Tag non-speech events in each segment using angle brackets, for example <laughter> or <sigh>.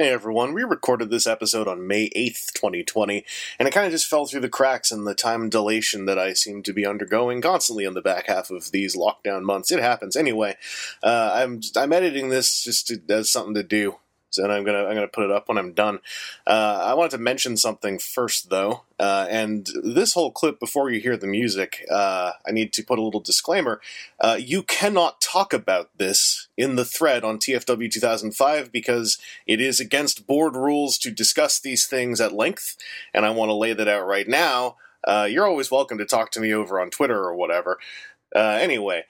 Hey everyone, we recorded this episode on May 8th, 2020, and it kind of just fell through the cracks in the time dilation that I seem to be undergoing constantly in the back half of these lockdown months. It happens. Anyway, uh, I'm I'm editing this just to, as something to do and I'm gonna I'm gonna put it up when I'm done. Uh, I wanted to mention something first, though, uh, and this whole clip before you hear the music, uh, I need to put a little disclaimer. Uh, you cannot talk about this in the thread on TFW 2005 because it is against board rules to discuss these things at length, and I want to lay that out right now. Uh, you're always welcome to talk to me over on Twitter or whatever. Uh, anyway.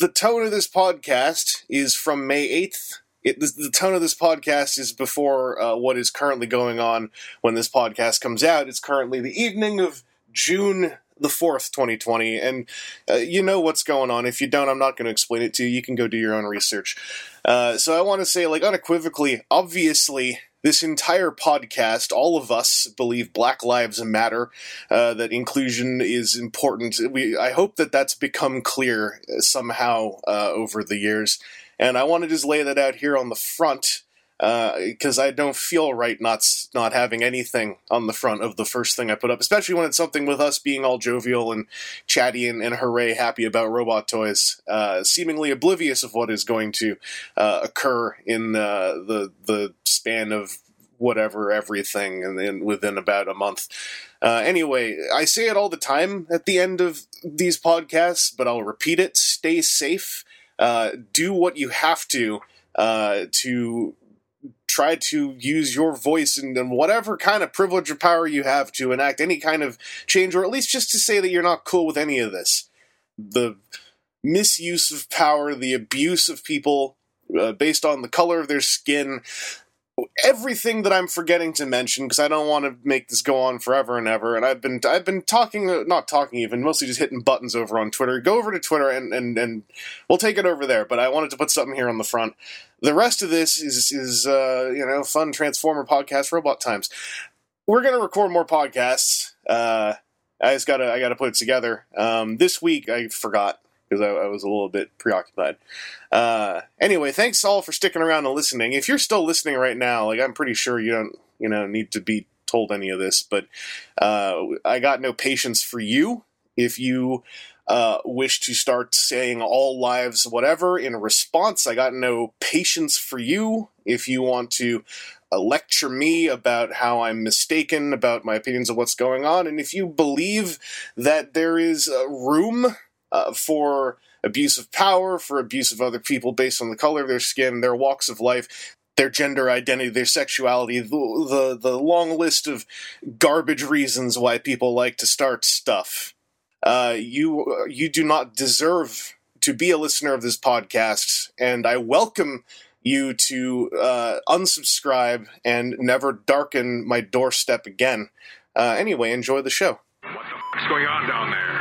The tone of this podcast is from May 8th, it, the, the, tone of this podcast is before uh, what is currently going on when this podcast comes out. It's currently the evening of June the 4th, 2020. And uh, you know what's going on. If you don't, I'm not going to explain it to you. You can go do your own research. Uh, so I want to say, like, unequivocally, obviously, this entire podcast, all of us believe Black Lives Matter, uh, that inclusion is important. We, I hope that that's become clear somehow uh, over the years. And I want to just lay that out here on the front because uh, I don't feel right not not having anything on the front of the first thing I put up, especially when it's something with us being all jovial and chatty and, and hooray happy about robot toys, uh, seemingly oblivious of what is going to uh, occur in uh, the the span of whatever everything and then within about a month. Uh, anyway, I say it all the time at the end of these podcasts, but I'll repeat it: stay safe uh, do what you have to uh, to try to use your voice and, and, whatever kind of privilege or power you have to enact any kind of change, or at least just to say that you're not cool with any of this. The misuse of power, the abuse of people uh, based on the color of their skin, everything that I'm forgetting to mention because I don't want to make this go on forever and ever. And I've been I've been talking, uh, not talking even, mostly just hitting buttons over on Twitter. Go over to Twitter and and and we'll take it over there. But I wanted to put something here on the front. The rest of this is is uh, you know fun Transformer podcast robot times. We're gonna record more podcasts. Uh, I just gotta I gotta put it together. Um, this week I forgot because I, I, was a little bit preoccupied. Uh, anyway, thanks all for sticking around and listening. If you're still listening right now, like I'm pretty sure you don't, you know, need to be told any of this, but uh, I got no patience for you. If you uh, wish to start saying all lives whatever in response, I got no patience for you. If you want to uh, lecture me about how I'm mistaken about my opinions of what's going on, and if you believe that there is room uh, for abuse of power, for abuse of other people based on the color of their skin, their walks of life, their gender identity, their sexuality, the, the, the long list of garbage reasons why people like to start stuff. Uh, you you do not deserve to be a listener of this podcast, and I welcome you to uh, unsubscribe and never darken my doorstep again. Uh, anyway, enjoy the show. What the fuck's going on down there?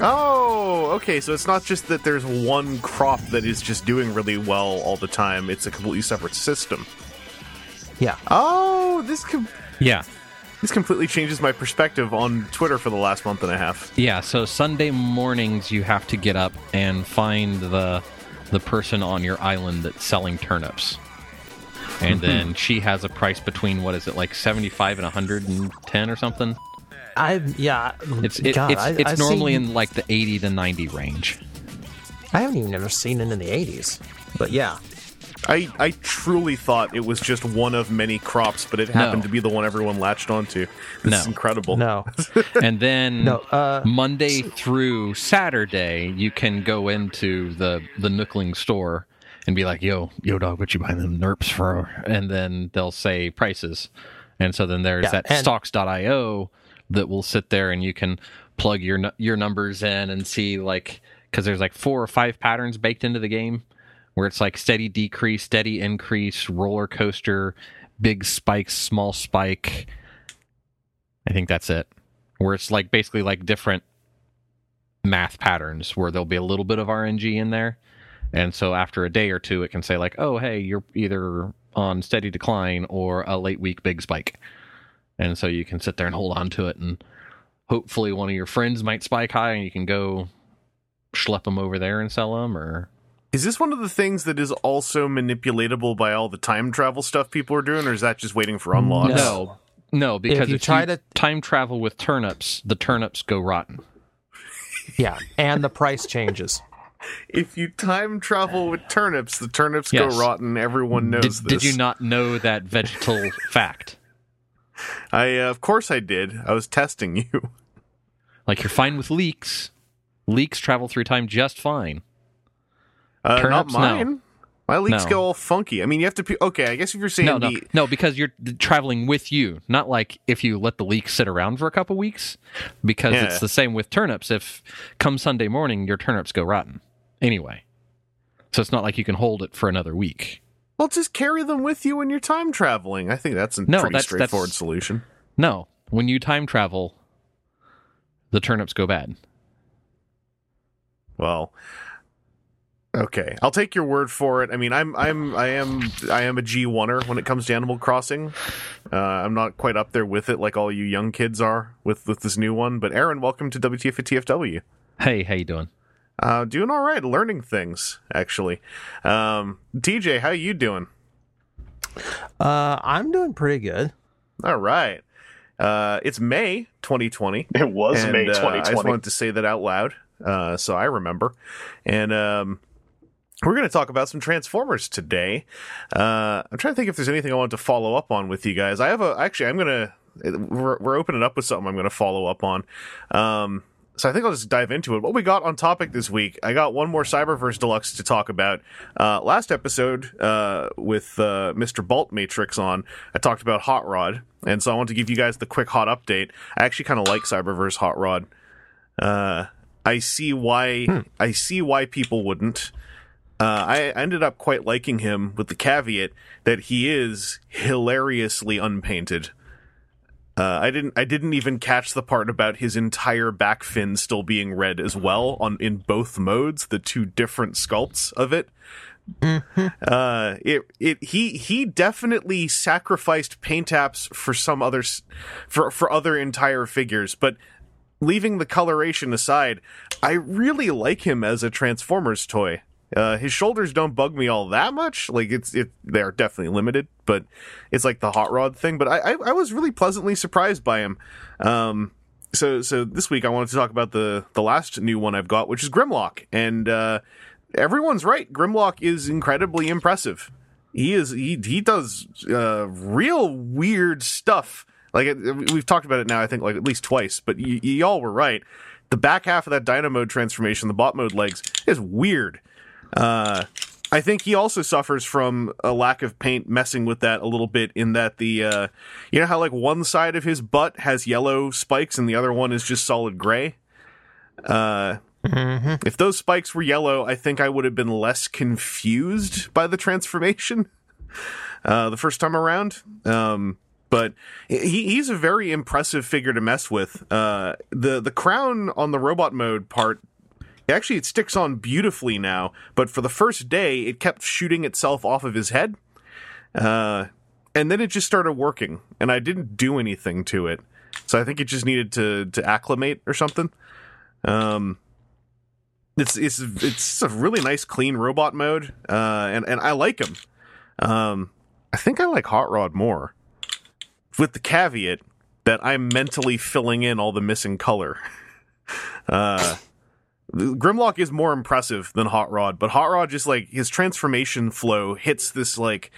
Oh, okay. So it's not just that there's one crop that is just doing really well all the time. It's a completely separate system. Yeah. Oh, this com- yeah. This completely changes my perspective on Twitter for the last month and a half. Yeah. So Sunday mornings you have to get up and find the the person on your island that's selling turnips. And mm-hmm. then she has a price between what is it like 75 and 110 or something? I yeah. It's it, God, it's, I, it's normally seen, in like the eighty to ninety range. I haven't even ever seen it in the eighties, but yeah. I, I truly thought it was just one of many crops, but it happened no. to be the one everyone latched onto. This no. is incredible. No. <laughs> and then no, uh, Monday through Saturday, you can go into the, the Nookling store and be like, yo, yo, dog, what you buying them NERPs for? And then they'll say prices. And so then there's yeah, that and- stocks.io that will sit there and you can plug your your numbers in and see like because there's like four or five patterns baked into the game where it's like steady decrease, steady increase, roller coaster, big spikes, small spike. I think that's it. Where it's like basically like different math patterns where there'll be a little bit of RNG in there. And so after a day or two, it can say like, "Oh, hey, you're either on steady decline or a late week big spike." And so you can sit there and hold on to it, and hopefully one of your friends might spike high, and you can go schlep them over there and sell them, or is this one of the things that is also manipulatable by all the time travel stuff people are doing, or is that just waiting for unlocks? No, no, because if you if try you to time travel with turnips, the turnips go rotten. <laughs> Yeah, and the price changes if you time travel with turnips, the turnips yes. go rotten. Everyone knows did, this. Did you not know that vegetal <laughs> fact? <laughs> I, uh, of course, I did. I was testing <laughs> you. Like you're fine with leeks. Leeks travel through time just fine. Uh, turnips, not mine. No. My leeks no. go all funky. I mean, you have to. Pe- okay, I guess if you're saying no, no, the- no, because you're traveling with you, not like if you let the leeks sit around for a couple weeks. Because yeah. it's the same with turnips. If come Sunday morning, your turnips go rotten anyway. So it's not like you can hold it for another week. Well, just carry them with you when you're time traveling. I think that's a no, pretty that's, straightforward that's, solution. No, when you time travel, the turnips go bad. Well, okay, I'll take your word for it. I mean, I'm I'm I am I am a G oneer when it comes to Animal Crossing. Uh, I'm not quite up there with it like all you young kids are with with this new one. But Aaron, welcome to WTF at TFW. Hey, how you doing? Uh, doing all right, learning things actually. Um, TJ, how you doing? Uh, I'm doing pretty good. All right. Uh, it's May 2020. <laughs> It was and, May 2020. Uh, I just wanted to say that out loud, uh, so I remember. And um, we're going to talk about some Transformers today. Uh, I'm trying to think if there's anything I want to follow up on with you guys. I have a actually. I'm going to we're, we're opening up with something I'm going to follow up on. Um, so I think I'll just dive into it. What we got on topic this week, I got one more Cyberverse Deluxe to talk about. Uh, last episode uh, with uh, Mr. Bolt Matrix on, I talked about Hot Rod, and so I want to give you guys the quick hot update. I actually kind of like Cyberverse Hot Rod. Uh, I see why hmm. I see why people wouldn't. Uh, I ended up quite liking him with the caveat that he is hilariously unpainted. Uh, I didn't. I didn't even catch the part about his entire back fin still being red as well on in both modes, the two different sculpts of it. Mm-hmm. Uh, it it he he definitely sacrificed paint apps for some others for for other entire figures, but leaving the coloration aside, I really like him as a Transformers toy. Uh, his shoulders don't bug me all that much. Like it's it, they are definitely limited, but it's like the hot rod thing. But I I, I was really pleasantly surprised by him. Um, so so this week I wanted to talk about the the last new one I've got, which is Grimlock, and uh, everyone's right. Grimlock is incredibly impressive. He is he he does uh, real weird stuff. Like we've talked about it now, I think like at least twice. But y- y'all were right. The back half of that Dynamo transformation, the bot mode legs, is weird. Uh, I think he also suffers from a lack of paint messing with that a little bit in that the uh, you know how like one side of his butt has yellow spikes and the other one is just solid gray. Uh, mm-hmm. If those spikes were yellow, I think I would have been less confused by the <laughs> transformation uh, the first time around. Um, but he, he's a very impressive figure to mess with. Uh, the the crown on the robot mode part Actually, it sticks on beautifully now, but for the first day, it kept shooting itself off of his head. Uh, and then it just started working, and I didn't do anything to it. So I think it just needed to to acclimate or something. Um, it's it's it's a really nice, clean robot mode, uh, and and I like him. Um, I think I like Hot Rod more, with the caveat that I'm mentally filling in all the missing color. <laughs> uh, Grimlock is more impressive than Hot Rod, but Hot Rod just like his transformation flow hits this like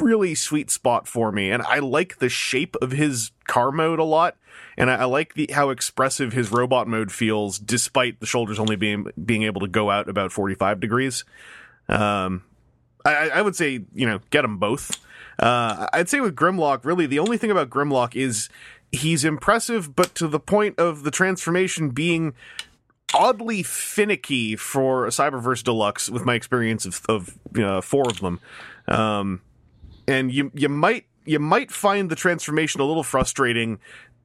really sweet spot for me, and I like the shape of his car mode a lot, and I, I like the how expressive his robot mode feels, despite the shoulders only being being able to go out about forty five degrees. Um, I, I, would say you know get them both. Uh, I'd say with Grimlock, really the only thing about Grimlock is he's impressive, but to the point of the transformation being oddly finicky for Cyberverse Deluxe with my experience of, of four of them. Um, and you you might you might find the transformation a little frustrating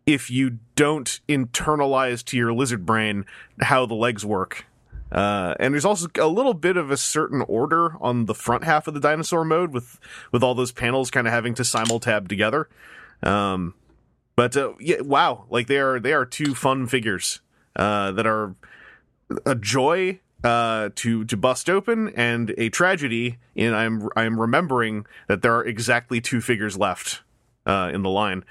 if you don't internalize to your lizard brain how the legs work. Uh, and there's also a little bit of a certain order on the front half of the dinosaur mode with with all those panels kind of having to simultab together. Um, but uh, yeah, wow, like they are they are two fun figures uh, that are a joy uh, to to bust open and a tragedy. And I'm I'm remembering that there are exactly two figures left uh, in the line.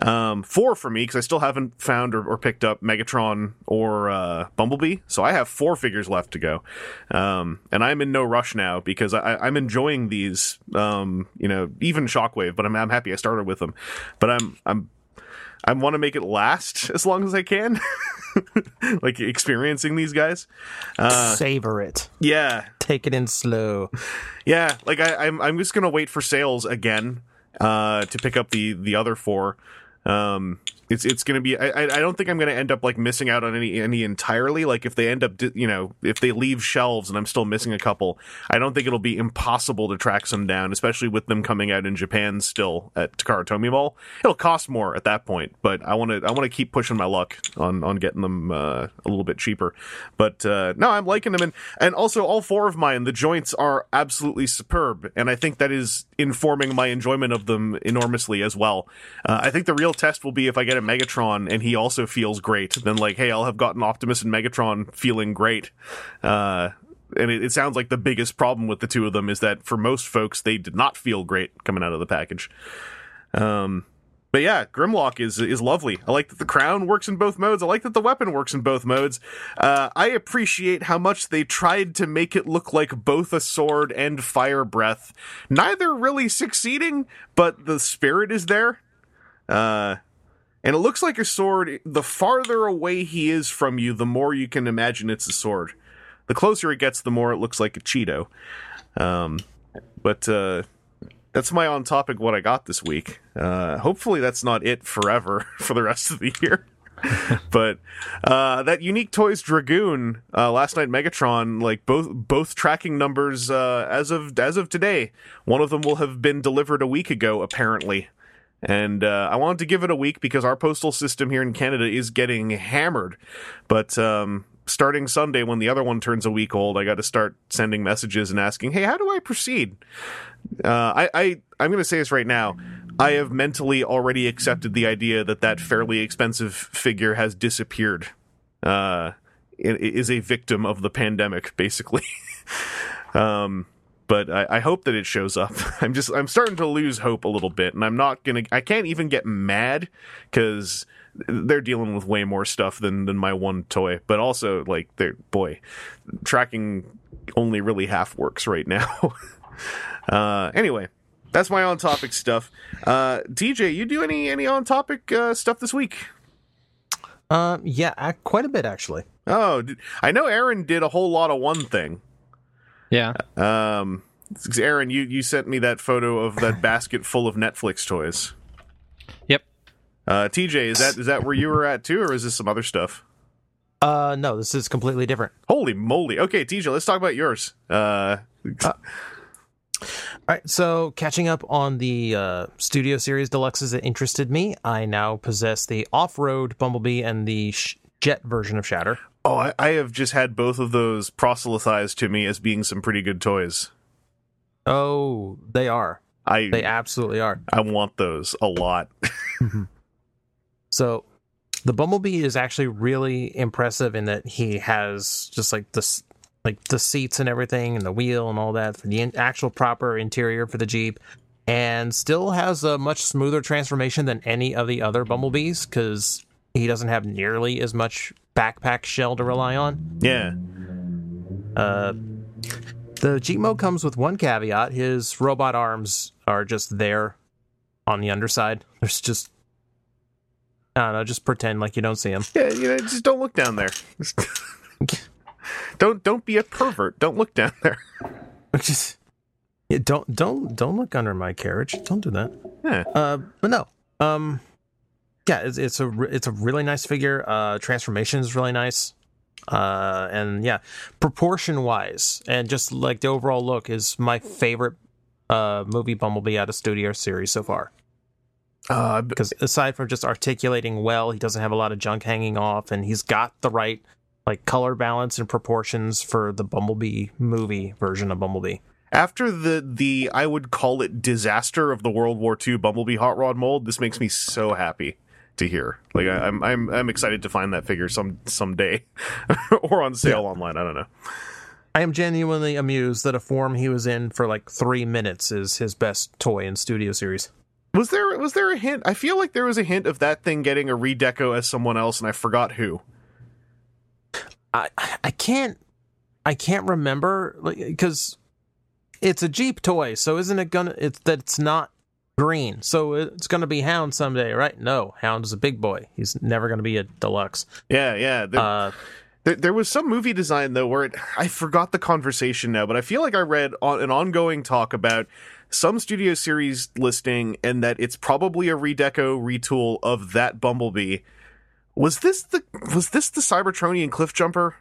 Um, four for me because I still haven't found or, or picked up Megatron or uh, Bumblebee, so I have four figures left to go. Um, and I'm in no rush now because I, I'm enjoying these. Um, you know, even Shockwave, but I'm I'm happy I started with them. But I'm I'm I want to make it last <laughs> as long as I can. <laughs> <laughs> like experiencing these guys. Uh, Savor it. yeah, Take it in slow. yeah. Like I, I'm, I'm just gonna wait for sales again uh, to pick up the the other four. Um, it's it's gonna be. I I don't think I'm gonna end up like missing out on any any entirely. Like if they end up, you know, if they leave shelves and I'm still missing a couple, I don't think it'll be impossible to track some down, especially with them coming out in Japan still at Takara Tomy Mall. It'll cost more at that point, but I want to I want to keep pushing my luck on on getting them uh, a little bit cheaper. But uh, no, I'm liking them, and and also all four of mine, the joints are absolutely superb, and I think that is informing my enjoyment of them enormously as well. Uh, I think the real test will be if I get a Megatron and he also feels great, then like, hey, I'll have gotten Optimus and Megatron feeling great. Uh, and it, it sounds like the biggest problem with the two of them is that for most folks, they did not feel great coming out of the package. Um, but yeah, Grimlock is is lovely. I like that the crown works in both modes. I like that the weapon works in both modes. Uh, I appreciate how much they tried to make it look like both a sword and fire breath. Neither really succeeding, but the spirit is there. Uh, and it looks like a sword. The farther away he is from you, the more you can imagine it's a sword. The closer it gets, the more it looks like a Cheeto. Um, but uh, that's my on topic what I got this week. Uh, hopefully that's not it forever <laughs> for the rest of the year. <laughs> but uh, that unique toys dragoon uh, Last Knight Megatron like both both tracking numbers uh, as of as of today. One of them will have been delivered a week ago apparently. And uh, I wanted to give it a week because our postal system here in Canada is getting hammered. But um, starting Sunday, when the other one turns a week old, I got to start sending messages and asking, "Hey, how do I proceed?" Uh, I, I I'm going to say this right now. I have mentally already accepted the idea that that fairly expensive figure has disappeared. Uh, it, it is a victim of the pandemic, basically. <laughs> um, but I, I hope that it shows up. <laughs> I'm just I'm starting to lose hope a little bit, and I'm not gonna. I can't even get mad because they're dealing with way more stuff than than my one toy. But also, like, they're boy, tracking only really half works right now. <laughs> uh, anyway, that's my on topic stuff. Uh, TJ, you do any any on topic uh, stuff this week? Um, yeah, uh, quite a bit actually. Oh, I know Aaron did a whole lot of one thing. Yeah. Um, Aaron, you you sent me that photo of that <laughs> basket full of Netflix toys. Yep. Uh, TJ, is that is that where you were at too, or is this some other stuff? Uh, no, this is completely different. Holy moly! Okay, TJ, let's talk about yours. Uh, All right, so catching up on the uh, Studio Series Deluxes that interested me, I now possess the off-road Bumblebee and the sh- jet version of Shatter. Oh, I, I have just had both of those proselytized to me as being some pretty good toys. Oh, they are. I They absolutely are. I want those a lot. <laughs> So the Bumblebee is actually really impressive in that he has just like this like the seats and everything and the wheel and all that for the in- actual proper interior for the Jeep and still has a much smoother transformation than any of the other Bumblebees cuz he doesn't have nearly as much backpack shell to rely on. yeah. Uh the Jeep mode comes with one caveat. His robot arms are just there on the underside. There's just I don't know, just pretend like you don't see him. Yeah, you know, just don't look down there. <laughs> don't don't be a pervert. Don't look down there. <laughs> just yeah, don't don't don't look under my carriage. Don't do that. Yeah. Uh, but no. Um, yeah, it's, it's a it's a really nice figure. Uh, transformation is really nice. Uh, and yeah, proportion wise, and just like the overall look is my favorite uh movie Bumblebee out of Studio Series so far. Uh, Because aside from just articulating well, he doesn't have a lot of junk hanging off, and he's got the right like color balance and proportions for the Bumblebee movie version of Bumblebee. After the the I would call it disaster of the World War II Bumblebee hot rod mold, this makes me so happy to hear. Like I, I'm I'm I'm excited to find that figure some someday, <laughs> or on sale online. I don't know. I am genuinely amused that a form he was in for like three minutes is his best toy in Studio Series. Was there was there a hint? I feel like there was a hint of that thing getting a redeco as someone else, and I forgot who. I I can't I can't remember because it's a Jeep toy, so isn't it gonna? It's that it's not green, so it's gonna be Hound someday, right? No, Hound is a big boy. He's never gonna be a deluxe. Yeah, yeah. There, Uh, there, there was some movie design though where it, I forgot the conversation now, but I feel like I read on, an ongoing talk about some studio series listing and that it's probably a redeco retool of that Bumblebee. Was this the was this the Cybertronian Cliff Jumper?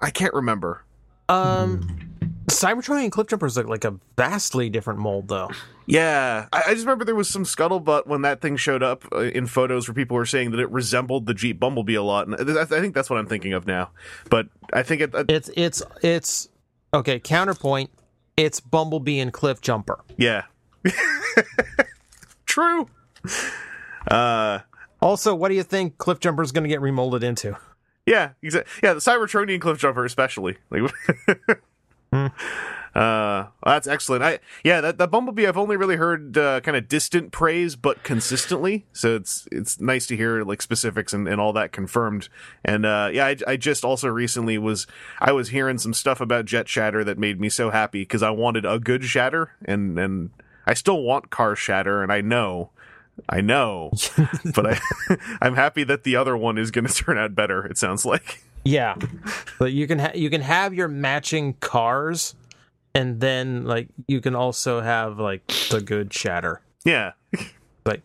I can't remember. um, Cybertronian Cliff Jumpers look like a vastly different mold, though. Yeah, I, I just remember there was some scuttlebutt when that thing showed up uh, in photos where people were saying that it resembled the Jeep Bumblebee a lot, and I, I think that's what I'm thinking of now. But I think it, uh, It's it's it's okay. Counterpoint. It's Bumblebee and Cliff Jumper. yeah, <laughs> true. Uh, Also, what do you think Cliff Jumper is going to get remolded into? yeah, exactly. Yeah, the Cybertronian Cliff Jumper, especially. Like, <laughs> <laughs> uh, that's excellent. I yeah, that that Bumblebee I've only really heard uh, kind of distant praise, but consistently. So it's it's nice to hear like specifics and, and all that confirmed. And uh, yeah, I, I just also recently was I was hearing some stuff about Jet Shatter that made me so happy because I wanted a good Shatter, and and I still want Car Shatter, and I know. I know, <laughs> but I, <laughs> I'm happy that the other one is going to turn out better. It sounds like. Yeah, but you can ha- you can have your matching cars, and then like you can also have like the good Shatter. Yeah, Like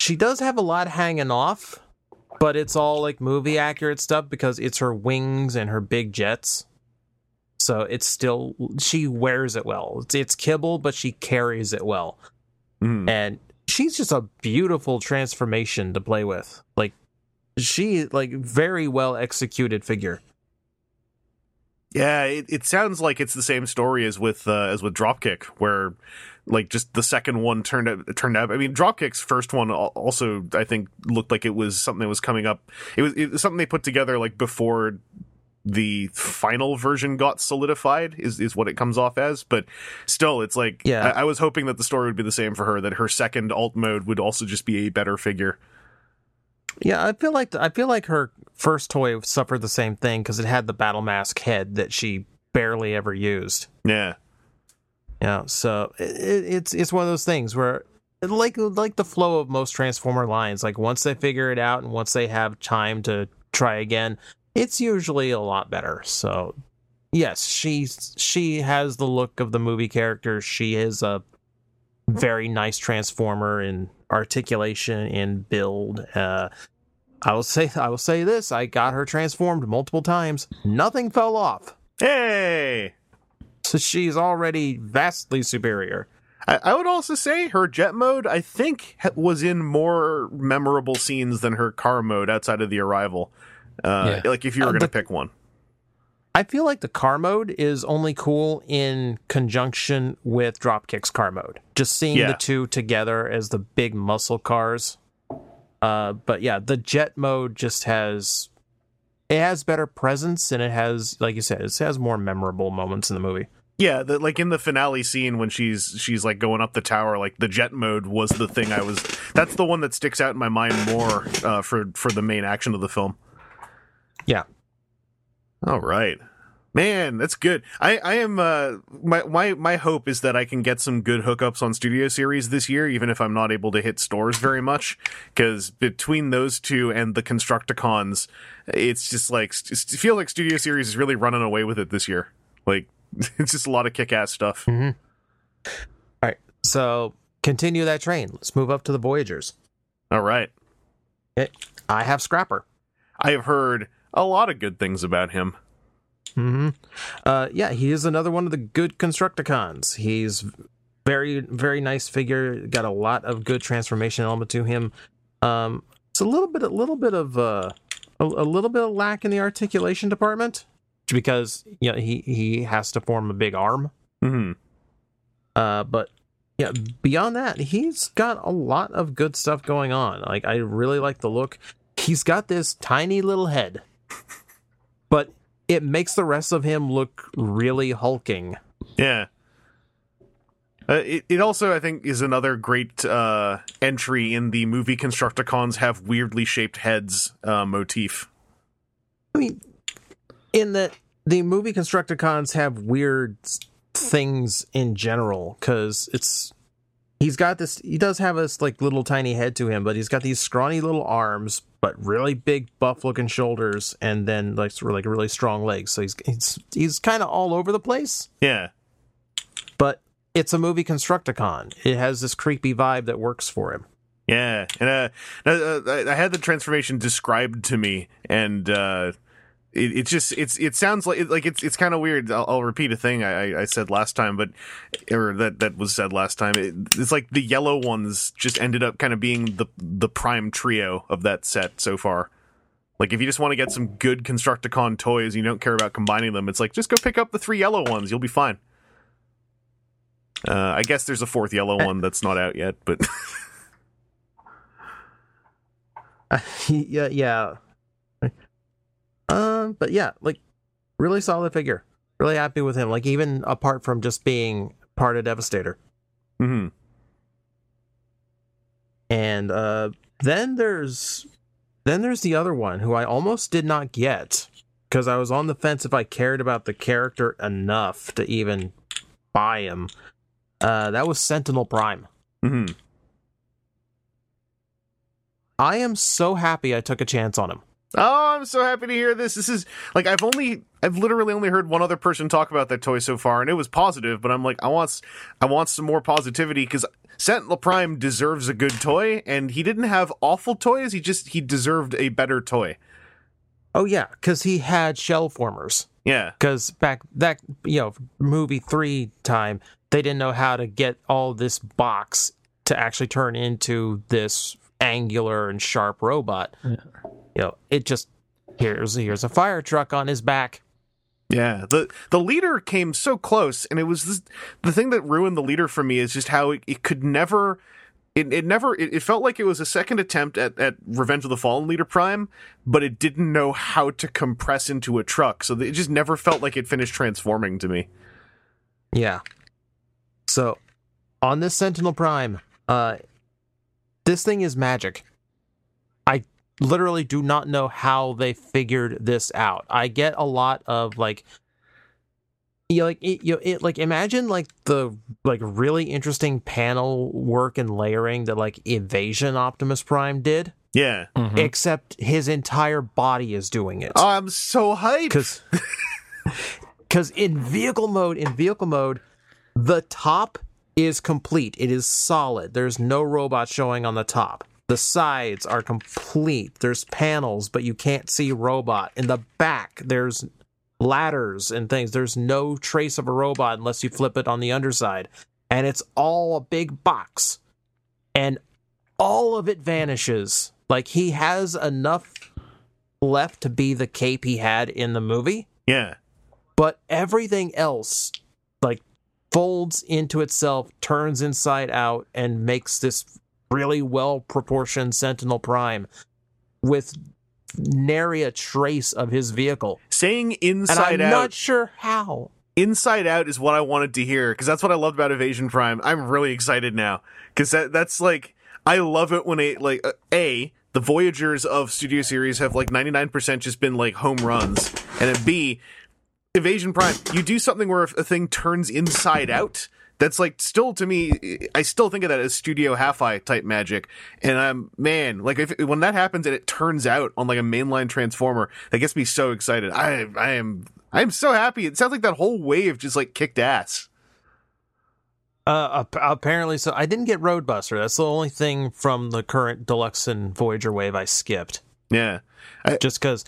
she does have a lot hanging off, but it's all like movie accurate stuff because it's her wings and her big jets. So it's still she wears it well. It's, it's kibble, but she carries it well, Mhm. and she's just a beautiful transformation to play with. Like she like very well executed figure. yeah. It, it sounds like it's the same story as with uh, as with Dropkick, where like just the second one turned out turned out. I mean, Dropkick's first one also I think looked like it was something that was coming up. It was, it was something they put together like before the final version got solidified is is what it comes off as but still it's like Yeah. I, I was hoping that the story would be the same for her that her second alt mode would also just be a better figure Yeah, I feel like I feel like her first toy suffered the same thing because it had the battle mask head that she barely ever used. yeah Yeah, so it, it's it's one of those things where like like the flow of most Transformer lines, like once they figure it out and once they have time to try again, it's usually a lot better. So yes, she she has the look of the movie character. She is a very nice Transformer in articulation and build. Uh, I will say I will say this: I got her transformed multiple times. Nothing fell off. hey So she's already vastly superior. I, I would also say her jet mode, I think, was in more memorable scenes than her car mode outside of the arrival. Uh, Yeah. Like if you were Uh, going to the- pick one. I feel like the car mode is only cool in conjunction with Dropkick's car mode. Just seeing Yeah. the two together as the big muscle cars. Uh, but yeah, the jet mode just has it has better presence and it has, like you said, it has more memorable moments in the movie. Yeah, the, like in the finale scene when she's she's like going up the tower, like the jet mode was the thing I was. That's the one that sticks out in my mind more uh, for for the main action of the film. Yeah. All right. Man, that's good. I, I am uh my my my hope is that I can get some good hookups on Studio Series this year, even if I'm not able to hit stores very much. Because between those two and the Constructicons, it's just like it feels like Studio Series is really running away with it this year. Like <laughs> it's just a lot of kick ass stuff. All right, so continue that train. Let's move up to the Voyagers. All right, I have Scrapper. I have heard a lot of good things about him. hmm Uh, yeah, he is another one of the good Constructicons. He's very, very nice figure. Got a lot of good transformation element to him. Um, it's a little bit, a little bit of uh, a, a little bit of lack in the articulation department because you know, he he has to form a big arm. hmm Uh, but yeah, beyond that, he's got a lot of good stuff going on. Like I really like the look. He's got this tiny little head, but it makes the rest of him look really hulking. Yeah. Uh, it, it also, I think, is another great uh, entry in the movie Constructicons have weirdly shaped heads uh, motif. I mean, in that the movie Constructicons have weird things in general because it's he's got this he does have this like little tiny head to him but he's got these scrawny little arms but really big buff looking shoulders and then like sort of like really strong legs. So he's he's, he's kind of all over the place. Yeah. but it's a movie Constructicon. It has this creepy vibe that works for him. Yeah, and uh, uh, I I had the transformation described to me, and uh, it, it just it's it sounds like like it's it's kind of weird. I'll, I'll repeat a thing I, I said last time, but or that that was said last time. It, it's like the yellow ones just ended up kind of being the the prime trio of that set so far. Like if you just want to get some good Constructicon toys, you don't care about combining them. It's like just go pick up the three yellow ones. You'll be fine. Uh, I guess there's a fourth yellow one that's not out yet, but <laughs> <laughs> yeah yeah um but yeah like really solid figure. Really happy with him. Like even apart from just being part of devastator. Mhm. and uh then there's then there's the other one who i almost did not get because i was on the fence if i cared about the character enough to even buy him. Uh that was sentinel prime. Mhm. i am so happy i took a chance on him Oh, I'm so happy to hear this. This is like I've only I've literally only heard one other person talk about that toy so far and it was positive, but I'm like I want s- I want some more positivity cuz Sentinel Prime deserves a good toy and he didn't have awful toys, he just he deserved a better toy. oh yeah because he had shell formers Yeah. because back that you know movie three time they didn't know how to get all this box to actually turn into this angular and sharp robot you know it just here's here's a fire truck on his back Yeah, the the leader came so close, and it was this, the thing that ruined the leader for me is just how it, it could never. It, it never it, it felt like it was a second attempt at, at Revenge of the Fallen Leader Prime, but it didn't know how to compress into a truck, so it just never felt like it finished transforming to me. yeah so on this sentinel prime uh this thing is magic literally do not know how they figured this out i get a lot of like you know, like it, you know, it like imagine like the like really interesting panel work and layering that like Evasion Optimus Prime did, Yeah. Mhm. except his entire body is doing it. Oh, I'm so hyped. Because because <laughs> in vehicle mode, in vehicle mode, the top is complete. It is solid. There's no robot showing on the top. The sides are complete. There's panels, but you can't see robot. In the back, there's ladders and things. There's no trace of a robot unless you flip it on the underside. And it's all a big box. And all of it vanishes. Like he has enough left to be the cape he had in the movie, yeah. but everything else like folds into itself, turns inside out, and makes this really well proportioned Sentinel Prime with nary a trace of his vehicle. Saying And inside I'm out not sure how. Inside Out is what I wanted to hear because that's what I loved about Evasion Prime. I'm really excited now because that that's like I love it when a like uh, a the Voyagers of Studio Series have like 99% just been like home runs, and then b Evasion Prime you do something where a thing turns inside out. That's like still to me, I still think of that as Studio Half-Eye type magic, and I'm man, like if when that happens and it turns out on like a mainline transformer, that gets me so excited. I I am I am so happy. It sounds like that whole wave just like kicked ass. Uh, apparently, so I didn't get Roadbuster. That's the only thing from the current Deluxe and Voyager wave I skipped. Yeah, Just because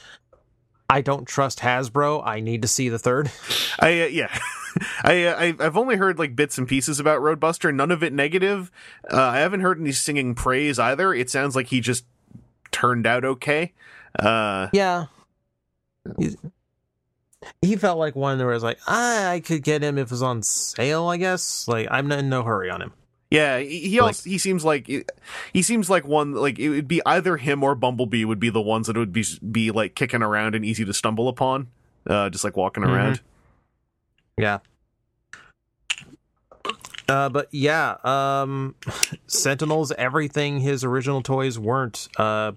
I don't trust Hasbro, I need to see the third. I uh, yeah. <laughs> <laughs> I, uh, I I've only heard like bits and pieces about Roadbuster, none of it negative. Uh, I haven't heard any singing praise either. It sounds like he just turned out okay. Uh, Yeah. He's- he felt like one where it was like, ah, I could get him if it was on sale, I guess. Like, I'm not in no hurry on him. yeah, he, he also he seems like he seems like one like it would be either him or Bumblebee would be the ones that would be be like kicking around and easy to stumble upon, uh, just like walking Mhm. around. Yeah. Uh, but yeah, um, Sentinels, everything his original toys weren't. Uh,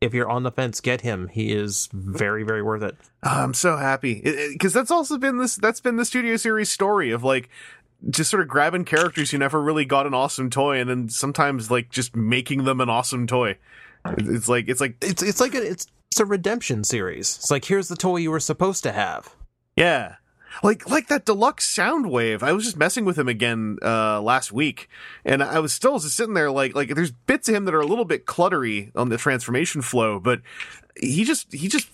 if you're on the fence, get him. He is very, very worth it. Oh, I'm so happy because that's also been this that's been the studio series story of like just sort of grabbing characters who never really got an awesome toy and then sometimes like just making them an awesome toy. It's like it's like It's it's like a, it's it's a redemption series. It's like here's the toy you were supposed to have. Yeah. Like like that deluxe Soundwave. I was just messing with him again uh last week and I was still just sitting there like like there's bits of him that are a little bit cluttery on the transformation flow, but he just he just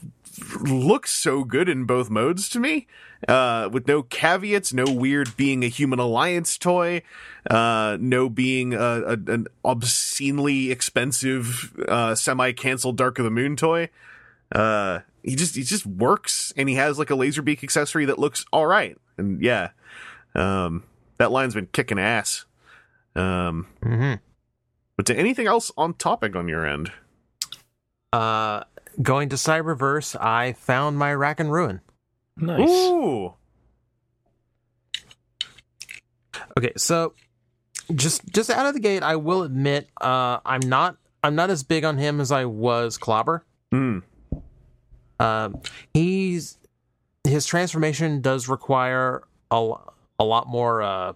looks so good in both modes to me. Uh with no caveats, no weird being a human alliance toy, uh no being a, a an obscenely expensive uh semi-canceled Dark of the Moon toy. Uh he just he just works and he has like a laser beak accessory that looks all right and yeah um that line's been kicking ass um Mm-hmm. but to anything else on topic on your end Uh, going to Cyberverse, I found my Rack and Ruin. Nice. ooh Okay, so just just out of the gate, I will admit, uh, I'm not I'm not as big on him as I was Clobber. mm. Um, he's his transformation does require a, a lot more uh,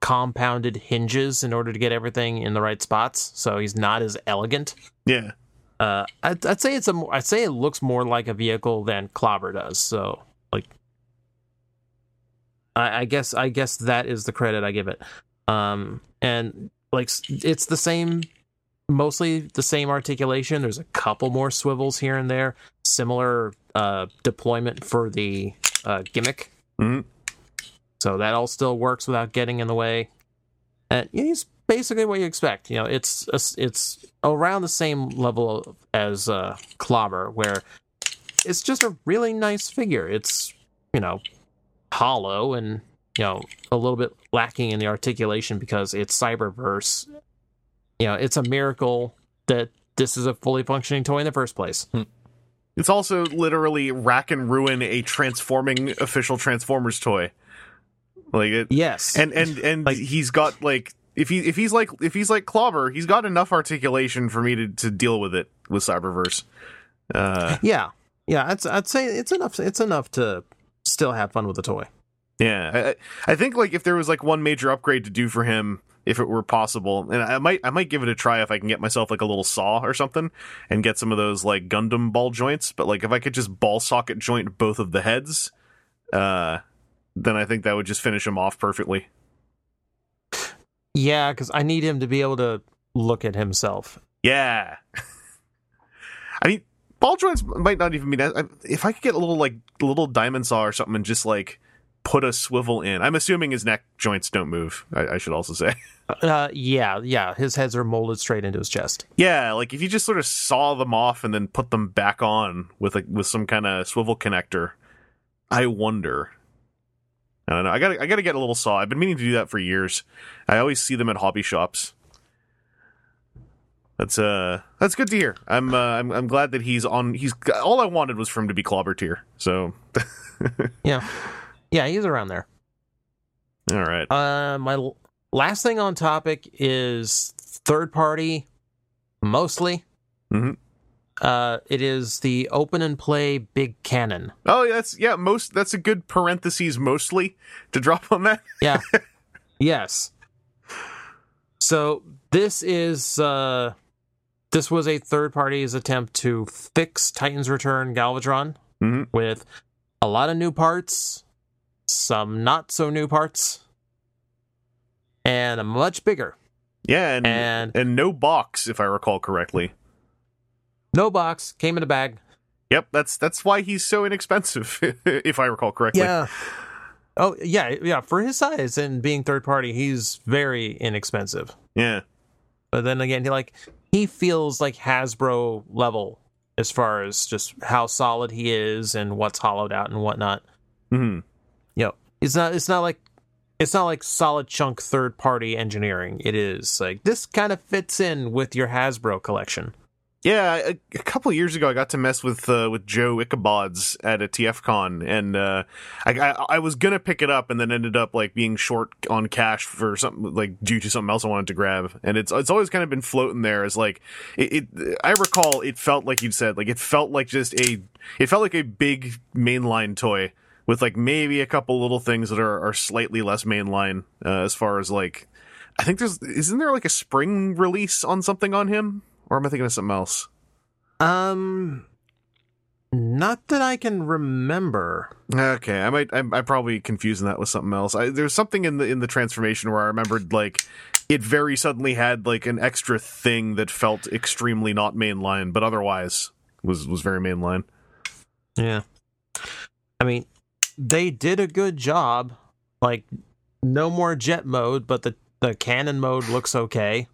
compounded hinges in order to get everything in the right spots. So he's not as elegant. yeah Uh, I'd, I'd say it's a I'd say it looks more like a vehicle than Clobber does. So like, I, I guess I guess that is the credit I give it. Um, and like it's the same, mostly the same articulation. There's a couple more swivels here and there. Similar uh, deployment for the uh, gimmick. Mhm. So that all still works without getting in the way. And he's basically what you expect. You know, it's it's around the same level as uh, Clobber, where it's just a really nice figure. It's you know hollow and you know a little bit lacking in the articulation because it's Cyberverse. You know, it's a miracle that this is a fully functioning toy in the first place. it's also literally rack and ruin a transforming official transformers toy like it Yes, and and and Like- he's got like if he if he's like if he's like clobber he's got enough articulation for me to to deal with it with cyberverse uh yeah, yeah. I'd, I'd say it's enough. It's enough to still have fun with the toy. Yeah, I, I I think like if there was like one major upgrade to do for him, if it were possible, and I might I might give it a try if I can get myself like a little saw or something and get some of those like Gundam ball joints. But like if I could just ball socket joint both of the heads, uh, then I think that would just finish him off perfectly. Yeah, because I need him to be able to look at himself. Yeah, <laughs> I mean ball joints might not even be that. If I could get a little like little diamond saw or something and just like put a swivel in. I'm assuming his neck joints don't move. I, I should also say. <laughs> Uh, yeah, yeah. His heads are molded straight into his chest. Yeah, like if you just sort of saw them off and then put them back on with like with some kind of swivel connector, I wonder. I don't know. I got I got to get a little saw. I've been meaning to do that for years. I always see them at hobby shops. That's uh that's good to hear. I'm uh, I'm I'm glad that he's on. He's all I wanted was for him to be clobber tier. So <laughs> Yeah, yeah. He's around there. all right. Uh, my last thing on topic is third party, mostly. Mhm. Uh, it is the open and play big cannon. Oh, yeah, that's yeah. Most that's a good parentheses mostly to drop on that. <laughs> Yeah. yes. So this is uh this was a third party's attempt to fix Titan's Return Galvatron Mhm. with a lot of new parts, some not so new parts, and a much bigger. Yeah, and And and no box if I recall correctly. no box, came in a bag. Yep, that's that's why he's so inexpensive, <laughs> if I recall correctly. Yeah. Oh yeah, yeah. For his size and being third party, he's very inexpensive. Yeah. But then again, he like he feels like Hasbro level as far as just how solid he is and what's hollowed out and whatnot. hmm You know, it's not it's not like it's not like solid chunk third party engineering. It is like this kind of fits in with your Hasbro collection. Yeah, a, a couple years ago, I got to mess with uh, with Joe Ichabods at a TFCon, and uh, I, I I was gonna pick it up, and then ended up like being short on cash for something like due to something else I wanted to grab, and it's it's always kind of been floating there as like it, it. I recall it felt like you said like it felt like just a it felt like a big mainline toy with like maybe a couple little things that are are slightly less mainline uh, as far as like I think there's isn't there like a spring release on something on him or am I thinking of something else? Um, not that I can remember. Okay, I might. I'm, I'm probably confusing that with something else. I, there's something in the in the transformation where I remembered like it very suddenly had like an extra thing that felt extremely not mainline, but otherwise was was very mainline. Yeah. I mean, they did a good job. Like, no more jet mode, but the, the cannon mode looks okay.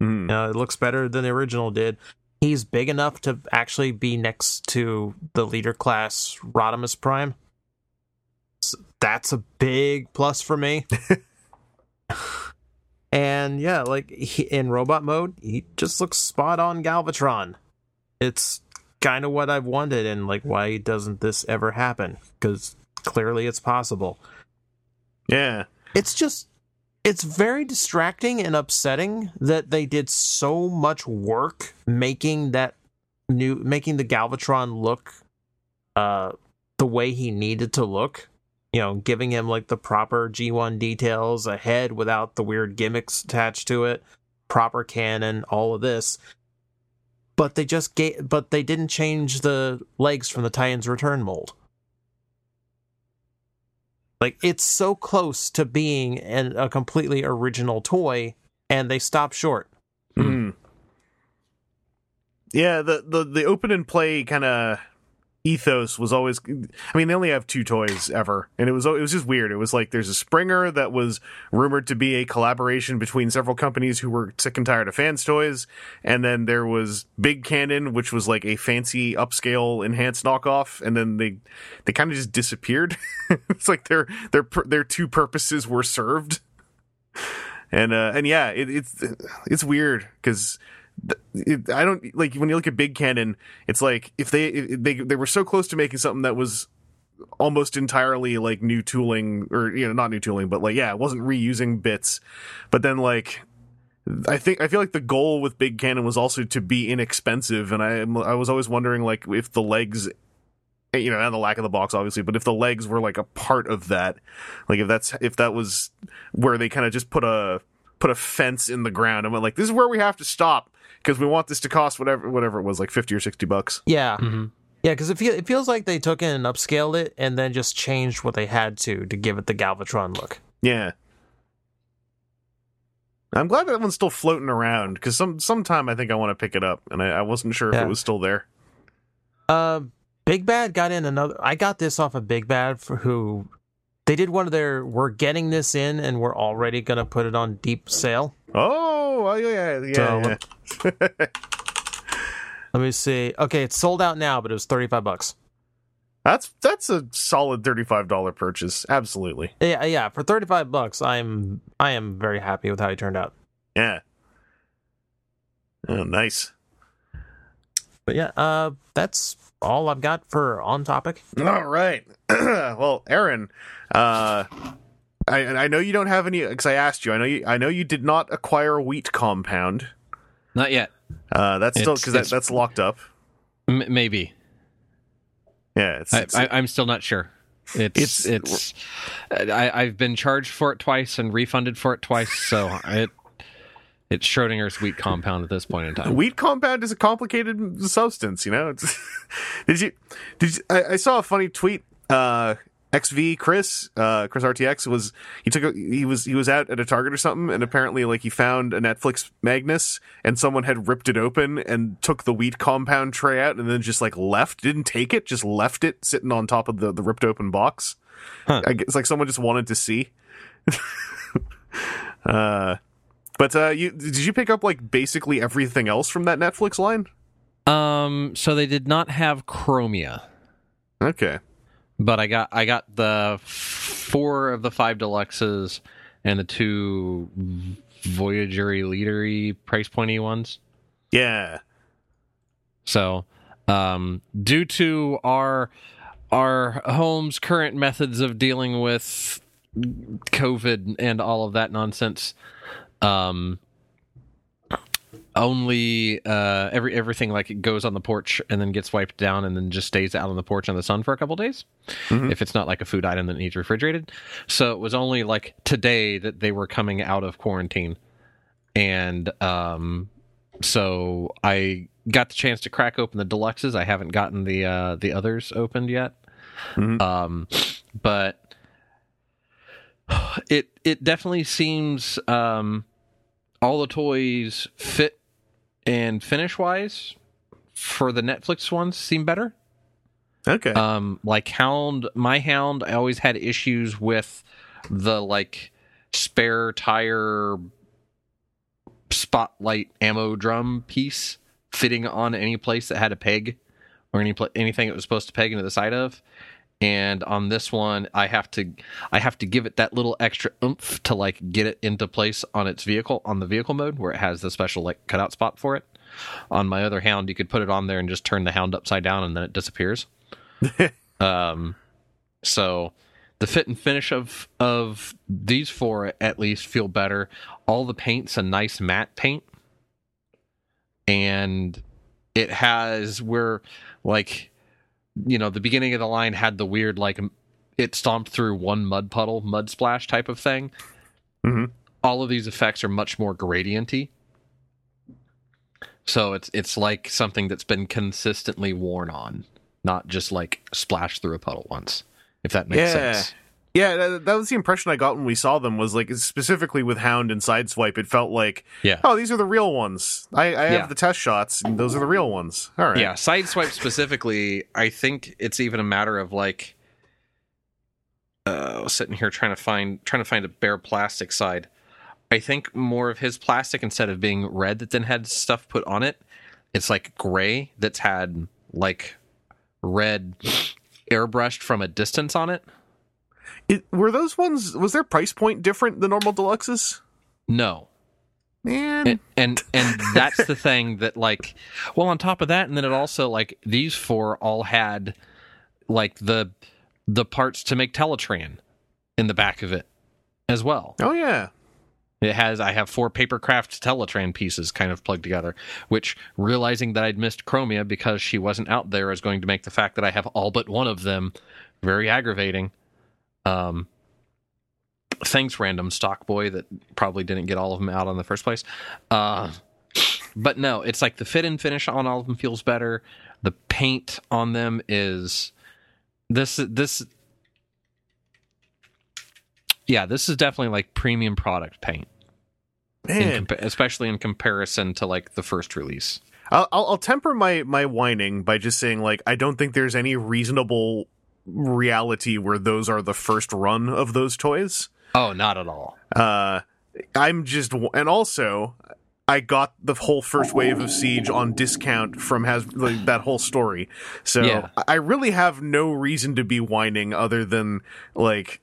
Mhm. Uh, it looks better than the original did. He's big enough to actually be next to the leader class Rodimus Prime. S that's a big plus for me. <laughs> and yeah, like he, in robot mode, he just looks spot on Galvatron. It's kind of what I've wanted, and like, why doesn't this ever happen? Because clearly it's possible. Yeah, It's just, it's very distracting and upsetting that they did so much work making that new, making the Galvatron look, uh, the way he needed to look. You know, giving him like the proper G1 details, a head without the weird gimmicks attached to it, proper cannon, all of this but they just gave but they didn't change the legs from the Titans return mold. Like it's so close to being an, a completely original toy and they stop short. Mhm. yeah. The the the open and play kind of ethos was always. I mean, they only have two toys ever, and it was it was just weird. It was like there's a Springer that was rumored to be a collaboration between several companies who were sick and tired of fans toys, and then there was Big Cannon, which was like a fancy upscale enhanced knockoff, and then they they kind of just disappeared. <laughs> it's like their their their two purposes were served. And uh, and yeah, it, it's it's weird because I don't like when you look at Big Cannon. It's like if they if they they were so close to making something that was almost entirely like new tooling or you know not new tooling, but like yeah, it wasn't reusing bits. But then like I think I feel like the goal with Big Cannon was also to be inexpensive, and I I was always wondering like if the legs eh, you know, and the lack of the box, obviously, but if the legs were like a part of that, like if that's if that was where they kind of just put a put a fence in the ground and went like, this is where we have to stop because we want this to cost whatever whatever it was, like fifty or sixty bucks. Yeah. Mm-hmm. Yeah, because it, feel, it feels like they took it and upscaled it and then just changed what they had to to give it the Galvatron look. Yeah. I'm glad that one's still floating around because some sometime I think I want to pick it up, and I, I wasn't sure if it was still there. Uh, Big Bad got in another. I got this off of Big Bad for who they did one of their. We're getting this in, and we're already gonna put it on deep sale. Oh, oh, yeah, yeah, So, yeah. <laughs> Let me see. Okay, it's sold out now, but it was thirty five bucks. That's that's a solid thirty five dollar purchase. Absolutely. Yeah, yeah. For thirty five bucks, I'm I am very happy with how he turned out. Yeah. Oh, nice. But yeah, uh, that's all I've got for on topic. All right. <clears throat> well, Aaron, uh, I I know you don't have any because I asked you. I know you. I know you did not acquire a wheat compound. Not yet. Uh, that's still because that, that's locked up. M- maybe. Yeah, it's, I, it's I, I'm still not sure. It's It's- it's. I, I've been charged for it twice and refunded for it twice, so <laughs> it it's Schrodinger's wheat compound at this point in time. wheat compound is a complicated substance. You know. It's, <laughs> did you? Did you, I, I saw a funny tweet. Uh, XV Chris, uh, Chris RTX was he took a, he was he was out at a Target or something, and apparently like he found a Netflix Magnus, and someone had ripped it open and took the wheat compound tray out, and then just like left, didn't take it, just left it sitting on top of the the ripped open box. Huh. I guess like someone just wanted to see. <laughs> uh, but uh, you did you pick up like basically everything else from that Netflix line? Um, so they did not have Chromia, Okay. But I got I got the four of the five deluxes and the two Voyager leadery price pointy ones. Yeah. So, um, due to our our home's current methods of dealing with COVID and all of that nonsense, um, only uh, every everything like it goes on the porch and then gets wiped down and then just stays out on the porch in the sun for a couple days. Mhm. If it's not like a food item that needs refrigerated, so it was only like today that they were coming out of quarantine, and um, so I got the chance to crack open the deluxes. I haven't gotten the uh, the others opened yet, Mhm. um, but <sighs> it it definitely seems um, all the toys fit and finish wise for the Netflix ones seem better. Okay. Um, like Hound, my Hound, I always had issues with the like spare tire spotlight ammo drum piece fitting on any place that had a peg or any pla anything it was supposed to peg into the side of. And on this one, I have to I have to give it that little extra oomph to like get it into place on its vehicle on the vehicle mode where it has the special like cutout spot for it. On my other hound, you could put it on there and just turn the hound upside down and then it disappears. <laughs> um, so the fit and finish of of these four at least feel better. All the paint's a nice matte paint, and it has where like you know the beginning of the line had the weird like it stomped through one mud puddle, mud splash type of thing. Mhm. All of these effects are much more gradienty. So it's it's like something that's been consistently worn on, not just like splashed through a puddle once. If that makes Yeah. sense. Yeah, that, that was the impression I got when we saw them. Was like specifically with Hound and Sideswipe, it felt like, Yeah. oh, these are the real ones. I, I have Yeah. the test shots, and those are the real ones. All right. Yeah, sideswipe specifically, I think it's even a matter of like uh sitting here trying to find trying to find a bare plastic side. I think more of his plastic instead of being red that then had stuff put on it, it's like gray that's had like red airbrushed from a distance on it. It, were those ones? Was their price point different than normal deluxes? No. Man, and and, and that's the thing that like well on top of that and then it also like these four all had like the the parts to make teletraan in the back of it as well oh yeah. it has i have four papercraft teletraan pieces kind of plugged together which realizing that i'd missed chromia because she wasn't out there is going to make the fact that i have all but one of them very aggravating um thanks random stock boy that probably didn't get all of them out in the first place. Uh but no it's like the fit and finish on all of them feels better. The paint on them is this this yeah this is definitely like premium product paint. In Man, compa- especially in comparison to like the first release. I'll, I'll I'll temper my my whining by just saying like I don't think there's any reasonable reality where those are the first run of those toys. oh not at all Uh, I'm just, and also, I got the whole first wave of Siege on discount from has like, that whole story. So Yeah. I really have no reason to be whining other than like.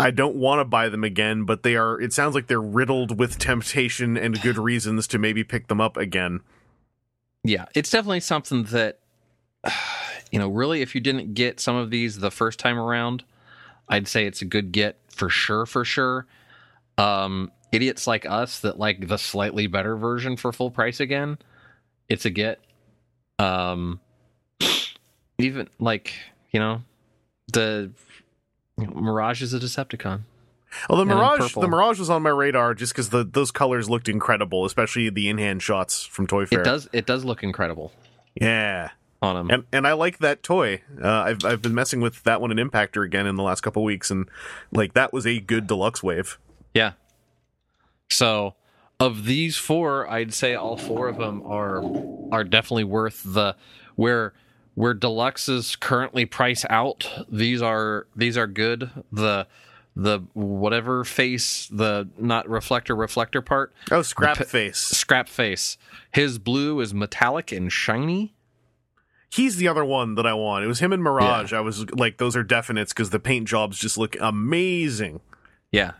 I don't want to buy them again, but they are. It sounds like they're riddled with temptation and good reasons to maybe pick them up again. Yeah, it's definitely something that <sighs> you know, really if you didn't get some of these the first time around, I'd say it's a good get for sure for sure. Um idiots like us that like the slightly better version for full price again, it's a get. Um <sighs> even like, you know, the Mirage is a Decepticon. Well, the Mirage, the Mirage was on my radar just because the those colors looked incredible, especially the in-hand shots from Toy Fair. It does it does look incredible yeah. On them. and and I like that toy. Uh, I've I've been messing with that one in Impactor again in the last couple weeks, and like that was a good deluxe wave. Yeah. So, of these four, I'd say all four of them are are definitely worth the where where deluxes currently price out. These are these are good. The the whatever face the not reflector reflector part Oh, Scrapface. scrap face. His blue is metallic and shiny, He's the other one that I want. It was him and Mirage. I was like, those are definites because the paint jobs just look amazing. Yeah.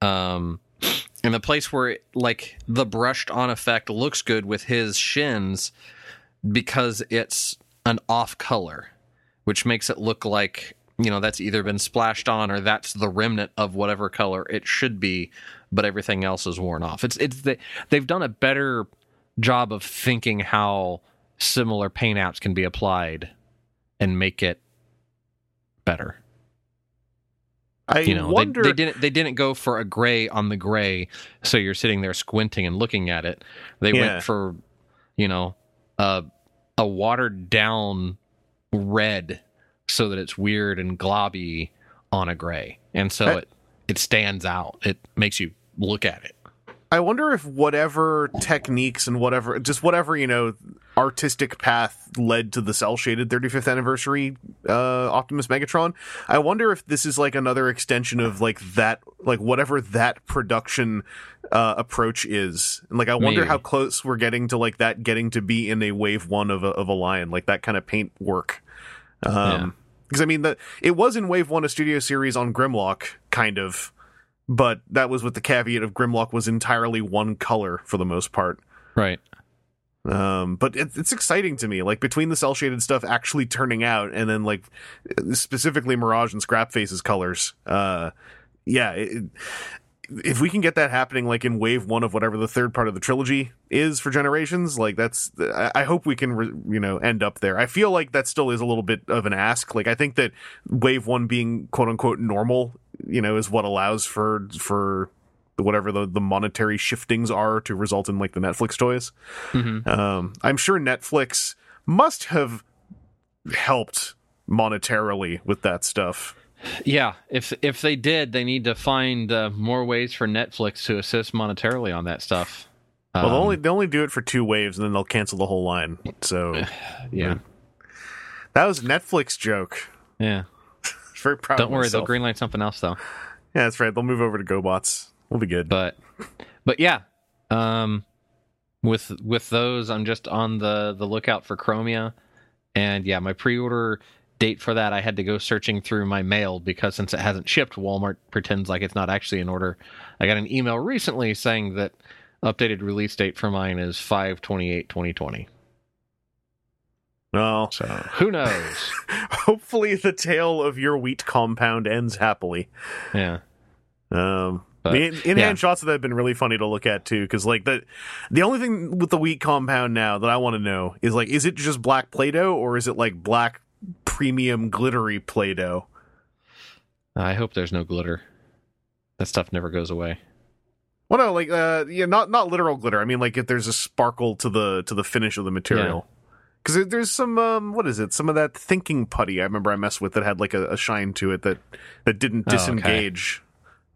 Um, and the place where it, like the brushed on effect looks good with his shins because it's an off color, which makes it look like you know that's either been splashed on or that's the remnant of whatever color it should be, but everything else is worn off. It's it's the, they've done a better job of thinking how similar paint apps can be applied and make it better. I You know, wonder. they, they didn't they didn't go for a gray on the gray, so you're sitting there squinting and looking at it. They Yeah. went for, you know, a a watered down red, so that it's weird and globby on a gray, and so it it stands out. It makes you look at it. I wonder if whatever techniques and whatever, just whatever you know, artistic path led to the cell shaded 35th anniversary uh, Optimus Megatron. I wonder if this is like another extension of like that, like whatever that production uh, approach is. And like, I wonder Maybe. how close we're getting to like that getting to be in a wave one of a, of a lion, like that kind of paint work. Um, Yeah. because I mean, the, it was in wave one a studio series on Grimlock, kind of but that was with the caveat of Grimlock was entirely one color for the most part. Right. Um, but it, it's exciting to me, like between the cell shaded stuff actually turning out, and then like specifically Mirage and Scrapface's colors. Uh, yeah, it, if we can get that happening, like in Wave One of whatever the third part of the trilogy is for Generations, like that's I, I hope we can re, you know end up there. I feel like that still is a little bit of an ask. Like I think that Wave One being quote unquote normal, you know, is what allows for for whatever the, the monetary shiftings are to result in like the Netflix toys. Mhm. Um, I'm sure Netflix must have helped monetarily with that stuff. Yeah, if if they did, they need to find uh, more ways for Netflix to assist monetarily on that stuff. Well, they'll Um, only they only do it for two waves, and then they'll cancel the whole line. So <sighs> yeah, that was a Netflix joke. yeah. Very proud. Don't worry, they'll greenlight something else though. Yeah, that's right. They'll move over to GoBots. We'll be good. But but yeah, um, with with those, I'm just on the the lookout for Chromia, and yeah, my pre-order date for that I had to go searching through my mail because since it hasn't shipped, Walmart pretends like it's not actually in order. I got an email recently saying that updated release date for mine is 5/28/2020. Well, So <laughs> who knows? hopefully the tale of your wheat compound ends happily. yeah. Um, But, the in- in-hand yeah. shots of that have been really funny to look at too, because like the the only thing with the wheat compound now that I want to know is like, is it just black Play-Doh or is it like black premium glittery Play-Doh? I hope there's no glitter. That stuff never goes away. Well, no, like uh, yeah, not not literal glitter. I mean, like if there's a sparkle to the to the finish of the material. Because there's some um, what is it? Some of that thinking putty I remember I messed with that had like a, a shine to it that that didn't Oh, okay. disengage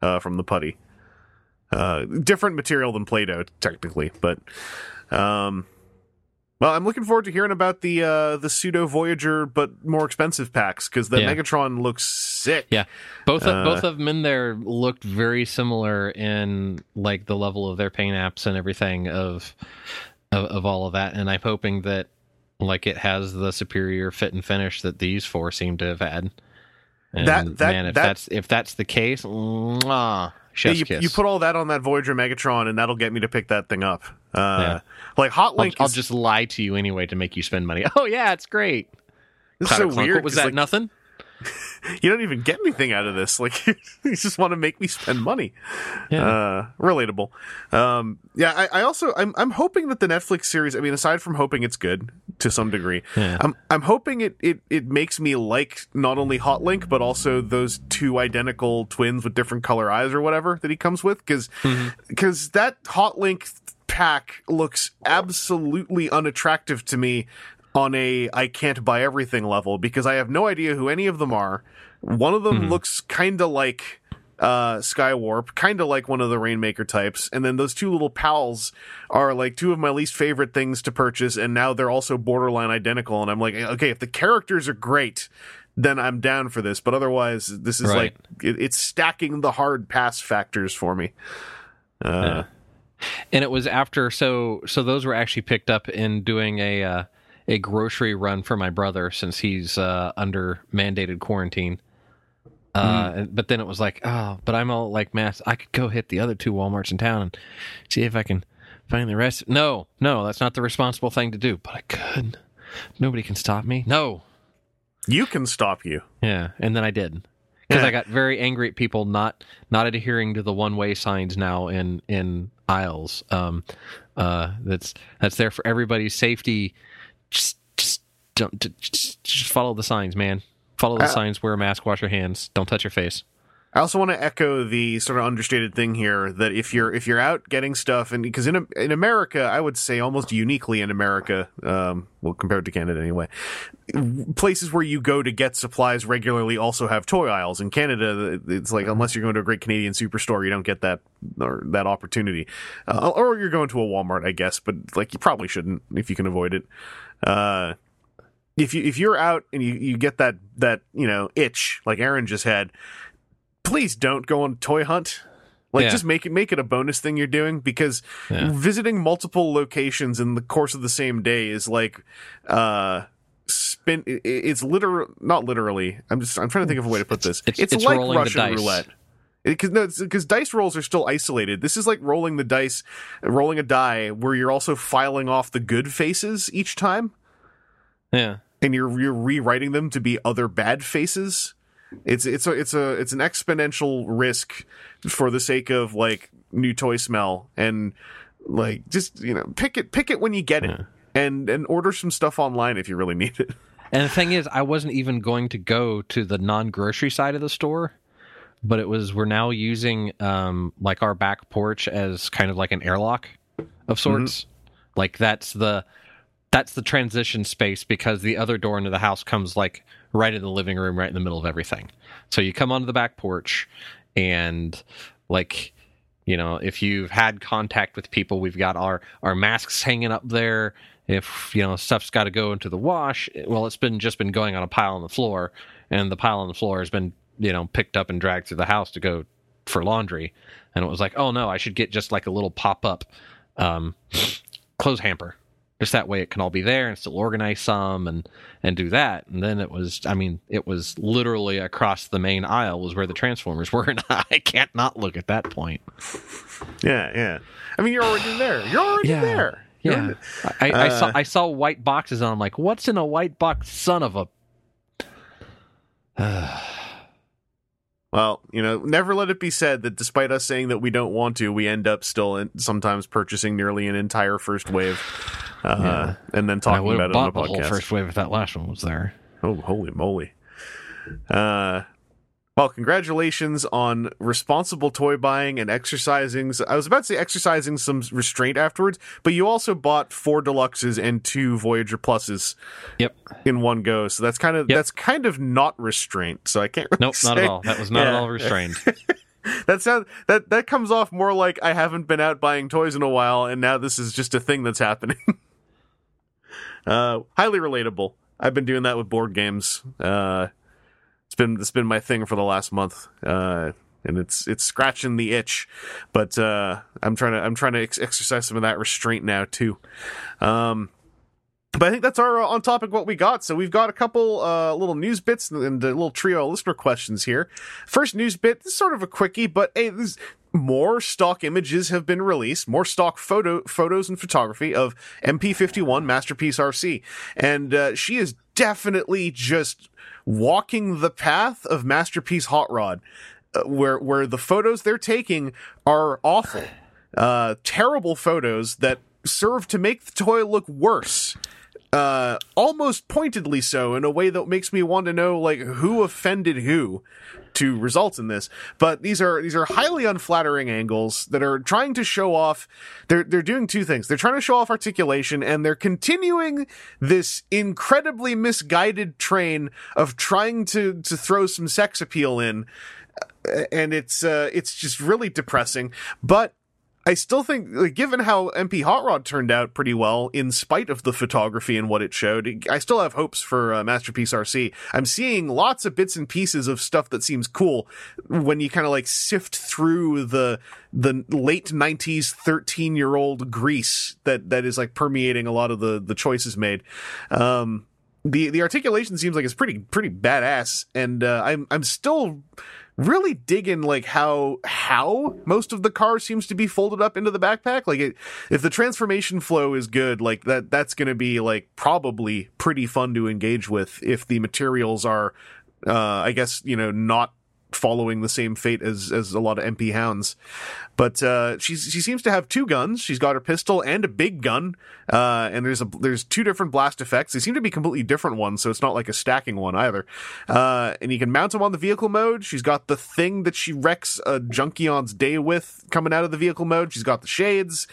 uh, from the putty. Uh, different material than Play-Doh, technically, but um, well, I'm looking forward to hearing about the uh, the pseudo Voyager but more expensive packs because the Yeah. Megatron looks sick. Yeah. Both of, Uh, both of them in there looked very similar in like the level of their paint apps and everything of, of of all of that, and I'm hoping that like it has the superior fit and finish that these four seem to have had. And That- that- man, if that- that's if that's the case, mwah, you, kiss. you put all that on that Voyager Megatron, and that'll get me to pick that thing up. Uh, Yeah. Like Hot I'll, I'll just lie to you anyway to make you spend money. <laughs> Oh yeah, it's great. this is so Clunk, weird. What was that? like, Nothing. <laughs> you don't even get anything out of this. <laughs> Like you just want to make me spend money. Yeah. Uh, relatable. Um, yeah, I, I also I'm I'm hoping that the Netflix series. I mean, aside from hoping it's good to some degree, Yeah. I'm I'm hoping it it it makes me like not only Hotlink but also those two identical twins with different color eyes or whatever that he comes with because because that Hotlink pack looks absolutely unattractive to me on a I can't buy everything level because I have no idea who any of them are. One of them looks kind of like uh Skywarp, kind of like one of the Rainmaker types, and then those two little pals are like two of my least favorite things to purchase and now they're also borderline identical and I'm like okay, if the characters are great, then I'm down for this, but otherwise this is Right. like it, it's stacking the hard pass factors for me. Uh Yeah. and it was after so so those were actually picked up in doing a uh, a grocery run for my brother since he's uh, under mandated quarantine. Uh, Hmm. But then it was like, oh, but I'm all like mass. I could go hit the other two WalMarts in town and see if I can find the rest. No, no, that's not the responsible thing to do. But I could. Nobody can stop me. No. You can stop you. Yeah, and then I did because Yeah. I got very angry at people not not adhering to the one way signs now in in aisles. Um, uh, that's that's there for everybody's safety. Just just don't just, just follow the signs, man. Follow the Uh, signs. Wear a mask. Wash your hands. Don't touch your face. I also want to echo the sort of understated thing here that if you're if you're out getting stuff and because in in America I would say almost uniquely in America um well compared to Canada anyway places where you go to get supplies regularly also have toy aisles. In Canada it's like unless you're going to a great Canadian superstore you don't get that or that opportunity. Uh, or you're going to a Walmart I guess but like you probably shouldn't if you can avoid it. Uh if you if you're out and you, you get that that you know itch like Aaron just had please don't go on toy hunt. Like Yeah. just make it make it a bonus thing you're doing because Yeah. visiting multiple locations in the course of the same day is like uh spin it's literal not literally. I'm just I'm trying to think of a way to put this. It's- it's rolling the dice. roulette. Because no, because dice rolls are still isolated. This is like rolling the dice, rolling a die where you're also filing off the good faces each time Yeah. and you're you're rewriting them to be other bad faces. It's it's a it's a it's an exponential risk for the sake of like new toy smell and like just you know pick it pick it when you get it and and order some stuff online if you really need it. And the thing is, I wasn't even going to go to the non grocery side of the store, but it was we're now using um, like our back porch as kind of like an airlock of sorts. Like that's the that's the transition space because the other door into the house comes like right in the living room, right in the middle of everything. So you come onto the back porch, and like you know, if you've had contact with people, we've got our our masks hanging up there. If you know stuff's got to go into the wash, well, it's been just been going on a pile on the floor, and the pile on the floor has been you know picked up and dragged through the house to go for laundry. And it was like, oh no, I should get just like a little pop up um, clothes hamper. Just that way, it can all be there and still organize some and and do that. And then it was, I mean, it was literally across the main aisle was where the transformers <laughs> were, and I can't not look at that point. Yeah, yeah. I mean, you're already there. You're already Yeah. there. You're Yeah, already- I, I saw Uh, I saw white boxes and I'm like, what's in a white box? Son of a. <sighs> Well, you know, never let it be said that despite us saying that we don't want to, we end up still in, sometimes purchasing nearly an entire first wave, uh, Yeah. and then talking would about it on the podcast. first wave if that last one was there. Oh, holy moly! Uh, well, congratulations on responsible toy buying and exercising. I was about to say exercising some restraint afterwards, but you also bought four deluxes and two Voyager pluses Yep. in one go. So that's kind of Yep. that's kind of not restraint. So I can't. Really Nope, not at all. That was not at all restrained. <laughs> That sounds that that comes off more like I haven't been out buying toys in a while, and now this is just a thing that's happening. <laughs> uh, highly relatable. I've been doing that with board games. Uh, it's been it's been my thing for the last month, uh, and it's it's scratching the itch. But uh, I'm trying to I'm trying to ex- exercise some of that restraint now too. Um, but I think that's our uh, on topic what we got. So we've got a couple uh, little news bits and a little trio of listener questions here. First news bit, this is sort of a quickie, but hey, this, more stock images have been released, more stock photo photos and photography of MP51 Masterpiece Arcee, and uh, she is definitely just walking the path of Masterpiece Hot Rod, uh, where where the photos they're taking are awful, uh, terrible photos that serve to make the toy look worse. Uh almost pointedly so in a way that makes me want to know like who offended who to result in this but these are these are highly unflattering angles that are trying to show off they're they're doing two things. They're trying to show off articulation and they're continuing this incredibly misguided train of trying to to throw some sex appeal in. And it's uh it's just really depressing. But I still think, like, given how MP Hot Rod turned out pretty well, in spite of the photography and what it showed, I still have hopes for uh, Masterpiece Arcee. I'm seeing lots of bits and pieces of stuff that seems cool when you kind of like sift through the the late 90s 13 year old grease that that is like permeating a lot of the the choices made. Um, the the articulation seems like it's pretty pretty badass, and uh, I'm I'm still really digging like how how most of the car seems to be folded up into the backpack. Like it, if the transformation flow is good, like that that's going to be like probably pretty fun to engage with if the materials are uh I guess, you know, not following the same fate as as a lot of MP hounds. But uh, she's she seems to have two guns. She's got her pistol and a big gun. Uh, and there's a there's two different blast effects. They seem to be completely different ones, so it's not like a stacking one either. Uh, and you can mount them on the vehicle mode. She's got the thing that she wrecks a Junkion's day with coming out of the vehicle mode. She's got the shades,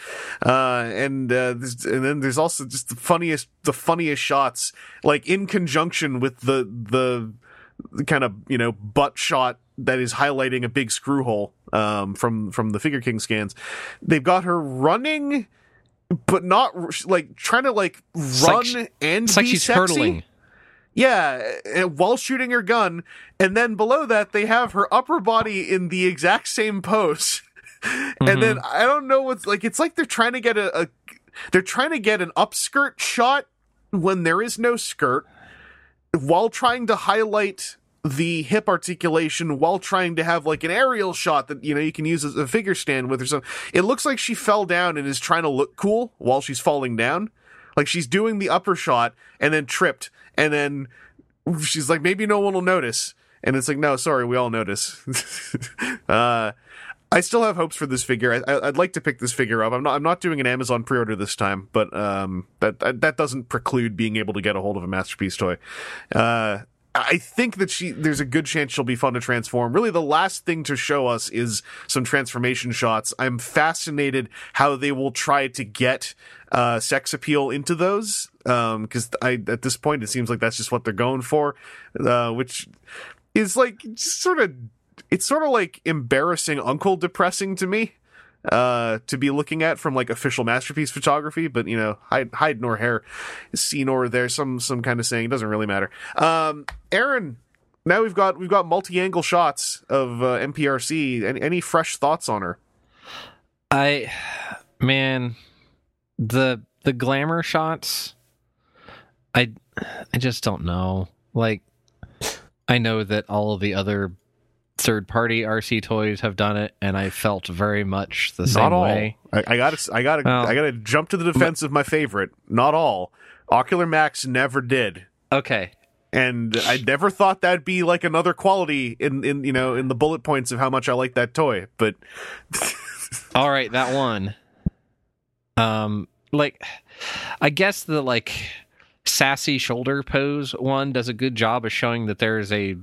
uh, and uh, and then there's also just the funniest the funniest shots, like in conjunction with the the kind of you know butt shot that is highlighting a big screw hole um, from from the Figure King scans. They've got her running, but not like trying to like run like and It's be like she's sexy. hurtling. Yeah, while shooting her gun, and then below that they have her upper body in the exact same pose. <laughs> And then Mm-hmm. I don't know what's like. It's like they're trying to get a, a they're trying to get an upskirt shot when there is no skirt, while trying to highlight the hip articulation while trying to have like an aerial shot that you know you can use as a figure stand with or something. It looks like she fell down and is trying to look cool while she's falling down. Like she's doing the upper shot and then tripped and then she's like maybe no one will notice and it's like no sorry we all notice. <laughs> uh I still have hopes for this figure. I, I'd like to pick this figure up. I'm not. I'm not doing an Amazon pre-order this time, but um, that that that doesn't preclude being able to get a hold of a masterpiece toy. Uh, I think that she. There's a good chance she'll be fun to transform. Really, the last thing to show us is some transformation shots. I'm fascinated how they will try to get uh, sex appeal into those. Um, because I at this point it seems like that's just what they're going for, uh, which is like sort of it's sort of like embarrassing uncle depressing to me uh to be looking at from like official masterpiece photography but you know hide, hide nor hair see nor there some some kind of saying it doesn't really matter um aaron now we've got we've got multi-angle shots of uh, mprc any, any fresh thoughts on her I man, the the glamour shots. I I just don't know. Like I know that all of the other third party Arcee toys have done it, and I felt very much the same all way. I, I gotta i gotta Well- i gotta jump to the defense of my favorite not all ocular max never did Okay. and I never thought that'd be like another quality in in you know in the bullet points of how much I like that toy. But <laughs> All right, that one. Um like I guess the like sassy shoulder pose one does a good job of showing that there's a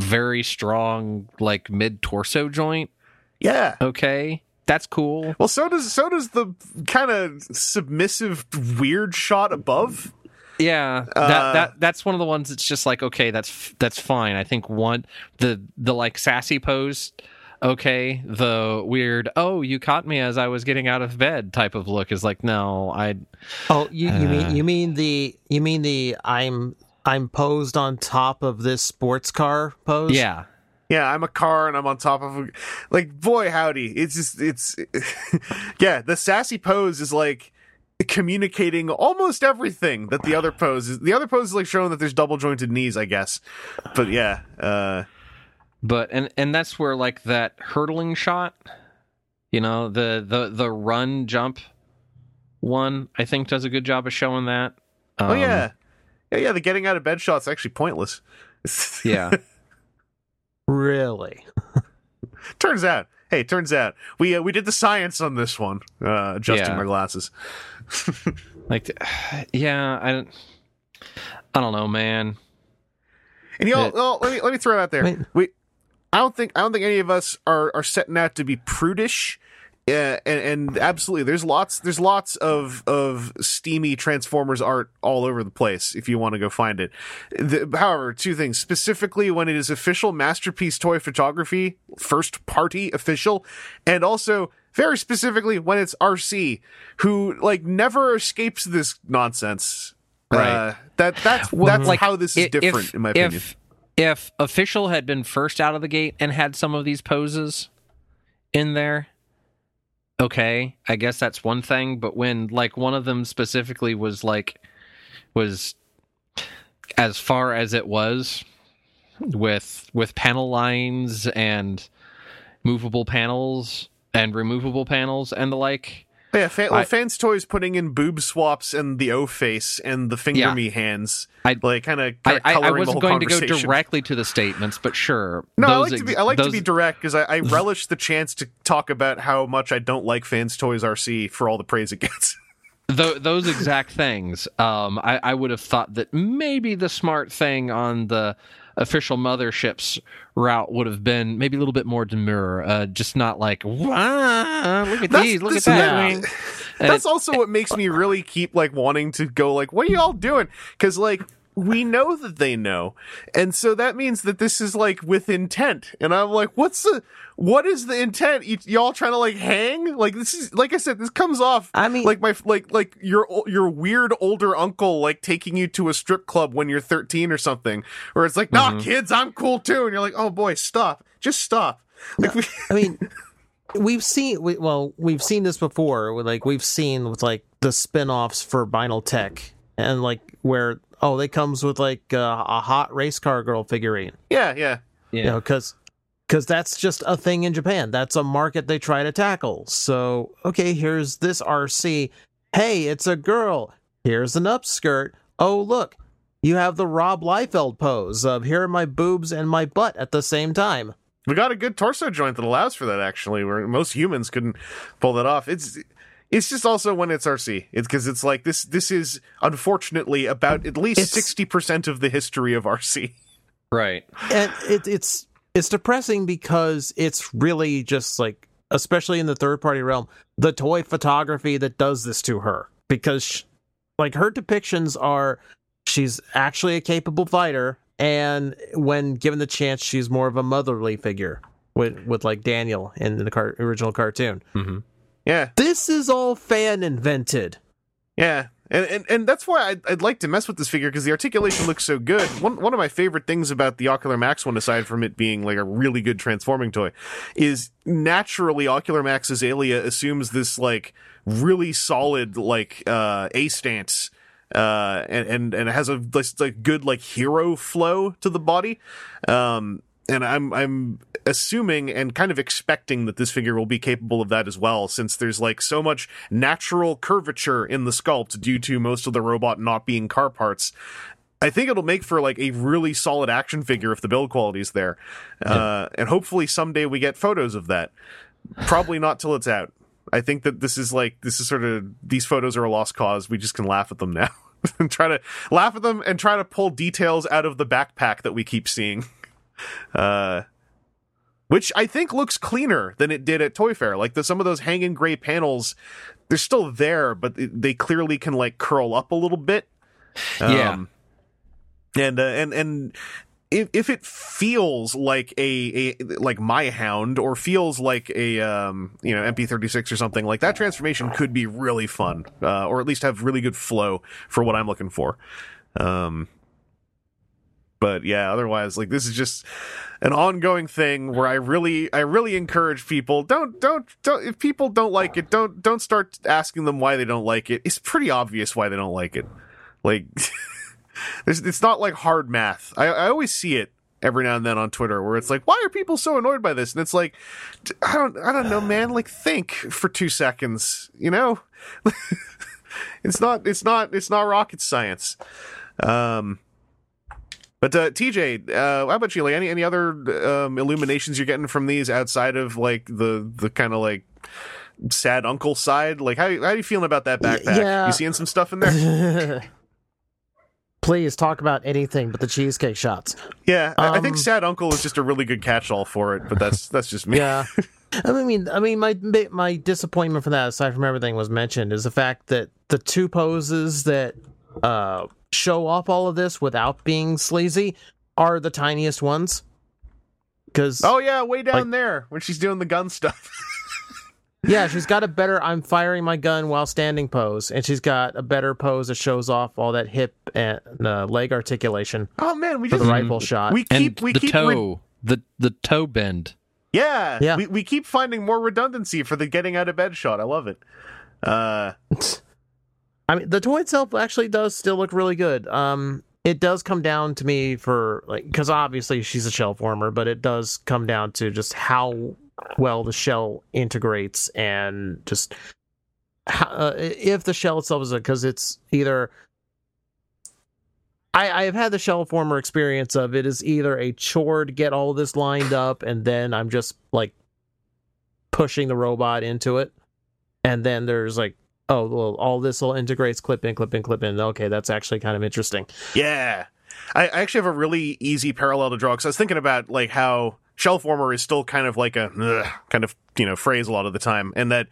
very strong like mid torso joint. yeah, Okay. That's cool. well, so does so does the kind of submissive weird shot above. Yeah, Uh, that that that's one of the ones that's just like okay, that's that's fine. I think one the the like sassy pose, okay. The weird oh you caught me as I was getting out of bed type of look is like no I Oh, you, you Uh. mean you mean the you mean the I'm I'm posed on top of this sports car pose? yeah Yeah, I'm a car and I'm on top of a, like boy howdy. It's just it's <laughs> yeah, the sassy pose is like communicating almost everything that the other pose is. The other pose is like showing that there's double jointed knees, I guess. But yeah, uh but and and that's where like that hurdling shot, you know the the the run jump one I think does a good job of showing that. oh Um, yeah. Yeah, yeah, the getting out of bed shot's actually pointless. <laughs> yeah. Really? turns out. Hey, turns out we uh, we did the science on this one. Uh, adjusting Yeah. my glasses. <laughs> like yeah I don't I don't know man. And you know, Yeah. well, let me let me throw it out there. Wait. We, I don't think I don't think any of us are are setting out to be prudish. Yeah, and, and absolutely, there's lots there's lots of of steamy Transformers art all over the place. If you want to go find it. The, however, two things specifically when it is official masterpiece toy photography, first party official, and also very specifically when it's Arcee, who like never escapes this nonsense. Right. Uh, that that's Well, that's like, how this is i- different, if, in my opinion. If, if official had been first out of the gate and had some of these poses in there, okay, I guess that's one thing. But when like one of them specifically was like was as far as it was with with panel lines and movable panels and removable panels and the like. Yeah, fan, well, I- fans toys putting in boob swaps and the O face and the finger Yeah. me hands, I- like kind of I, I, I wasn't going to go directly to the statements, but sure. No, I those like to be I like to be direct because I, I <laughs> relish the chance to talk about how much I don't like fans toys Arcee for all the praise it gets. <laughs> Tho- those exact things. Um, I, I would have thought that maybe the smart thing on the official mothership's route would have been maybe a little bit more demure, uh, just not like, wow, look at That's- these, look at that. yeah. wing." And That's it- also what makes me really keep like wanting to go like, what are y'all doing? Because like we know that they know, and so that means that this is like with intent. And I'm like, what's the what is the intent? Y- y'all trying to like hang? Like this is like I said, this comes off. I mean- like my like like your your weird older uncle like taking you to a strip club when you're 13 or something, where it's like, nah, mm-hmm. kids, I'm cool too, and you're like, oh boy, stop, just stop. Like we, I mean, we've seen we, well, we've seen this before. with, Like we've seen with like the spin-offs for Binaltech, and like where oh, they comes with like uh, a hot race car girl figurine. yeah, yeah. yeah. You know, because because that's just a thing in Japan. That's a market they try to tackle. So okay, here's this Arcee. Hey, it's a girl. Here's an upskirt. Oh look. You have the Rob Liefeld pose of here are my boobs and my butt at the same time. We got a good torso joint that allows for that actually, where most humans couldn't pull that off. It's it's just also when it's Arcee. It's because it's like this this is unfortunately about at least sixty percent of the history of Arcee. right. and it, it's it's depressing because it's really just like especially in the third party realm the toy photography that does this to her because sh like her depictions are she's actually a capable fighter and when given the chance she's more of a motherly figure with with like daniel in the car- original cartoon mm-hmm. Yeah, this is all fan invented yeah. And, and and that's why I'd, I'd like to mess with this figure because the articulation looks so good. One one of my favorite things about the Ocular Max one, aside from it being like a really good transforming toy, is naturally Ocular Max Azalea assumes this like really solid like uh A stance. Uh, and, and, and it has a like good like hero flow to the body. Um, and I'm, I'm assuming and kind of expecting that this figure will be capable of that as well, since there's like so much natural curvature in the sculpt due to most of the robot not being car parts. I think it'll make for like a really solid action figure if the build quality is there. Uh, and hopefully someday we get photos of that. Probably not till it's out. I think that this is like this is sort of these photos are a lost cause. We just can laugh at them now <laughs> and try to laugh at them and try to pull details out of the backpack that we keep seeing. Uh, which I think looks cleaner than it did at Toy Fair. Like the, some of those hanging gray panels, they're still there, but they clearly can like curl up a little bit. <sighs> Yeah. Um, and uh, and and if if it feels like a, a like my hound or feels like a um you know MP36 or something like that transformation could be really fun uh, or at least have really good flow for what I'm looking for. Um but yeah, otherwise like this is just an ongoing thing where I really I really encourage people don't don't don't if people don't like it don't don't start asking them why they don't like it. It's pretty obvious why they don't like it. Like <laughs> it's not like hard math. I, I always see it every now and then on Twitter where it's like, why are people so annoyed by this? And it's like, I don't, I don't know, man. Like, think for two seconds. You know, <laughs> it's not, it's not, it's not rocket science. Um, but uh, TJ, uh, how about you? Like, any any other um, illuminations you're getting from these outside of like the the kind of like sad uncle side? Like, how how are you feeling about that backpack? yeah. You seeing some stuff in there? <laughs> Please talk about anything but the cheesecake shots. Yeah, I I think Um, Sad Uncle is just a really good catch-all for it, but that's that's just me. Yeah. <laughs> I mean, I mean, my my disappointment for that, aside from everything was mentioned, is the fact that the two poses that uh, show off all of this without being sleazy are the tiniest ones. Because Oh yeah, way down Like- there when she's doing the gun stuff. <laughs> Yeah, she's got a better I'm firing my gun while standing pose, and she's got a better pose that shows off all that hip and uh, leg articulation Oh man, we for just the rifle shot. we and keep we the keep toe, re- the the toe bend. yeah Yeah. we we keep finding more redundancy for the getting out of bed shot. I love it. Uh, <laughs> I mean, the toy itself actually does still look really good. Um, it does come down to me for like because obviously she's a shell former, but it does come down to just how well the shell integrates and just how, uh, if the shell itself is because it's either. I have had the shell former experience of it is either a chore to get all this lined up and then I'm just like pushing the robot into it. And then there's like oh well all this will integrates clip in clip in clip in okay that's actually kind of interesting Yeah. I, I actually have a really easy parallel to draw because I was thinking about like how shellformer is still kind of like a ugh, kind of you know phrase a lot of the time, and that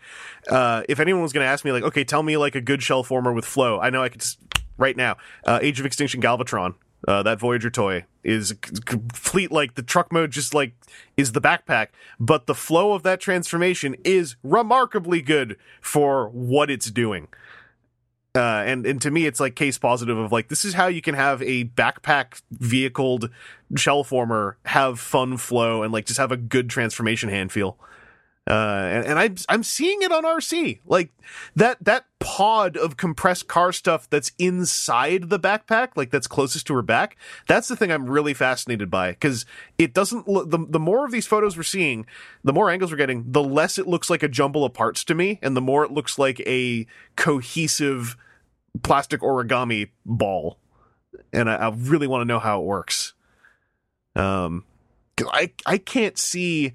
uh, if anyone was going to ask me like, okay, tell me like a good shellformer with flow, I know I could just right now. Uh, Age of Extinction Galvatron, uh, that Voyager toy is complete. Like the truck mode, just like is the backpack, but the flow of that transformation is remarkably good for what it's doing. Uh, and and to me, it's like case positive of like this is how you can have a backpack vehicled shell former have fun flow and like just have a good transformation hand feel. Uh, and, and I'm I'm seeing it on Arcee like that that pod of compressed car stuff that's inside the backpack, like that's closest to her back. That's the thing I'm really fascinated by because it doesn't look the the more of these photos we're seeing, the more angles we're getting, the less it looks like a jumble of parts to me, and the more it looks like a cohesive plastic origami ball. And I, I really want to know how it works. Um, I I can't see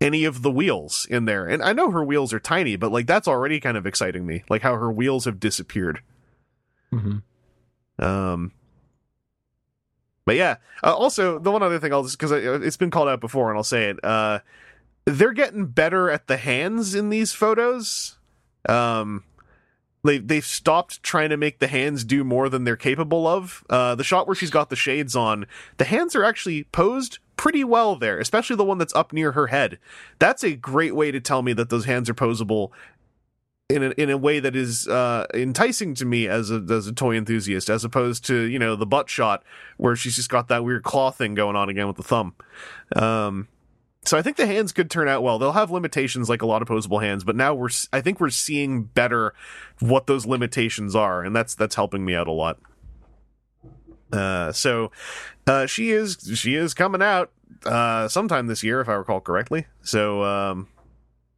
any of the wheels in there, and I know her wheels are tiny, but like that's already kind of exciting me. Like how her wheels have disappeared. Mm-hmm. Um, but yeah. Uh, also, the one other thing I'll just because it's been called out before, and I'll say it. Uh, they're getting better at the hands in these photos. Um, they they've stopped trying to make the hands do more than they're capable of. Uh, the shot where she's got the shades on, the hands are actually posed pretty well there, especially the one that's up near her head. That's a great way to tell me that those hands are posable in a, in a way that is uh, enticing to me as a as a toy enthusiast, as opposed to you know the butt shot where she's just got that weird claw thing going on again with the thumb. Um, so I think the hands could turn out well. They'll have limitations like a lot of posable hands, but now we're I think we're seeing better what those limitations are, and that's that's helping me out a lot. Uh, so uh, she is she is coming out uh, sometime this year, if I recall correctly. So um,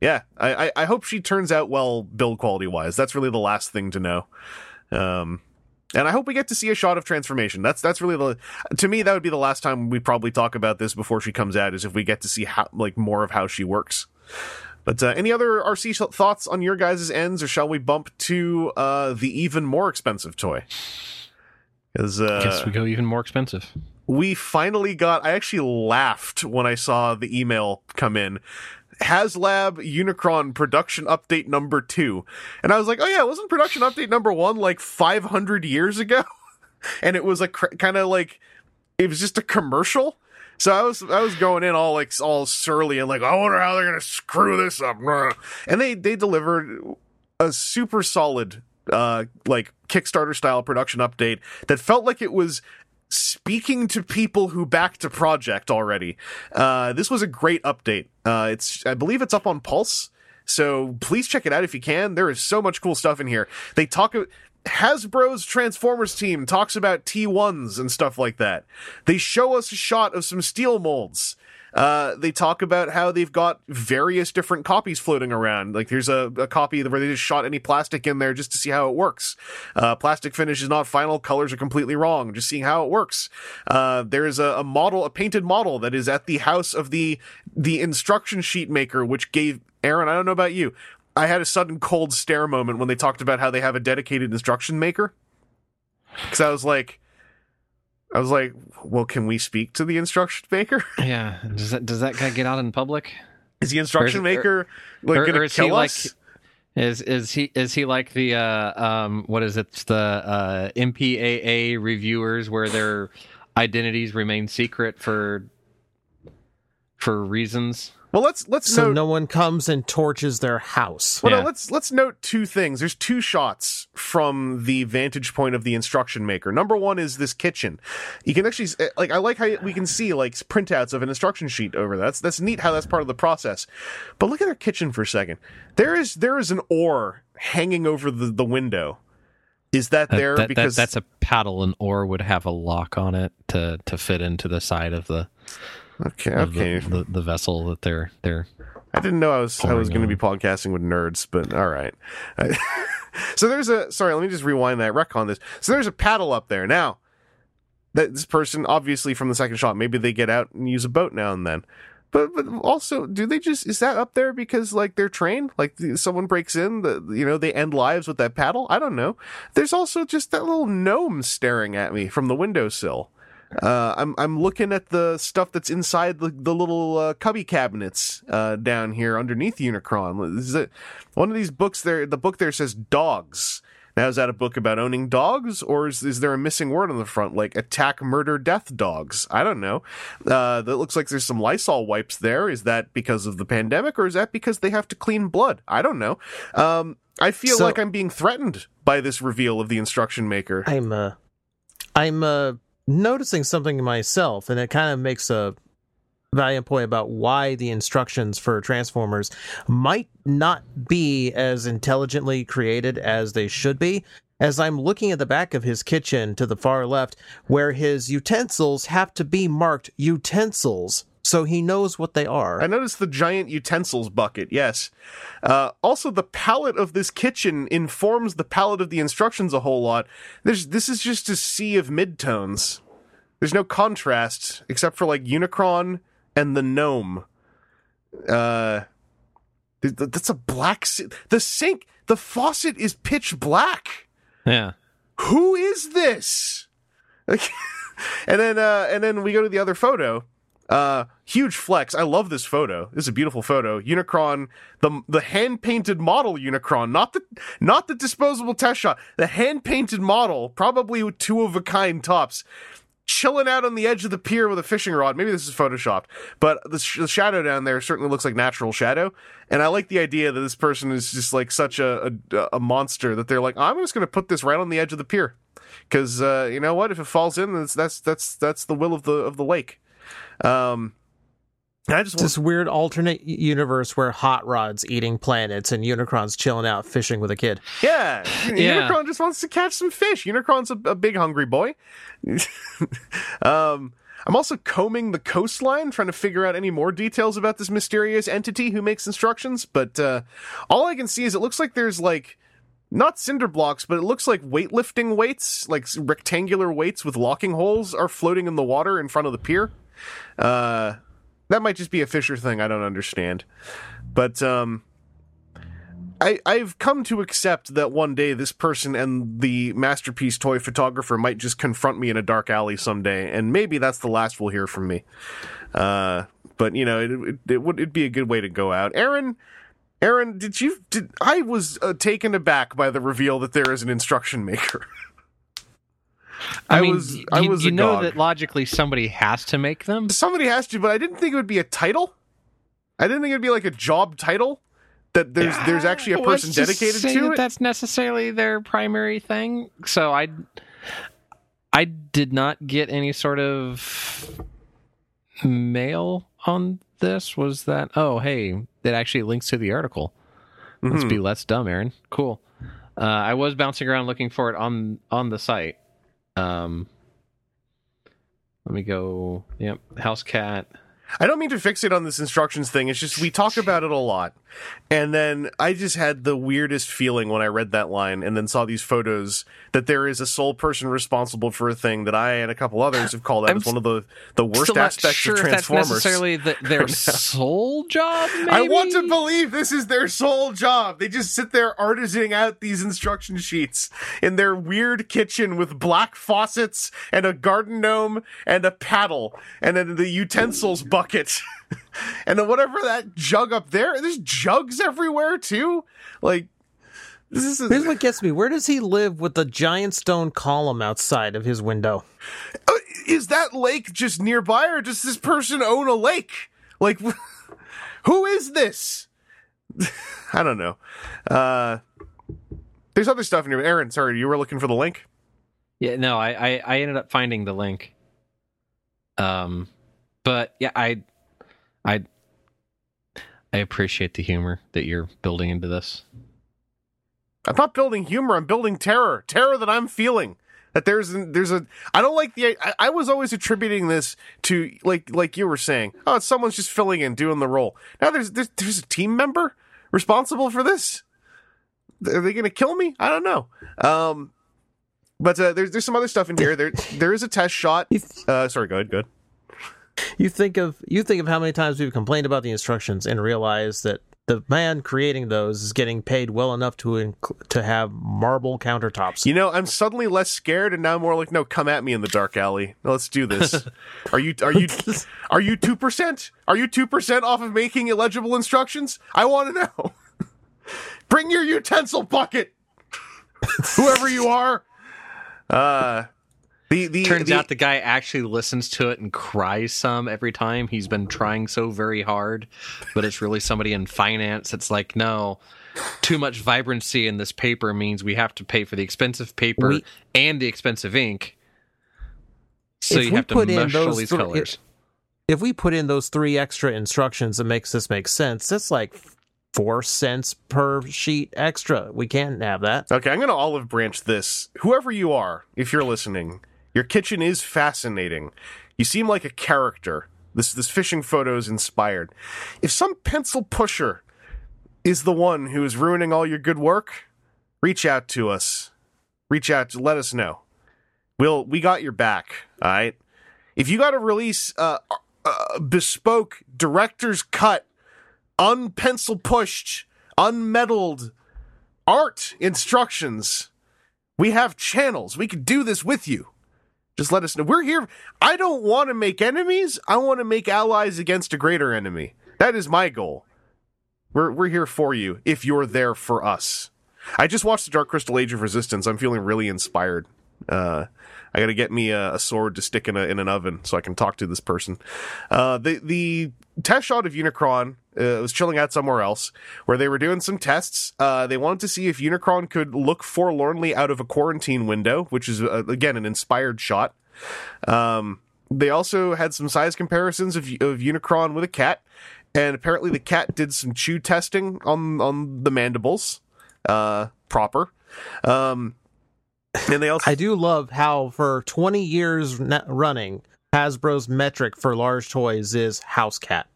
yeah, I, I, I hope she turns out well build quality wise. That's really the last thing to know. Um, and I hope we get to see a shot of transformation. That's that's really the to me that would be the last time we probably talk about this before she comes out is if we get to see how like more of how she works. But uh, any other Arcee thoughts on your guys' ends, or shall we bump to uh, the even more expensive toy? Because uh, Guess we go even more expensive. we finally got i actually laughed when i saw the email come in haslab unicron production update number two. And i was like oh yeah wasn't production update number one like 500 years ago? <laughs> And it was a cr- kind of like it was just a commercial? So I was I was going in all like all surly and like I wonder how they're gonna screw this up, <laughs> and they they delivered a super solid uh like Kickstarter style production update that felt like it was speaking to people who backed a project already. Uh, this was a great update. Uh, it's I believe it's up on Pulse, so please check it out if you can. There is so much cool stuff in here. They talk. Hasbro's Transformers team talks about T1s and stuff like that. They show us a shot of some steel molds. Uh, they talk about how they've got various different copies floating around. Like there's a, a copy where they just shot any plastic in there just to see how it works. Uh, plastic finish is not final. Colors are completely wrong. Just seeing how it works. Uh, there's a, a model, a painted model that is at the house of the, the instruction sheet maker, which gave Aaron, I don't know about you. I had a sudden cold stare moment when they talked about how they have a dedicated instruction maker. Cause I was like, I was like, well, can we speak to the instruction maker? <laughs> Yeah. Does that does that guy get out in public? Is the instruction is- maker like or- gonna or is he kill like- us? Is is he is he like the uh um what is it It's the uh MPAA reviewers where their identities remain secret for for reasons? Well, let's let's so note. no one comes and torches their house. well, no, let's let's note two things. There's two shots from the vantage point of the instruction maker. Number one is this kitchen. You can actually eh, like I like how we can see like printouts of an instruction sheet over that. That's that's neat how that's part of the process. But look at their kitchen for a second. There is there is an oar hanging over the the window. Is that That- there that- that- because that's a paddle, and oar would have a lock on it to to fit into the side of the okay okay the, the, the vessel that they're they're I didn't know I was I was going to be podcasting with nerds, but all right. <laughs> so there's a sorry. Let me just rewind that. Wreck on this. So there's a paddle up there now. That this person obviously from the second shot. Maybe they get out and use a boat now and then. But but also, do they just is that up there because like they're trained? Like the, someone breaks in, the you know they end lives with that paddle. I don't know. There's also just that little gnome staring at me from the windowsill. Uh, I'm I'm looking at the stuff that's inside the, the little uh, cubby cabinets uh, down here underneath Unicron. Is it one of these books there? The book there says dogs. Now is that a book about owning dogs, or is is there a missing word on the front like attack, murder, death dogs? I don't know. Uh, that looks like there's some Lysol wipes there. Is that because of the pandemic, or is that because they have to clean blood? I don't know. Um, I feel So- like I'm being threatened by this reveal of the instruction maker. I'm uh I'm uh noticing something myself and it kind of makes a valiant point about why the instructions for transformers might not be as intelligently created as they should be. As I'm looking at the back of his kitchen to the far left where his utensils have to be marked utensils so he knows what they are. I noticed the giant utensils bucket, yes. Uh, also, the palette of this kitchen informs the palette of the instructions a whole lot. There's, this is just a sea of midtones. There's no contrast, except for like Unicron and the gnome. Uh, th- th- that's a black. Si- the sink, the faucet is pitch black yeah. who is this? Like, <laughs> and then uh, and then we go to the other photo. Uh, huge flex. I love this photo. This is a beautiful photo. Unicron, the the hand painted model Unicron, not the not the disposable test shot. The hand painted model, probably with two of a kind tops, chilling out on the edge of the pier with a fishing rod. Maybe this is photoshopped, but the, sh- the shadow down there certainly looks like natural shadow. And I like the idea that this person is just like such a a, a monster that they're like, I'm just going to put this right on the edge of the pier because uh, you know what? If it falls in, that's that's that's that's the will of the of the lake. Um, I just want, this weird alternate universe where Hot Rod's eating planets and Unicron's chilling out fishing with a kid. yeah, <sighs> Yeah. Unicron just wants to catch some fish. Unicron's a, a big hungry boy. <laughs> um, I'm also combing the coastline, trying to figure out any more details about this mysterious entity who makes instructions. But uh, all I can see is it looks like there's like not cinder blocks, but it looks like weightlifting weights, like rectangular weights with locking holes, are floating in the water in front of the pier. Uh, that might just be a Fisher thing. I don't understand, but um, I I've come to accept that one day this person and the masterpiece toy photographer might just confront me in a dark alley someday, and maybe that's the last we'll hear from me. Uh, but you know, it, it, it would it'd be a good way to go out. Aaron, Aaron, did you? Did I was uh, taken aback by the reveal that there is an instruction maker. <laughs> I, I mean, was- y- I you, was you know agog. that logically somebody has to make them. Somebody has to, but I didn't think it would be a title. I didn't think it'd be like a job title. That there's there's actually a person dedicated to that it. That's necessarily their primary thing. So I, I did not get any sort of mail on this. Was that? Oh, hey, it actually links to the article. Let's Mhm. be less dumb, Aaron. Cool. Uh, I was bouncing around looking for it on on the site. Um, let me go. Yep, house cat. I don't mean to fixate on this instructions thing. It's just we talk about it a lot. And then I just had the weirdest feeling when I read that line and then saw these photos that there is a sole person responsible for a thing that I and a couple others have called out I'm as one of the, the worst aspects sure of if that's Transformers. necessarily the, <laughs> their sole job. Maybe? I want to believe this is their sole job. They just sit there artisaning out these instruction sheets in their weird kitchen with black faucets and a garden gnome and a paddle and then the utensils bucket. <laughs> <laughs> and then whatever that jug up there, there's jugs everywhere too. Like this is Here's what gets me. Where does he live with the giant stone column outside of his window? Uh, is that lake just nearby or does this person own a lake? Like <laughs> Who is this? <laughs> I don't know. Uh, there's other stuff in here. Aaron, sorry, you were looking for the link. Yeah, no, I, I, I ended up finding the link. Um, but yeah, I, I, I appreciate the humor that you're building into this. I'm not building humor. I'm building terror. Terror that I'm feeling. That there's there's a I don't like the I, I was always attributing this to like like you were saying. Oh, someone's just filling in, doing the role. Now there's there's, there's a team member responsible for this. Are they going to kill me? I don't know. Um, but uh, there's there's some other stuff in here. There there is a test shot. <laughs> Uh, sorry, go ahead. Good. You think of you think of how many times we've complained about the instructions and realize that the man creating those is getting paid well enough to inc- to have marble countertops. You know, I'm suddenly less scared, and now more like, no, come at me in the dark alley. Let's do this. <laughs> are you are you are you two percent? Are you two percent off of making illegible instructions? I want to know. <laughs> Bring your utensil bucket, <laughs> whoever you are. Uh, the the Turns the, out the guy actually listens to it and cries some every time. He's been trying so very hard, but it's really somebody in finance. It's like, no, too much vibrancy in this paper means we have to pay for the expensive paper We- and the expensive ink. So If you we have to put in mush all those these thr- colors. if we put in those three extra instructions that makes this make sense, that's like four cents per sheet extra. We can't have that. Okay, I'm going to olive branch this. Whoever you are, if you're listening, your kitchen is fascinating. You seem like a character. This this fishing photo is inspired. If some pencil pusher is the one who is ruining all your good work, reach out to us. Reach out to let us know. We'll we got your back. All right. If you got to release uh, uh, bespoke director's cut, unpencil pushed, unmeddled art instructions. We have channels. We could do this with you. Just let us know. We're here. I don't want to make enemies. I want to make allies against a greater enemy. That is my goal. We're we're here for you if you're there for us. I just watched the Dark Crystal Age of Resistance. I'm feeling really inspired. Uh, I got to get me a, a sword to stick in a in an oven so I can talk to this person. Uh, the the test shot of Unicron uh, was chilling out somewhere else where they were doing some tests. Uh, they wanted to see if Unicron could look forlornly out of a quarantine window, which is uh, again an inspired shot. Um, they also had some size comparisons of of Unicron with a cat, and apparently the cat did some chew testing on on the mandibles uh, proper. Um, and they also I do love how for 20 years running, Hasbro's metric for large toys is house cat.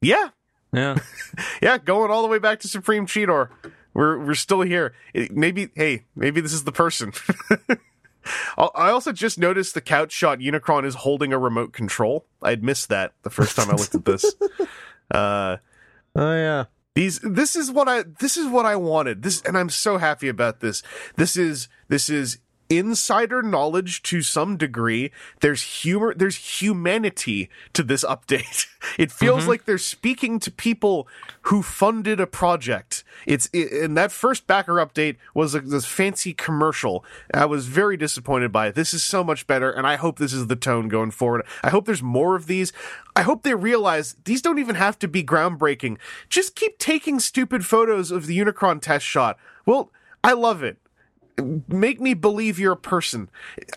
yeah Yeah. <laughs> yeah going all the way back to Supreme Cheetor. We're we're still here. It- maybe hey maybe this is the person. <laughs> I also just noticed the couch shot Unicron is holding a remote control. I'd missed that the first time I looked at this. <laughs> Uh, Oh yeah. These this is what I this is what I wanted. This and I'm so happy about this. This is this is insider knowledge to some degree. There's humor, there's humanity to this update. <laughs> It feels mm-hmm. like they're speaking to people who funded a project. It's it, and that first backer update was a, this fancy commercial. I was very disappointed by it. This is so much better, and I hope this is the tone going forward. I hope there's more of these. I hope they realize these don't even have to be groundbreaking. Just keep taking stupid photos of the Unicron test shot. Well, I love it make me believe you're a person.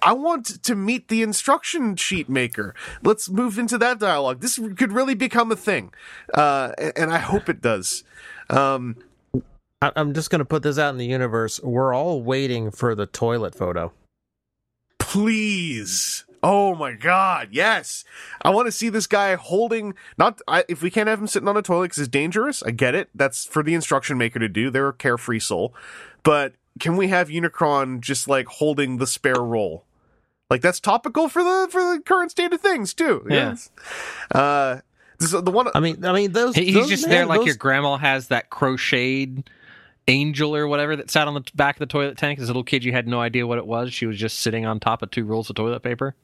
I want to meet the instruction sheet maker. Let's move into that dialogue. This could really become a thing, uh, and I hope it does. Um, I'm just going to put this out in the universe. We're all waiting for the toilet photo. please. Oh my god, yes. I want to see this guy holding not I, if we can't have him sitting on a toilet cuz it's dangerous. I get it. That's for the instruction maker to do. They're a carefree soul. But can we have Unicron just like holding the spare roll? Like that's topical for the for the current state of things too. Yeah. Yes. Uh this the one I mean, I mean those. He's those- just man, there like those- your grandma has that crocheted angel or whatever that sat on the back of the toilet tank. As a little kid, you had no idea what it was. She was just sitting on top of two rolls of toilet paper.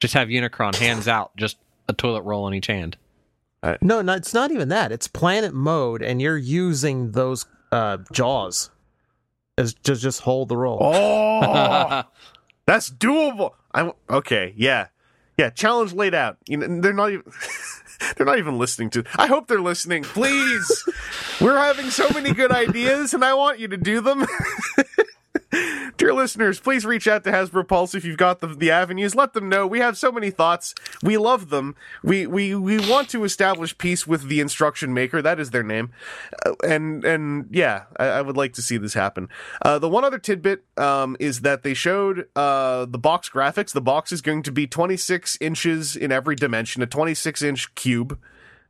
Just have Unicron hands <laughs> out, just a toilet roll in each hand. No, no, it's not even that. It's planet mode, and you're using those uh, jaws to just hold the roll. Oh, <laughs> that's doable. I'm okay, yeah, yeah. Challenge laid out. You know, they're not even. <laughs> they're not even listening to. I hope they're listening. Please, <laughs> we're having so many good ideas, and I want you to do them. Dear listeners, please reach out to Hasbro Pulse if you've got the, the avenues. Let them know. We have so many thoughts. We love them. We we we want to establish peace with the instruction maker. That is their name. Uh, and and yeah, I, I, would like to see this happen. Uh, the one other tidbit um, is that they showed uh, the box graphics. The box is going to be 26 inches in every dimension, a 26 inch cube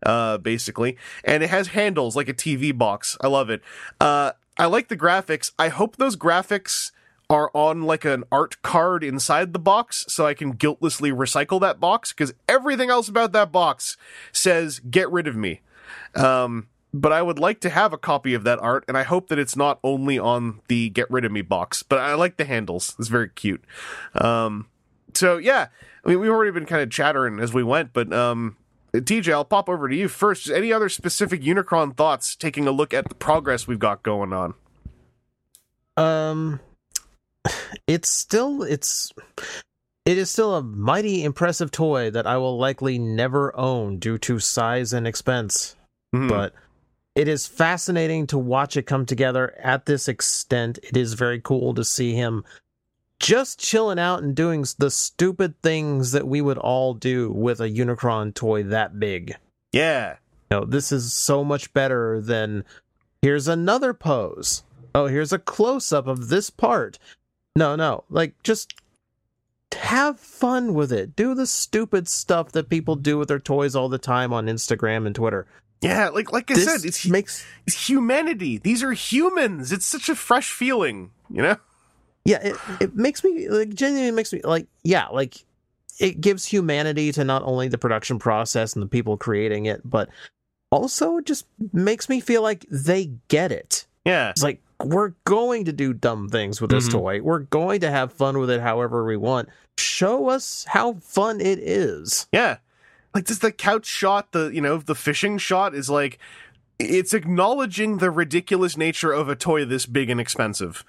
uh, basically, and it has handles like a TV box. I love it. Uh, I like the graphics. I hope those graphics are on like an art card inside the box so I can guiltlessly recycle that box because everything else about that box says get rid of me. Um, but I would like to have a copy of that art, and I hope that it's not only on the get rid of me box. But I like the handles; it's very cute. Um, so yeah, I mean, we've already been kind of chattering as we went, but um, TJ, I'll pop over to you first. Any other specific Unicron thoughts taking a look at the progress we've got going on? Um it's still it's it is still a mighty impressive toy that I will likely never own due to size and expense. Mm-hmm. But it is fascinating to watch it come together at this extent. It is very cool to see him just chilling out and doing the stupid things that we would all do with a Unicron toy that big. Yeah. You know, this is so much better than here's another pose. Oh, here's a close up of this part. No, no. Like just have fun with it. Do the stupid stuff that people do with their toys all the time on Instagram and Twitter. Yeah, like like I this said, it's makes it's humanity. These are humans. It's such a fresh feeling, you know? Yeah, it, it makes me like genuinely makes me like yeah, like it gives humanity to not only the production process and the people creating it, but also just makes me feel like they get it. Yeah. It's like we're going to do dumb things with this mm-hmm. toy. We're going to have fun with it however we want. Show us how fun it is. Yeah. Like just the couch shot, the you know, the fishing shot is like it's acknowledging the ridiculous nature of a toy this big and expensive.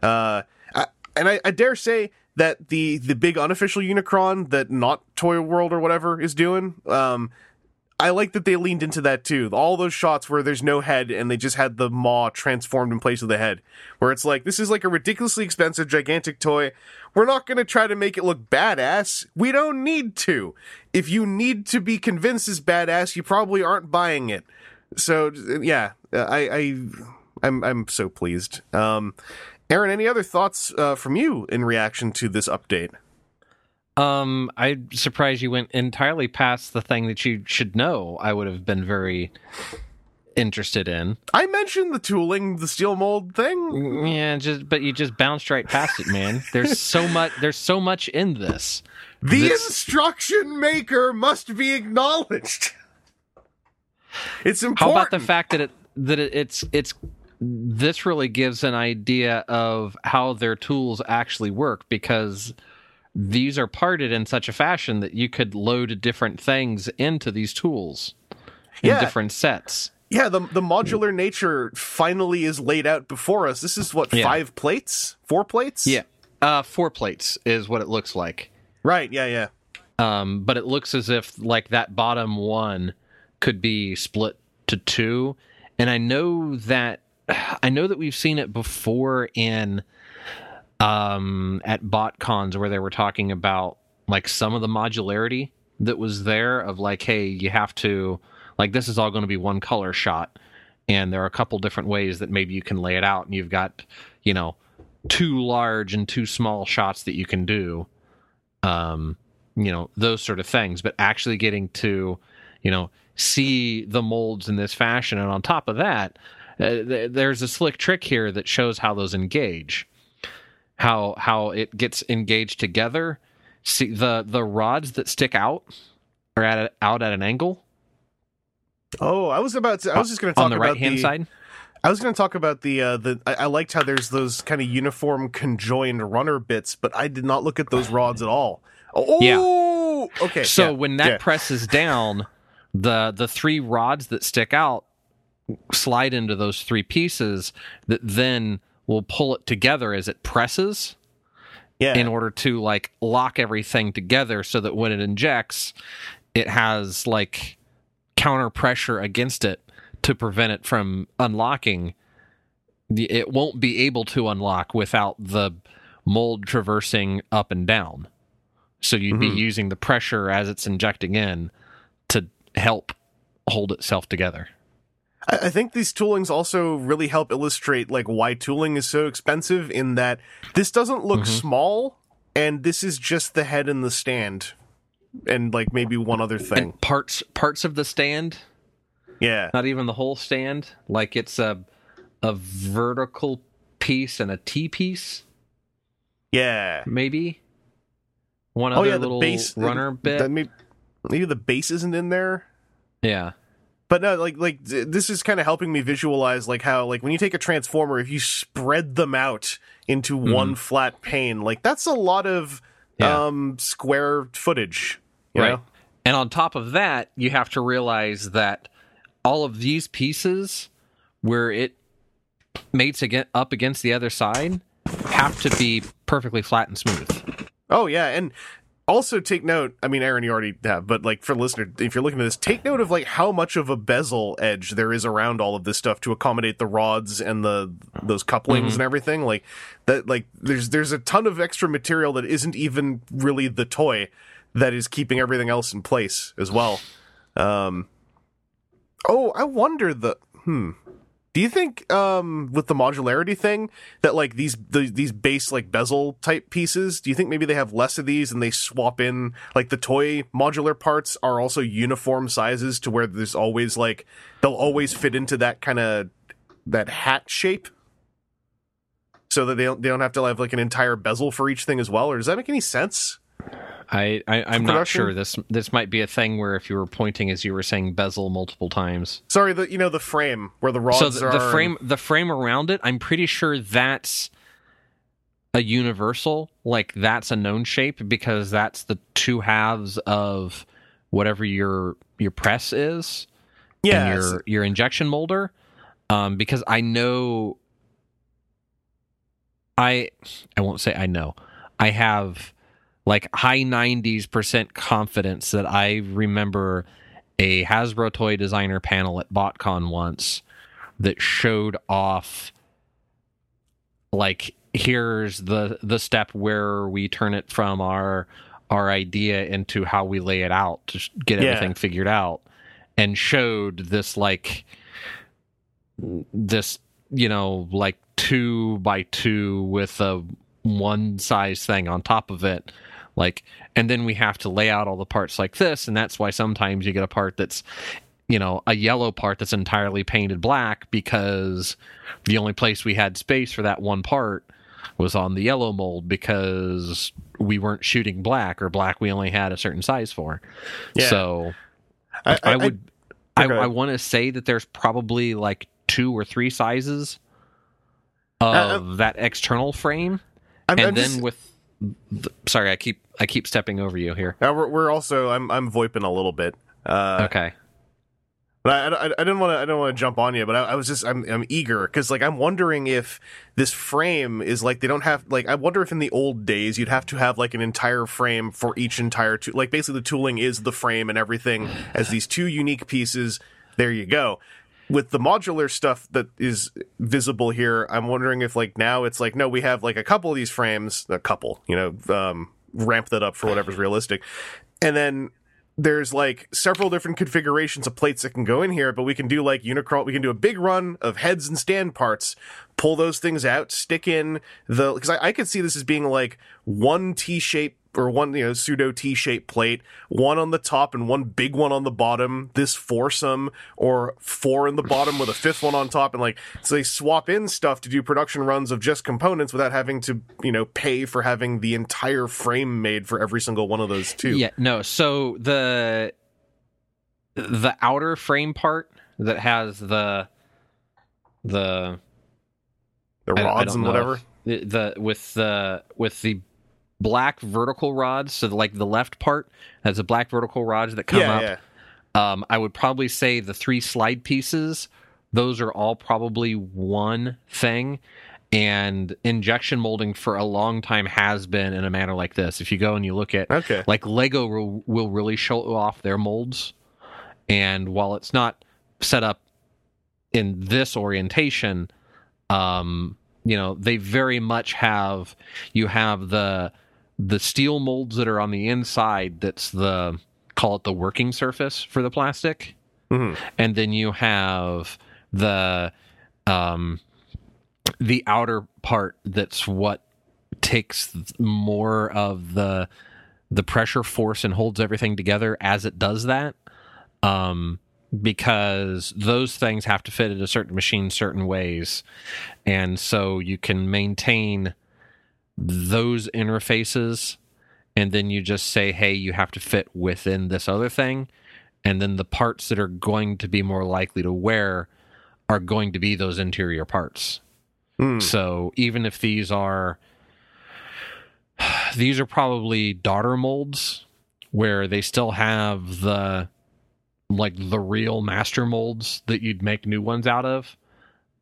Uh and I, I dare say that the the big unofficial Unicron that not Toy World or whatever is doing, um, I like that they leaned into that too. All those shots where there's no head and they just had the maw transformed in place of the head, where it's like this is like a ridiculously expensive, gigantic toy. We're not going to try to make it look badass. We don't need to. If you need to be convinced it's badass, you probably aren't buying it. So yeah, I, I I'm I'm so pleased. Um, Aaron, any other thoughts uh, from you in reaction to this update? Um, I'm surprised you went entirely past the thing that you should know. I would have been very interested in. I mentioned the tooling, the steel mold thing. Yeah, just but you just bounced right past it, man. <laughs> There's so much. There's so much in this. The this... instruction maker must be acknowledged. <laughs> It's important. How about the fact that it that it, it's it's this really gives an idea of how their tools actually work because these are parted in such a fashion that you could load different things into these tools in yeah. different sets. Yeah, the the modular nature finally is laid out before us. This is what yeah. five plates, four plates. Yeah, uh, four plates is what it looks like. Right. Yeah. Yeah. Um, but it looks as if like that bottom one could be split to two, and I know that I know that we've seen it before in um at botcons where they were talking about like some of the modularity that was there of like hey you have to like this is all going to be one color shot and there are a couple different ways that maybe you can lay it out and you've got you know two large and two small shots that you can do um you know those sort of things. But actually getting to you know see the molds in this fashion and on top of that uh, there's a slick trick here that shows how those engage, how how it gets engaged together. See the the rods that stick out are at a, out at an angle. Oh, I was about to. I was just going to talk on the right hand side. I was going to talk about the uh, the. I, I, liked how there's those kind of uniform conjoined runner bits, but I did not look at those rods at all. Oh, yeah. Okay. So yeah, when that yeah. presses down, the the three rods that stick out slide into those three pieces that then will pull it together as it presses. Yeah. In order to like lock everything together so that when it injects, it has like counter pressure against it to prevent it from unlocking, it won't be able to unlock without the mold traversing up and down. So you'd be Mhm. using the pressure as it's injecting in to help hold itself together. I, think these toolings also really help illustrate like why tooling is so expensive. In that this doesn't look Mhm. small, and this is just the head and the stand, and like maybe one other thing. And parts parts of the stand, yeah, not even the whole stand, like it's a a vertical piece and a T piece, yeah. maybe. One Oh other yeah, the little base runner bit. May, maybe the base isn't in there. yeah. But no, like like th- this is kind of helping me visualize like how like when you take a transformer, if you spread them out into one flat pane, like that's a lot of Mm-hmm. Yeah. um square footage. You right. know? And on top of that, you have to realize that all of these pieces where it mates again up against the other side have to be perfectly flat and smooth. Oh yeah, and also take note. I mean, Aaron, you already have, but like for listener, if you're looking at this, take note of like how much of a bezel edge there is around all of this stuff to accommodate the rods and the those couplings and everything. Like that, like there's there's a ton of extra material that isn't even really the toy that is keeping everything else in place as well. Um, oh, I wonder the hmm. Do you think um with the modularity thing that like these the, these base like bezel type pieces, do you think maybe they have less of these and they swap in like the toy modular parts are also uniform sizes to where there's always like they'll always fit into that kind of that hat shape? So that they don't they don't have to have like an entire bezel for each thing as well, or does that make any sense? I, I I'm not sure. This this might be a thing where if you were pointing as you were saying bezel multiple times. Sorry, the you know the frame where the rods so the, are. the frame the frame around it, I'm pretty sure that's a universal. Like that's a known shape because that's the two halves of whatever your your press is yeah, and your your injection molder. Um, because I know I I won't say I know. I have like high 90s percent confidence that I remember a Hasbro toy designer panel at BotCon once that showed off like here's the the step where we turn it from our our idea into how we lay it out to get Yeah. everything figured out and showed this like this you know like two by two with a one size thing on top of it like and then we have to lay out all the parts like this and that's why sometimes you get a part that's you know a yellow part that's entirely painted black because the only place we had space for that one part was on the yellow mold because we weren't shooting black or black we only had a certain size for Yeah. so I, I, would I, okay. I want to say that there's probably like two or three sizes Uh, of that external frame I'm, and I'm then just- with sorry i keep i keep stepping over you here Uh, we're, we're also I'm I'm voiping a little bit. Uh, okay But I, I, I didn't want to I don't want to jump on you, but I, I was just I'm I'm eager because like I'm wondering if this frame is like they don't have like I wonder if in the old days you'd have to have like an entire frame for each entire tool like basically the tooling is the frame and everything as these two unique pieces. There you go. With the modular stuff that is visible here, I'm wondering if like now it's like no, we have like a couple of these frames, a couple, you know, um, ramp that up for whatever's realistic, and then there's like several different configurations of plates that can go in here, but we can do like Unicron. We can do a big run of heads and stand parts, pull those things out, stick in the because I, I could see this as being like one T shape or one you know pseudo T-shaped plate, one on the top and one big one on the bottom. This foursome or four in the bottom with a fifth one on top, and like so they swap in stuff to do production runs of just components without having to you know pay for having the entire frame made for every single one of those too. yeah no so the the outer frame part that has the the the I don't- I rods and whatever. if- the, the with the with the black vertical rods so like the left part has the black vertical rods that come yeah, up yeah. Um, I would probably say the three slide pieces, those are all probably one thing. And injection molding for a long time has been in a manner like this. If you go and you look at, Okay. like Lego will, will really show off their molds. And while it's not set up in this orientation, um, you know, they very much have you have the the steel molds that are on the inside that's the call it the working surface for the plastic. Mhm. And then you have the um the outer part that's what takes more of the the pressure force and holds everything together as it does that um because those things have to fit in a certain machine certain ways and so you can maintain those interfaces and then you just say hey you have to fit within this other thing and then the parts that are going to be more likely to wear are going to be those interior parts Hmm. so even if these are <sighs> these are probably daughter molds where they still have the like the real master molds that you'd make new ones out of.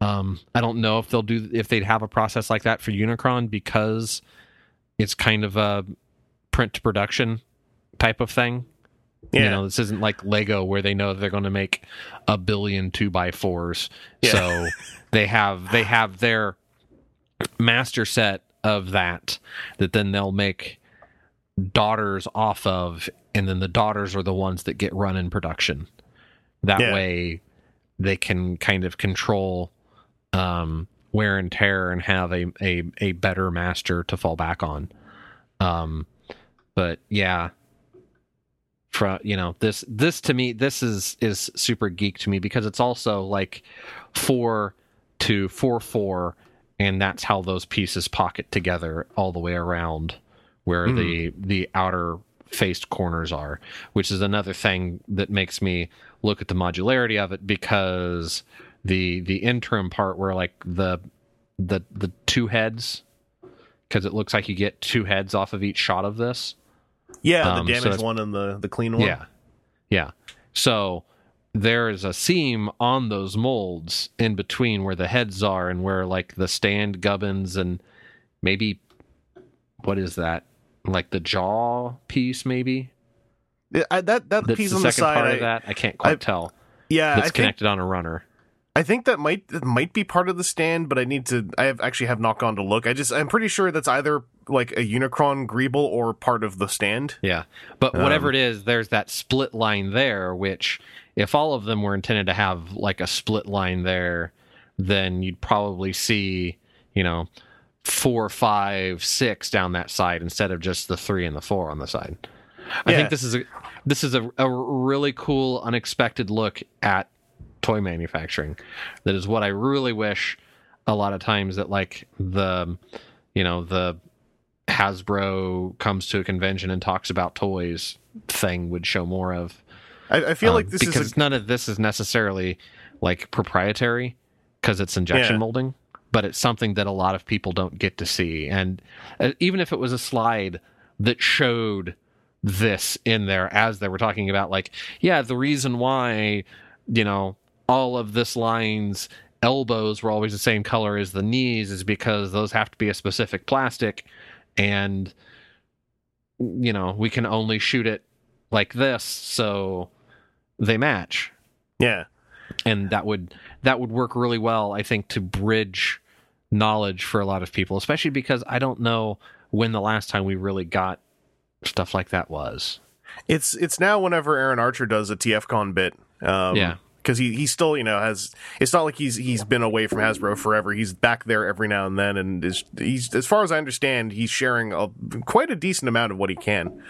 Um, I don't know if they'll do if they'd have a process like that for Unicron because it's kind of a print to production type of thing. Yeah. You know, this isn't like Lego where they know they're going to make a billion two by fours. Yeah. So <laughs> they have they have their master set of that that then they'll make daughters off of, and then the daughters are the ones that get run in production. That Yeah. way, they can kind of control um, wear and tear and have a, a a better master to fall back on. Um, but yeah, for you know this this to me this is is super geek to me because it's also like four to four four and that's how those pieces pocket together all the way around where the the outer faced corners are which is another thing that makes me look at the modularity of it because the the interim part where like the the the two heads because it looks like you get two heads off of each shot of this Yeah, Um, the damaged that's- one and the the clean one. yeah. Yeah. So there is a seam on those molds in between where the heads are and where like the stand gubbins and maybe what is that? Like the jaw piece maybe? Yeah, I, that that That's piece the on the side. part I, of that. I can't quite I- tell. yeah, I That's think connected on a runner. I think that might that might be part of the stand, but I need to. I have actually have not gone to look. I just I'm pretty sure that's either like a Unicron Greeble or part of the stand. Yeah. But whatever Um, it is, there's that split line there, which if all of them were intended to have like a split line there, then you'd probably see, you know, four, five, six down that side instead of just the three and the four on the side. I Yeah. think this is a this is a, a really cool, unexpected look at toy manufacturing. That is what I really wish a lot of times that like the you know the Hasbro comes to a convention and talks about toys thing would show more of. I, I feel Um, like this because is a, none of this is necessarily like proprietary because it's injection Yeah. molding, but it's something that a lot of people don't get to see. And uh, even if it was a slide that showed this in there as they were talking about, like, yeah, the reason why, you know, all of this line's elbows were always the same color as the knees is because those have to be a specific plastic and you know we can only shoot it like this so they match yeah. and that would that would work really well i think to bridge knowledge for a lot of people especially because i don't know when the last time we really got stuff like that was It's it's now whenever Aaron Archer does a TFCon bit. Um, Yeah. Because he, he still you know has it's not like he's he's been away from Hasbro forever. He's back there every now and then, and is he's as far as I understand, he's sharing a, quite a decent amount of what he can.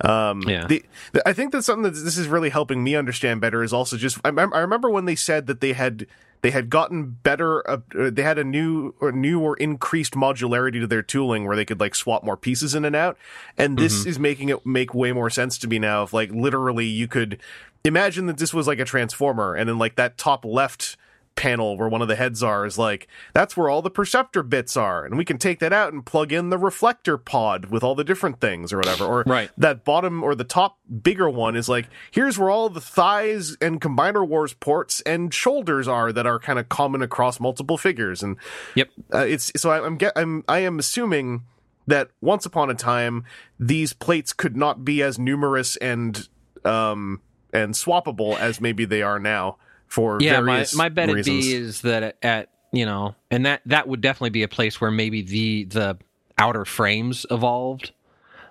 Um, Yeah. the, the, I think that's something that this is really helping me understand better. Is also just I, I remember when they said that they had they had gotten better. Uh, uh, they had a new or new or increased modularity to their tooling where they could like swap more pieces in and out. And this is making it make way more sense to me now. Of like literally, you could imagine that this was like a transformer, and then like that top left panel where one of the heads are is like that's where all the perceptor bits are and we can take that out and plug in the reflector pod with all the different things or whatever. Or Right. that bottom or the top bigger one is like here's where all the thighs and combiner wars ports and shoulders are that are kind of common across multiple figures. And yep. uh, it's so I, I'm get I'm I am assuming that once upon a time these plates could not be as numerous and um and swappable as maybe they are now for yeah, my, my bet would be is that at, at you know, and that that would definitely be a place where maybe the the outer frames evolved.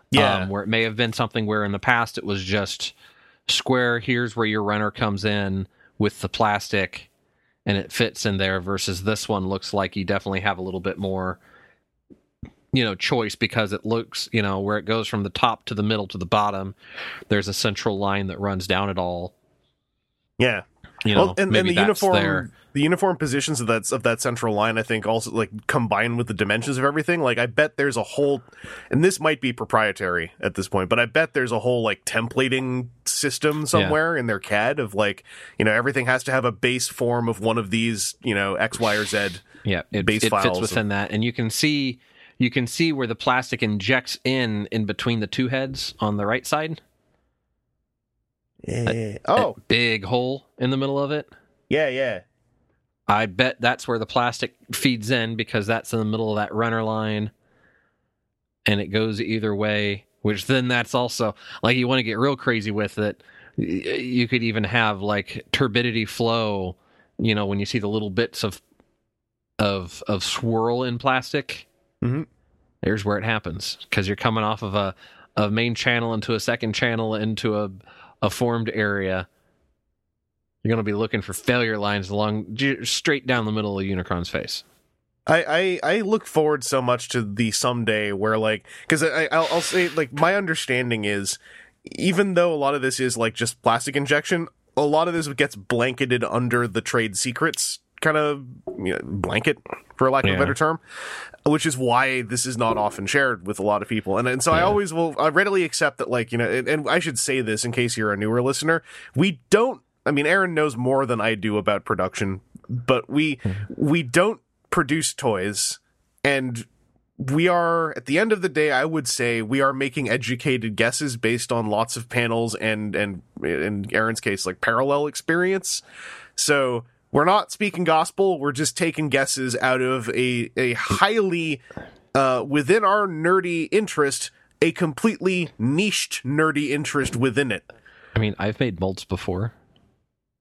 Yeah. um, where it may have been something where in the past it was just square. Here's where your runner comes in with the plastic, and it fits in there. Versus this one looks like you definitely have a little bit more, you know, choice because it looks, you know, where it goes from the top to the middle to the bottom. There's a central line that runs down it all. yeah. You know, well, and, and the uniform the uniform positions of that of that central line, I think, also like combined with the dimensions of everything. Like, I bet there's a whole, and this might be proprietary at this point, but I bet there's a whole like templating system somewhere in their CAD of like, you know, everything has to have a base form of one of these, you know, X, Y, or Z. yeah it, base it files fits within that and you can see you can see where the plastic injects in in between the two heads on the right side Yeah. Oh, big hole in the middle of it yeah, yeah. i bet that's where the plastic feeds in because that's in the middle of that runner line and it goes either way which then that's also like you want to get real crazy with it you could even have like turbidity flow you know when you see the little bits of of of swirl in plastic Mhm. there's where it happens because you're coming off of a a main channel into a second channel into a a formed area you're going to be looking for failure lines along straight down the middle of unicron's face. I, I I look forward so much to the someday where like because I I'll, I'll say like my understanding is even though a lot of this is like just plastic injection, a lot of this gets blanketed under the trade secrets kind of you know, blanket for lack of Yeah. a better term, which is why this is not often shared with a lot of people. And and so I always will I readily accept that like you know and, and I should say this in case you're a newer listener, we don't. I mean, Aaron knows more than I do about production, but we hmm. we don't produce toys and we are at the end of the day i would say we are making educated guesses based on lots of panels and and in aaron's case like parallel experience so we're not speaking gospel we're just taking guesses out of a a highly uh within our nerdy interest a completely niched nerdy interest within it i mean i've made molds before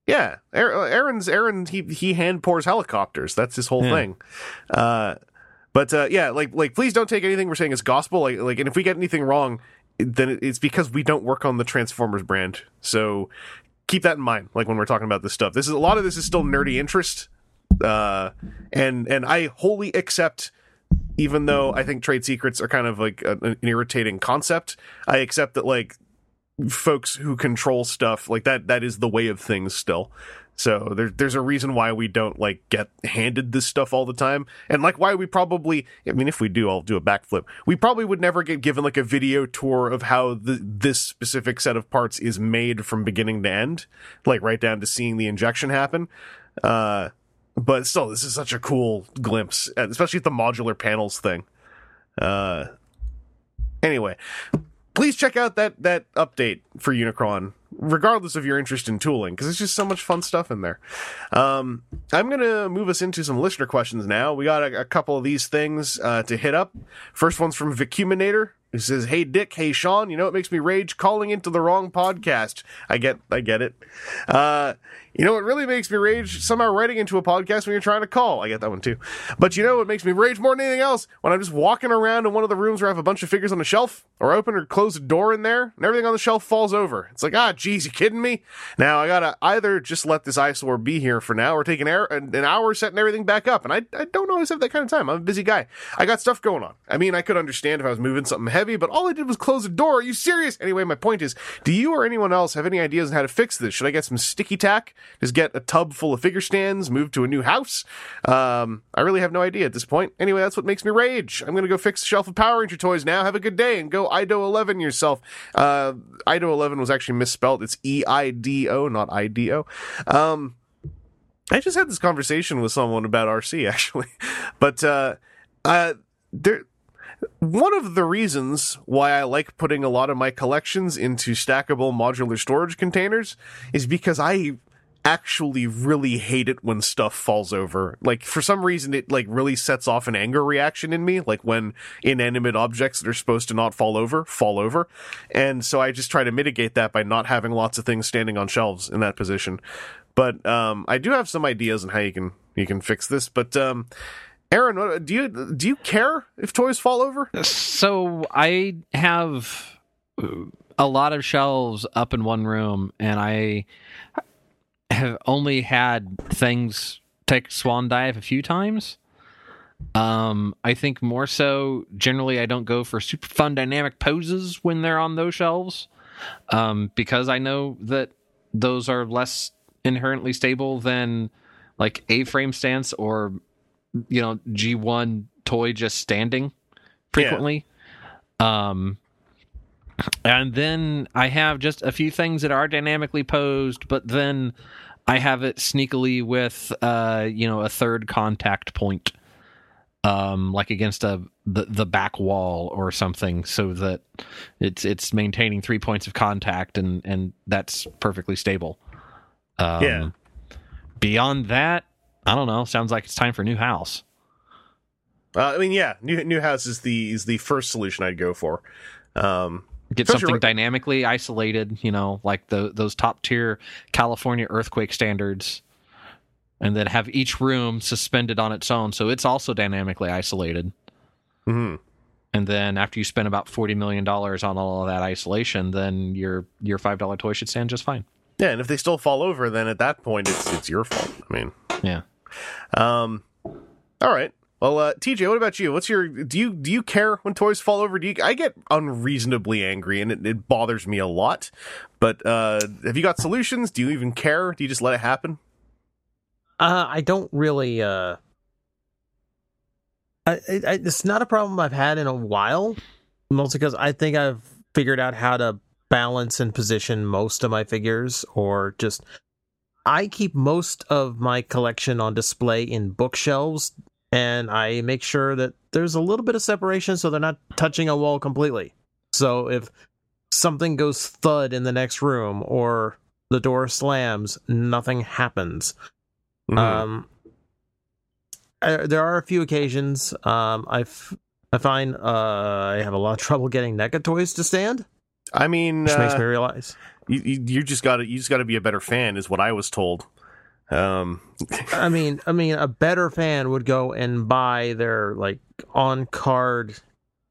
yeah, Aaron's Aaron he he hand pours helicopters. That's his whole Yeah. thing. Uh, but uh, yeah, like like please don't take anything we're saying as gospel. Like like, and if we get anything wrong, then it's because we don't work on the Transformers brand. So keep that in mind. Like when we're talking about this stuff, this is a lot of this is still nerdy interest. Uh, and and I wholly accept. Even though I think trade secrets are kind of like a- an irritating concept, I accept that like folks who control stuff like that that is the way of things still so there's there's a reason why we don't like get handed this stuff all the time. And like why we probably i mean if we do i'll do a backflip. We probably would never get given like a video tour of how the, this specific set of parts is made from beginning to end like right down to seeing the injection happen. Uh but still this is such a cool glimpse especially the modular panels thing. Uh anyway please check out that that update for Unicron, regardless of your interest in tooling, because it's just so much fun stuff in there. Um, I'm gonna move us into some listener questions now. We got a, a couple of these things uh, to hit up. First one's from Vicuminator. Who says, "Hey Dick, hey Sean, you know what makes me rage? Calling into the wrong podcast. I get, I get it. Uh, you know what really makes me rage? Somehow writing into a podcast when you're trying to call. I get that one too. But you know what makes me rage more than anything else? When I'm just walking around in one of the rooms where I have a bunch of figures on a shelf, or open or close a door in there, and everything on the shelf falls over. It's like, ah, geez, you kidding me? Now I gotta either just let this eyesore be here for now, or take an an hour setting everything back up. And I, I don't always have that kind of time. I'm a busy guy. I got stuff going on. I mean, I could understand if I was moving something heavy, but all I did was close a door. Are you serious? Anyway, my point is, do you or anyone else have any ideas on how to fix this? Should I get some sticky tack? Just get a tub full of figure stands, move to a new house? Um, I really have no idea at this point. Anyway, that's what makes me rage. I'm gonna go fix the shelf of Power Ranger toys now. Have a good day and go Ido 11 yourself. Uh, Ido 11 was actually misspelled. It's E I D O, not I D O. Um, I just had this conversation with someone about Arcee <laughs> actually, but uh, uh, there. One of the reasons why I like putting a lot of my collections into stackable modular storage containers is because I actually really hate it when stuff falls over. Like for some reason it like really sets off an anger reaction in me, like when inanimate objects that are supposed to not fall over fall over. And so I just try to mitigate that by not having lots of things standing on shelves in that position. But um I do have some ideas on how you can you can fix this, but um Aaron, do you do you care if toys fall over? So I have a lot of shelves up in one room, and I have only had things take swan dive a few times. Um, I think more so. Generally, I don't go for super fun dynamic poses when they're on those shelves, um, because I know that those are less inherently stable than like A-frame stance or you know G1 toy just standing frequently. Um, and then I have just a few things that are dynamically posed, but then I have it sneakily with uh, you know, a third contact point. Um, like against a the, the back wall or something, so that it's it's maintaining three points of contact and and that's perfectly stable. Um, Yeah. Beyond that, I don't know. Sounds like it's time for new house. Uh, I mean, yeah, new new house is the is the first solution I'd go for. Um, Get something dynamically isolated, you know, like the those top tier California earthquake standards, and then have each room suspended on its own, so it's also dynamically isolated. mhm. And then after you spend about forty million dollars on all of that isolation, then your your five dollar toy should stand just fine. Yeah, and if they still fall over, then at that point it's it's your fault. I mean, Yeah. um, all right. Well, uh, TJ, what about you? What's your do you do you care when toys fall over? Do you? I get unreasonably angry, and it, it bothers me a lot. But uh, have you got solutions? Do you even care? Do you just let it happen? Uh, I don't really. Uh, I, I, it's not a problem I've had in a while, mostly because I think I've figured out how to balance and position most of my figures, or just. I keep most of my collection on display in bookshelves, and I make sure that there's a little bit of separation so they're not touching a wall completely. So if something goes thud in the next room or the door slams, nothing happens. Mhm. Um, uh, there are a few occasions um, I f- I find uh, I have a lot of trouble getting NECA toys to stand, I mean, which makes uh, me realize. you, you you just got to you just got to be a better fan, is what I was told. Um, I mean, I mean, a better fan would go and buy their like on card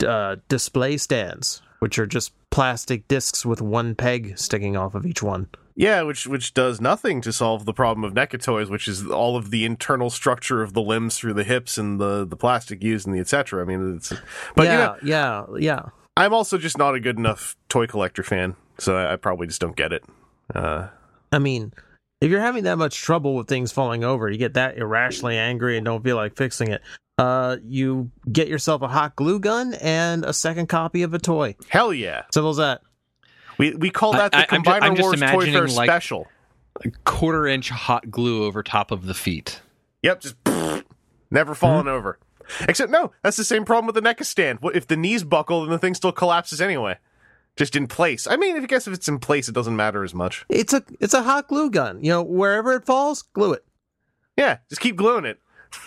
uh, display stands, which are just plastic discs with one peg sticking off of each one. Yeah, which which does nothing to solve the problem of NECA toys, which is all of the internal structure of the limbs through the hips and the, the plastic used and the etc. I mean, it's but you know, yeah, yeah, yeah. I'm also just not a good enough toy collector fan, so I, I probably just don't get it. Uh, I mean, if you're having that much trouble with things falling over, you get that irrationally angry and don't feel like fixing it. Uh, you get yourself a hot glue gun and a second copy of a toy. hell yeah, Simple as that. we we call that the I- I'm ju- Combiner I'm just Wars Toy Fair like- special. Quarter inch hot glue over top of the feet. Yep, just <laughs> never falling over. Except no, that's the same problem with the NECA stand. What if the knees buckle and the thing still collapses anyway? Just in place. I mean, if I guess if it's in place, it doesn't matter as much. It's a it's a hot glue gun. You know, wherever it falls, glue it. Yeah, just keep gluing it.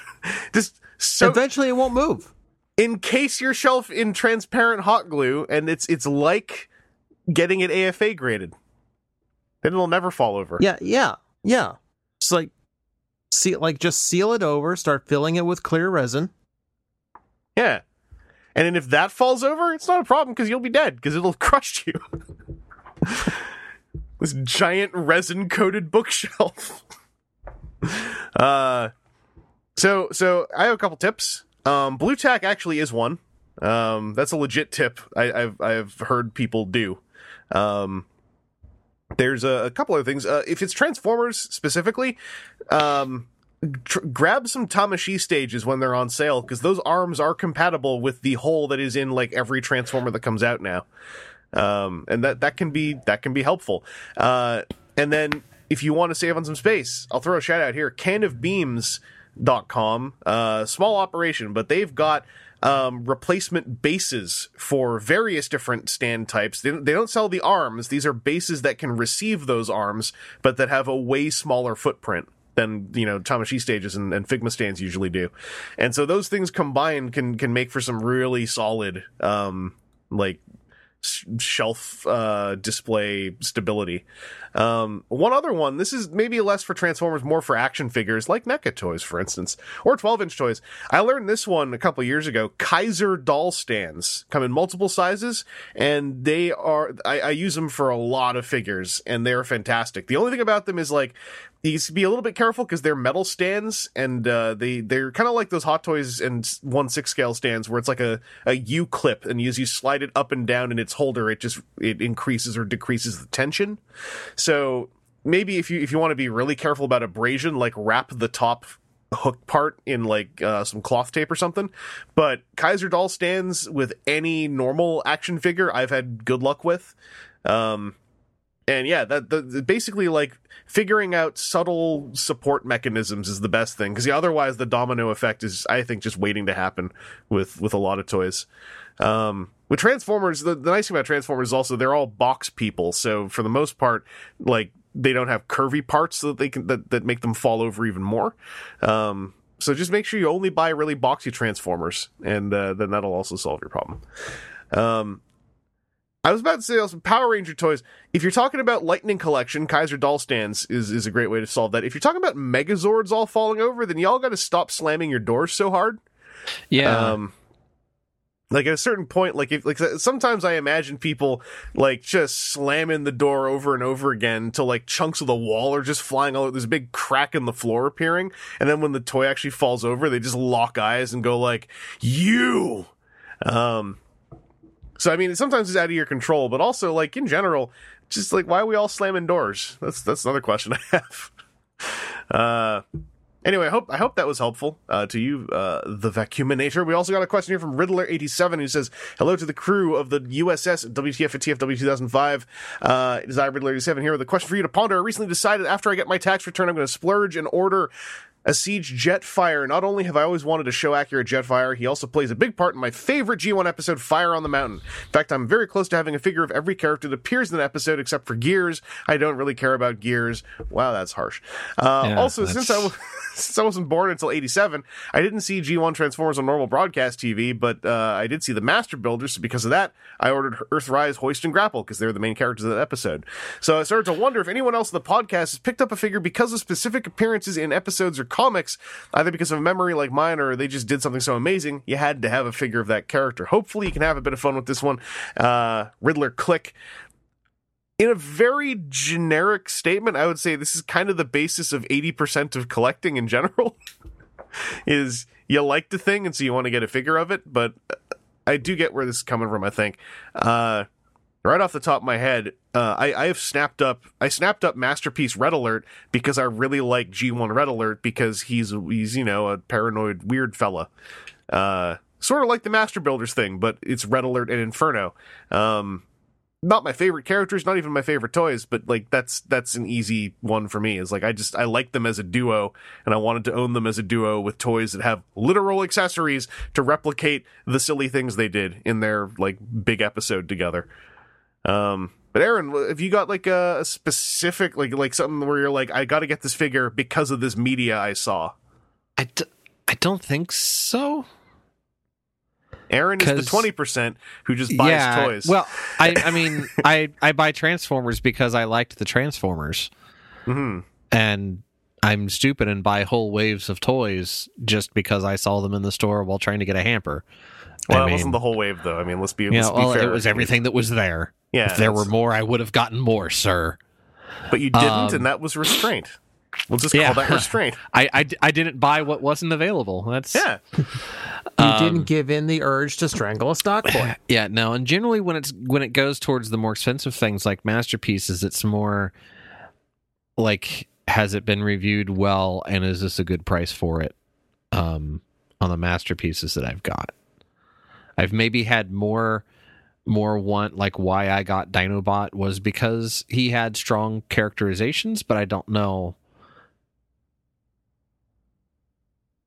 <laughs> just so Eventually, it won't move. encase your shelf in transparent hot glue, and it's it's like getting it AFA graded. Then it'll never fall over. Yeah, yeah, yeah. Just like seal, like just seal it over. Start filling it with clear resin. Yeah. And then if that falls over, it's not a problem because you'll be dead because it'll <laughs> crush you. <laughs> this giant resin coated bookshelf. <laughs> uh, so so I have a couple tips. Um, blue tack actually is one. Um, that's a legit tip. I, I've I've heard people do. Um, there's a, a couple other things. Uh, if it's Transformers specifically, um, tr- grab some Tamashii stages when they're on sale because those arms are compatible with the hole that is in like every Transformer that comes out now, um, and that that can be that can be helpful. Uh, and then if you want to save on some space, I'll throw a shout out here: canofbeams.com. Uh, small operation, but they've got um, replacement bases for various different stand types. They, they don't sell the arms; these are bases that can receive those arms, but that have a way smaller footprint than you know Tamashii stages and, and, Figma stands usually do. And so those things combined can can make for some really solid um like shelf uh, display stability. Um, one other one, this is maybe less for Transformers, more for action figures like NECA toys, for instance, or 12 inch toys. I learned this one a couple years ago. Kaiser doll stands come in multiple sizes, and they are, I, I use them for a lot of figures, and they're fantastic. The only thing about them is like, you need to be a little bit careful because they're metal stands and uh, they they're kind of like those Hot Toys and one six scale stands where it's like a a U clip and as you slide it up and down in its holder, it just it increases or decreases the tension. So maybe if you if you want to be really careful about abrasion, like wrap the top hook part in like uh, some cloth tape or something. But Kaiser doll stands with any normal action figure, I've had good luck with. Um, and yeah, that the, basically like figuring out subtle support mechanisms is the best thing because yeah, otherwise the domino effect is I think just waiting to happen with with a lot of toys. Um, with Transformers, the, the nice thing about Transformers is also they're all box people, so for the most part, like they don't have curvy parts that they can that, that make them fall over even more. Um, so just make sure you only buy really boxy Transformers, and uh, then that'll also solve your problem. Um, I was about to say also Power Ranger toys. If you're talking about Lightning Collection, Kaiser doll stands is is a great way to solve that. If you're talking about Megazords all falling over, then y'all got to stop slamming your doors so hard. Yeah. Um, like at a certain point, like if like sometimes I imagine people like just slamming the door over and over again until like chunks of the wall are just flying all. Over. There's a big crack in the floor appearing, and then when the toy actually falls over, they just lock eyes and go like, "You." Um, so I mean, sometimes it's out of your control, but also like in general, just like why are we all slamming doors? That's that's another question I have. <laughs> Uh, anyway, I hope I hope that was helpful uh, to you, uh, the vacuuminator. We also got a question here from Riddler eighty seven who says, "Hello to the crew of the USS WTF at TFW two thousand five. Uh, it is I Riddler eighty seven here with a question for you to ponder. I recently decided after I get my tax return, I'm going to splurge and order a siege Jetfire. Not only have I always wanted to show accurate Jetfire, he also plays a big part in my favorite G1 episode, Fire on the Mountain. In fact, I'm very close to having a figure of every character that appears in the episode except for Gears. I don't really care about Gears. Wow, that's harsh. Uh, yeah, also, that's... since I was. <laughs> since I wasn't born until 87, I didn't see G1 Transformers on normal broadcast TV, but uh, I did see the Master Builders. So because of that, I ordered Earthrise, Hoist, and Grapple because they're the main characters of that episode. So I started to wonder if anyone else in the podcast has picked up a figure because of specific appearances in episodes or comics, either because of a memory like mine or they just did something so amazing, you had to have a figure of that character. Hopefully, you can have a bit of fun with this one. Uh, Riddler Click in a very generic statement, I would say this is kind of the basis of 80% of collecting in general. <laughs> is you like the thing and so you want to get a figure of it, but I do get where this is coming from, I think. Uh, right off the top of my head, uh, I, I have snapped up I snapped up Masterpiece Red Alert because I really like G1 Red Alert because he's he's, you know, a paranoid weird fella. Uh, sort of like the Master Builders thing, but it's Red Alert and Inferno. Um, not my favorite characters, not even my favorite toys, but like that's that's an easy one for me. Is like I just I like them as a duo, and I wanted to own them as a duo with toys that have literal accessories to replicate the silly things they did in their like big episode together. Um, but Aaron, if you got like a, a specific like like something where you're like, I got to get this figure because of this media I saw. I d- I don't think so. Aaron is the twenty percent who just buys yeah, toys. Well, I, I <laughs> mean, I I buy Transformers because I liked the Transformers, mm-hmm. and I'm stupid and buy whole waves of toys just because I saw them in the store while trying to get a hamper. Well, I it wasn't the whole wave though. I mean, let's be, let's know, well, be fair. It was everything that was there. Yeah, if there were more, I would have gotten more, sir. But you didn't, um, and that was restraint. We'll just yeah. call that restraint. <laughs> I, I, I didn't buy what wasn't available. That's yeah. <laughs> you um, didn't give in the urge to strangle a stock boy. <laughs> Yeah, no. And generally, when it's when it goes towards the more expensive things like masterpieces, it's more like has it been reviewed well, and is this a good price for it? Um, on the masterpieces that I've got, I've maybe had more more want like why I got Dinobot was because he had strong characterizations, but I don't know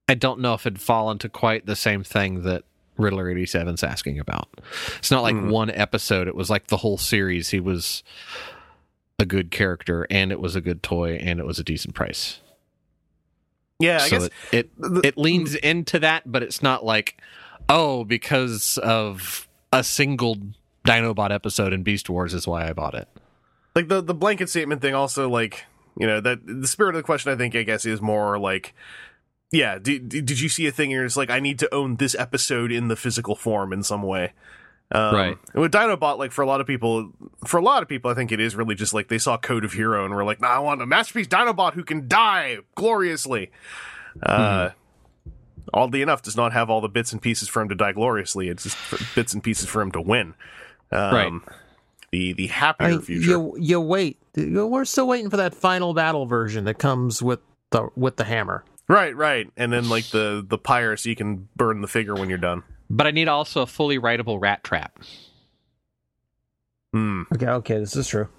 I don't know if it'd fall into quite the same thing that Riddler 87's asking about. It's not like Hmm. one episode, it was like the whole series. He was a good character and it was a good toy and it was a decent price. Yeah, I so guess it, it the- it leans into that, but it's not like oh, because of a single Dinobot episode in Beast Wars is why I bought it. like the the blanket statement thing also like you know that the spirit of the question i think i guess is more like yeah did, did you see a thing and you're like i need to own this episode in the physical form in some way um, Right. with dinobot like for a lot of people for a lot of people i think it is really just like they saw code of hero and were like nah, i want a masterpiece dinobot who can die gloriously uh oddly enough does not have all the bits and pieces for him to die gloriously it's just bits and pieces for him to win um, Right. the the happier I, future you you wait. We're still waiting for that final battle version that comes with the with the hammer. Right, right. And then like the the pyre so you can burn the figure when you're done. But I need also a fully writable rat trap. Hmm. Okay, okay, this is true.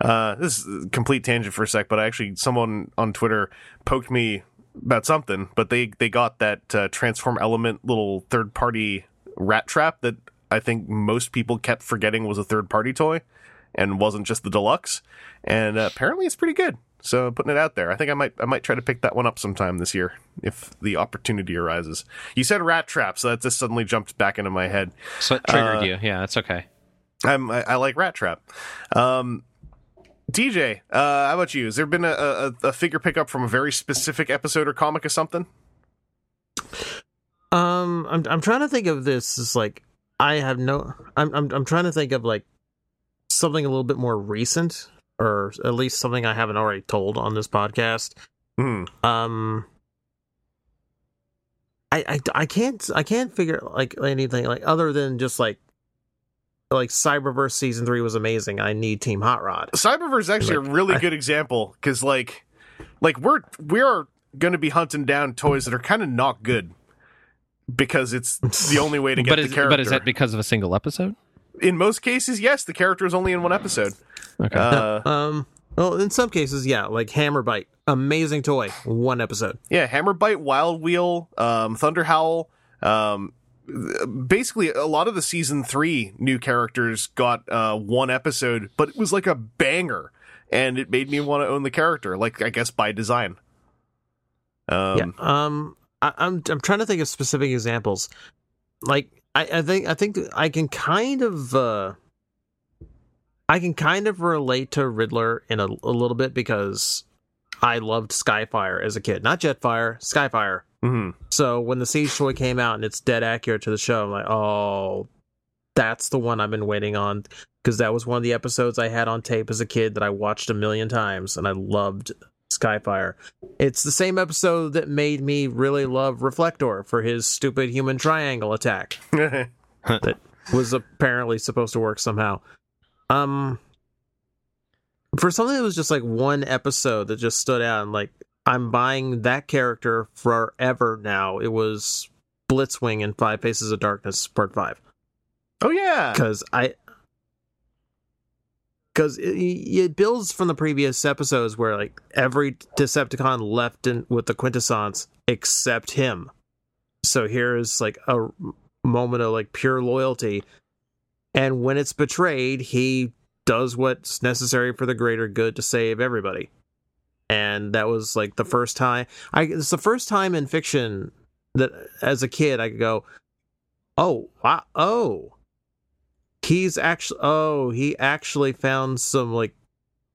Uh this is a complete tangent for a sec, but I actually someone on Twitter poked me about something, but they they got that uh, transform element little third party rat trap that I think most people kept forgetting was a third party toy and wasn't just the deluxe. And uh, apparently it's pretty good. So putting it out there. I think I might I might try to pick that one up sometime this year if the opportunity arises. You said rat trap, so that just suddenly jumped back into my head. So it triggered Uh, you. Yeah, that's okay. I'm, I, I like Rat Trap. Um, TJ, uh, how about you? Has there been a, a, a figure pickup from a very specific episode or comic or something? Um, I'm I'm trying to think of this as like I have no. I'm I'm I'm trying to think of like something a little bit more recent, or at least something I haven't already told on this podcast. Hmm. Um, I I I can't I can't figure like anything like other than just like like Cyberverse season three was amazing. I need Team Hot Rod. Cyberverse is actually Like, a really I- good example because, like, like we're we're going to be hunting down toys that are kind of not good because it's the only way to <laughs> get But the is, character. but is that because of a single episode? in most cases, yes, the character is only in one episode. Okay. Uh, <laughs> Um, well, in some cases, yeah, like Hammer Bite, amazing toy, one episode. Yeah, Hammer Bite, Wild Wheel, um, Thunder Howl. Um, basically, a lot of the season three new characters got uh, one episode, but it was like a banger, and it made me want to own the character. Like I guess by design. Um, yeah. Um, I, I'm I'm trying to think of specific examples. Like I, I think I think I can kind of uh, I can kind of relate to Riddler in a, a little bit because I loved Skyfire as a kid, not Jetfire, Skyfire. Mhm. So when the Siege toy came out and it's dead accurate to the show, I'm like, oh, that's the one I've been waiting on because that was one of the episodes I had on tape as a kid that I watched a million times and I loved Skyfire. It's the same episode that made me really love Reflector for his stupid human triangle attack <laughs> that was apparently supposed to work somehow. Um for something that was just like one episode that just stood out and like I'm buying that character forever now. It was Blitzwing in Five Faces of Darkness Part 5 oh yeah, cuz I cuz it, it builds from the previous episodes where like every Decepticon left in with the quintessence except him. So here's like a moment of like pure loyalty and when it's betrayed, he does what's necessary for the greater good to save everybody. And that was like the first time I it's the first time in fiction that as a kid I could go, "Oh, wow, oh. He's actually oh, he actually found some like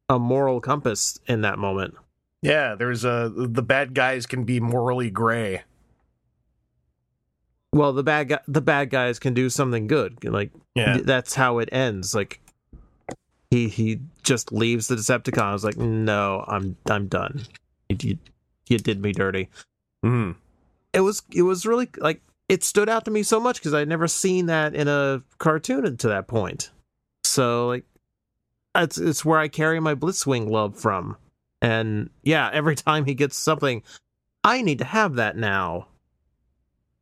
a moral compass in that moment." yeah. There's a the bad guys can be morally gray. Well, the bad guy, the bad guys can do something good. Like Yeah, that's how it ends. Like he he just leaves the Decepticon. I was like, no, I'm I'm done. You you, you did me dirty. hmm It was it was really like it stood out to me so much because I'd never seen that in a cartoon to that point. So like, it's it's where I carry my Blitzwing love from. And yeah, every <laughs> time he gets something, I need to have that now.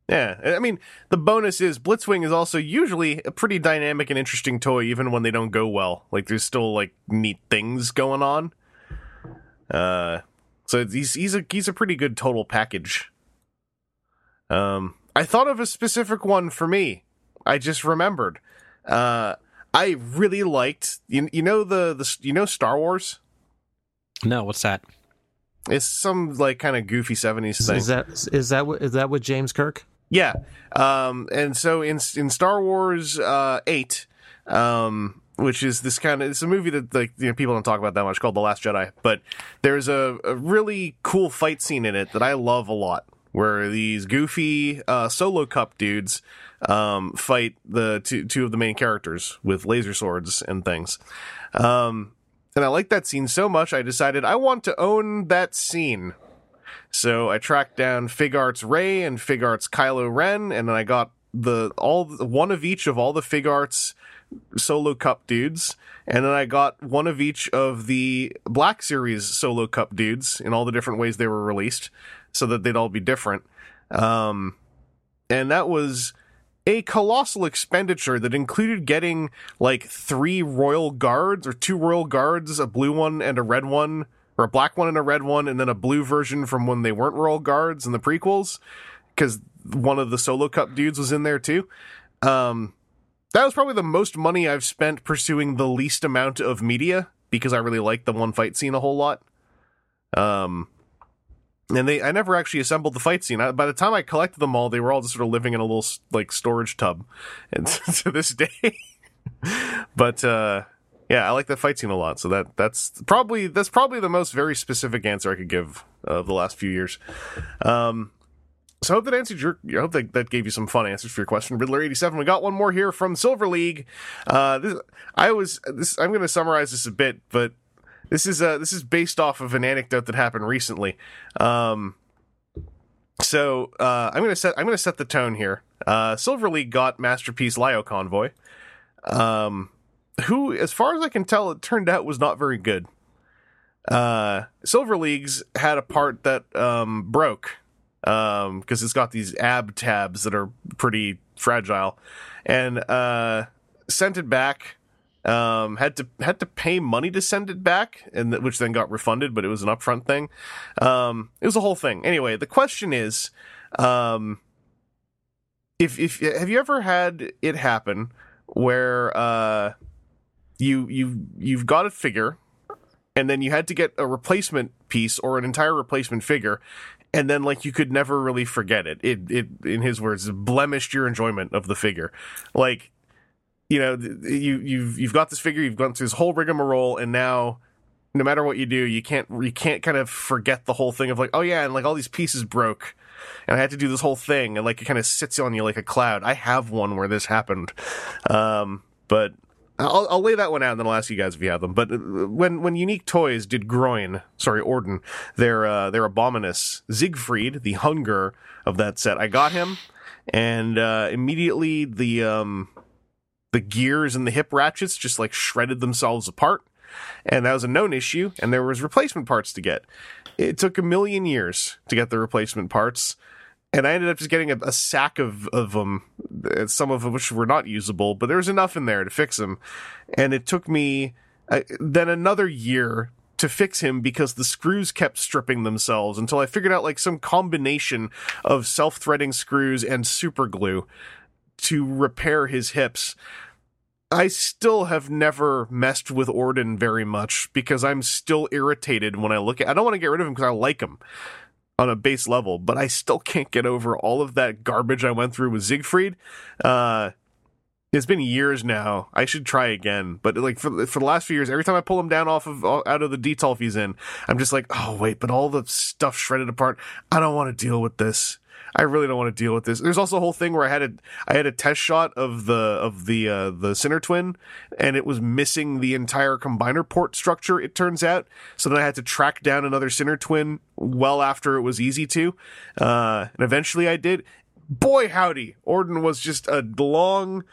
Yeah, I mean, the bonus is Blitzwing is also usually a pretty dynamic and interesting toy, even when they don't go well. Like, there's still like neat things going on. Uh, so he's he's a he's a pretty good total package. Um, I thought of a specific one for me. I just remembered. Uh, I really liked you, you know the, the you know Star Wars. No, what's that? It's some like kind of goofy seventies thing. Is that is that what- is that with James Kirk? Yeah. Um, and so in in Star Wars uh, eight, um, which is this kind of it's a movie that like you know people don't talk about that much called The Last Jedi, but there's a, a really cool fight scene in it that I love a lot, where these goofy uh, solo cup dudes um, fight the two two of the main characters with laser swords and things. Um, and I like that scene so much, I decided I want to own that scene. So I tracked down Figuarts Rey and Figuarts Kylo Ren, and then I got the all one of each of all the Figuarts solo cup dudes, and then I got one of each of the Black Series solo cup dudes in all the different ways they were released, so that they'd all be different. Um, and that was a colossal expenditure that included getting like three royal guards or two royal guards, a blue one and a red one, or a black one and a red one, and then a blue version from when they weren't royal guards in the prequels, because one of the solo cup dudes was in there too. Um, that was probably the most money I've spent pursuing the least amount of media because I really liked the one fight scene a whole lot. Um, and they, I never actually assembled the fight scene. I, by the time I collected them all, they were all just sort of living in a little like storage tub, and <laughs> to this day. but uh, yeah, I like that fight scene a lot. So that that's probably that's probably the most very specific answer I could give of the last few years. Um, so I hope that answered your. I hope that, that gave you some fun answers for your question, Riddler eighty seven. We got one more here from Silver League. Uh, this, I was this. I'm going to summarize this a bit, but this is uh this is based off of an anecdote that happened recently. Um, so uh, I'm gonna set I'm gonna set the tone here. Uh, Silver League got Masterpiece Lio Convoy, um, who, as far as I can tell, it turned out was not very good. Uh, Silver League's had a part that um, broke um because it's got these ab tabs that are pretty fragile. And uh sent it back um had to had to pay money to send it back and th- which then got refunded but it was an upfront thing. Um it was a whole thing. Anyway the question is um if if have you ever had it happen where uh you you you've got a figure and then you had to get a replacement piece or an entire replacement figure and then like you could never really forget it. It it in his words blemished your enjoyment of the figure. Like you know you you've you've got this figure, you've gone through this whole rigmarole, and now no matter what you do, you can't you can't kind of forget the whole thing of like oh yeah, and like all these pieces broke. And I had to do this whole thing, and like it kind of sits on you like a cloud. I have one where this happened, um, but I'll, I'll lay that one out and then I'll ask you guys if you have them. But uh, when when Unique Toys did Groin, sorry Orden, their uh, their Abominus Siegfried, the Hun-Gurrr of that set, I got him, and uh, immediately the um, the gears and the hip ratchets just like shredded themselves apart, and that was a known issue. And there was replacement parts to get. It took a million years to get the replacement parts and I ended up just getting a, a sack of of them, uh, some of which were not usable, but there was enough in there to fix them. And it took me uh, then another year to fix him because the screws kept stripping themselves until I figured out like some combination of self-threading screws and super glue to repair his hips. I still have never messed with Orden very much because I'm still irritated when I look at I don't want to get rid of him because I like him on a base level, but I still can't get over all of that garbage I went through with Siegfried. Uh, it's been years now. I should try again, but like for for the last few years, every time I pull him down off of out of the detolf he's in, I'm just like, oh wait, but all the stuff shredded apart. I don't want to deal with this. I really don't want to deal with this. There's also a whole thing where I had a I had a test shot of the of the uh, the Sinner Twin, and it was missing the entire combiner port structure. It turns out, so then I had to track down another Sinner Twin well after it was easy to, uh, and eventually I did. Boy, howdy, Orden was just a long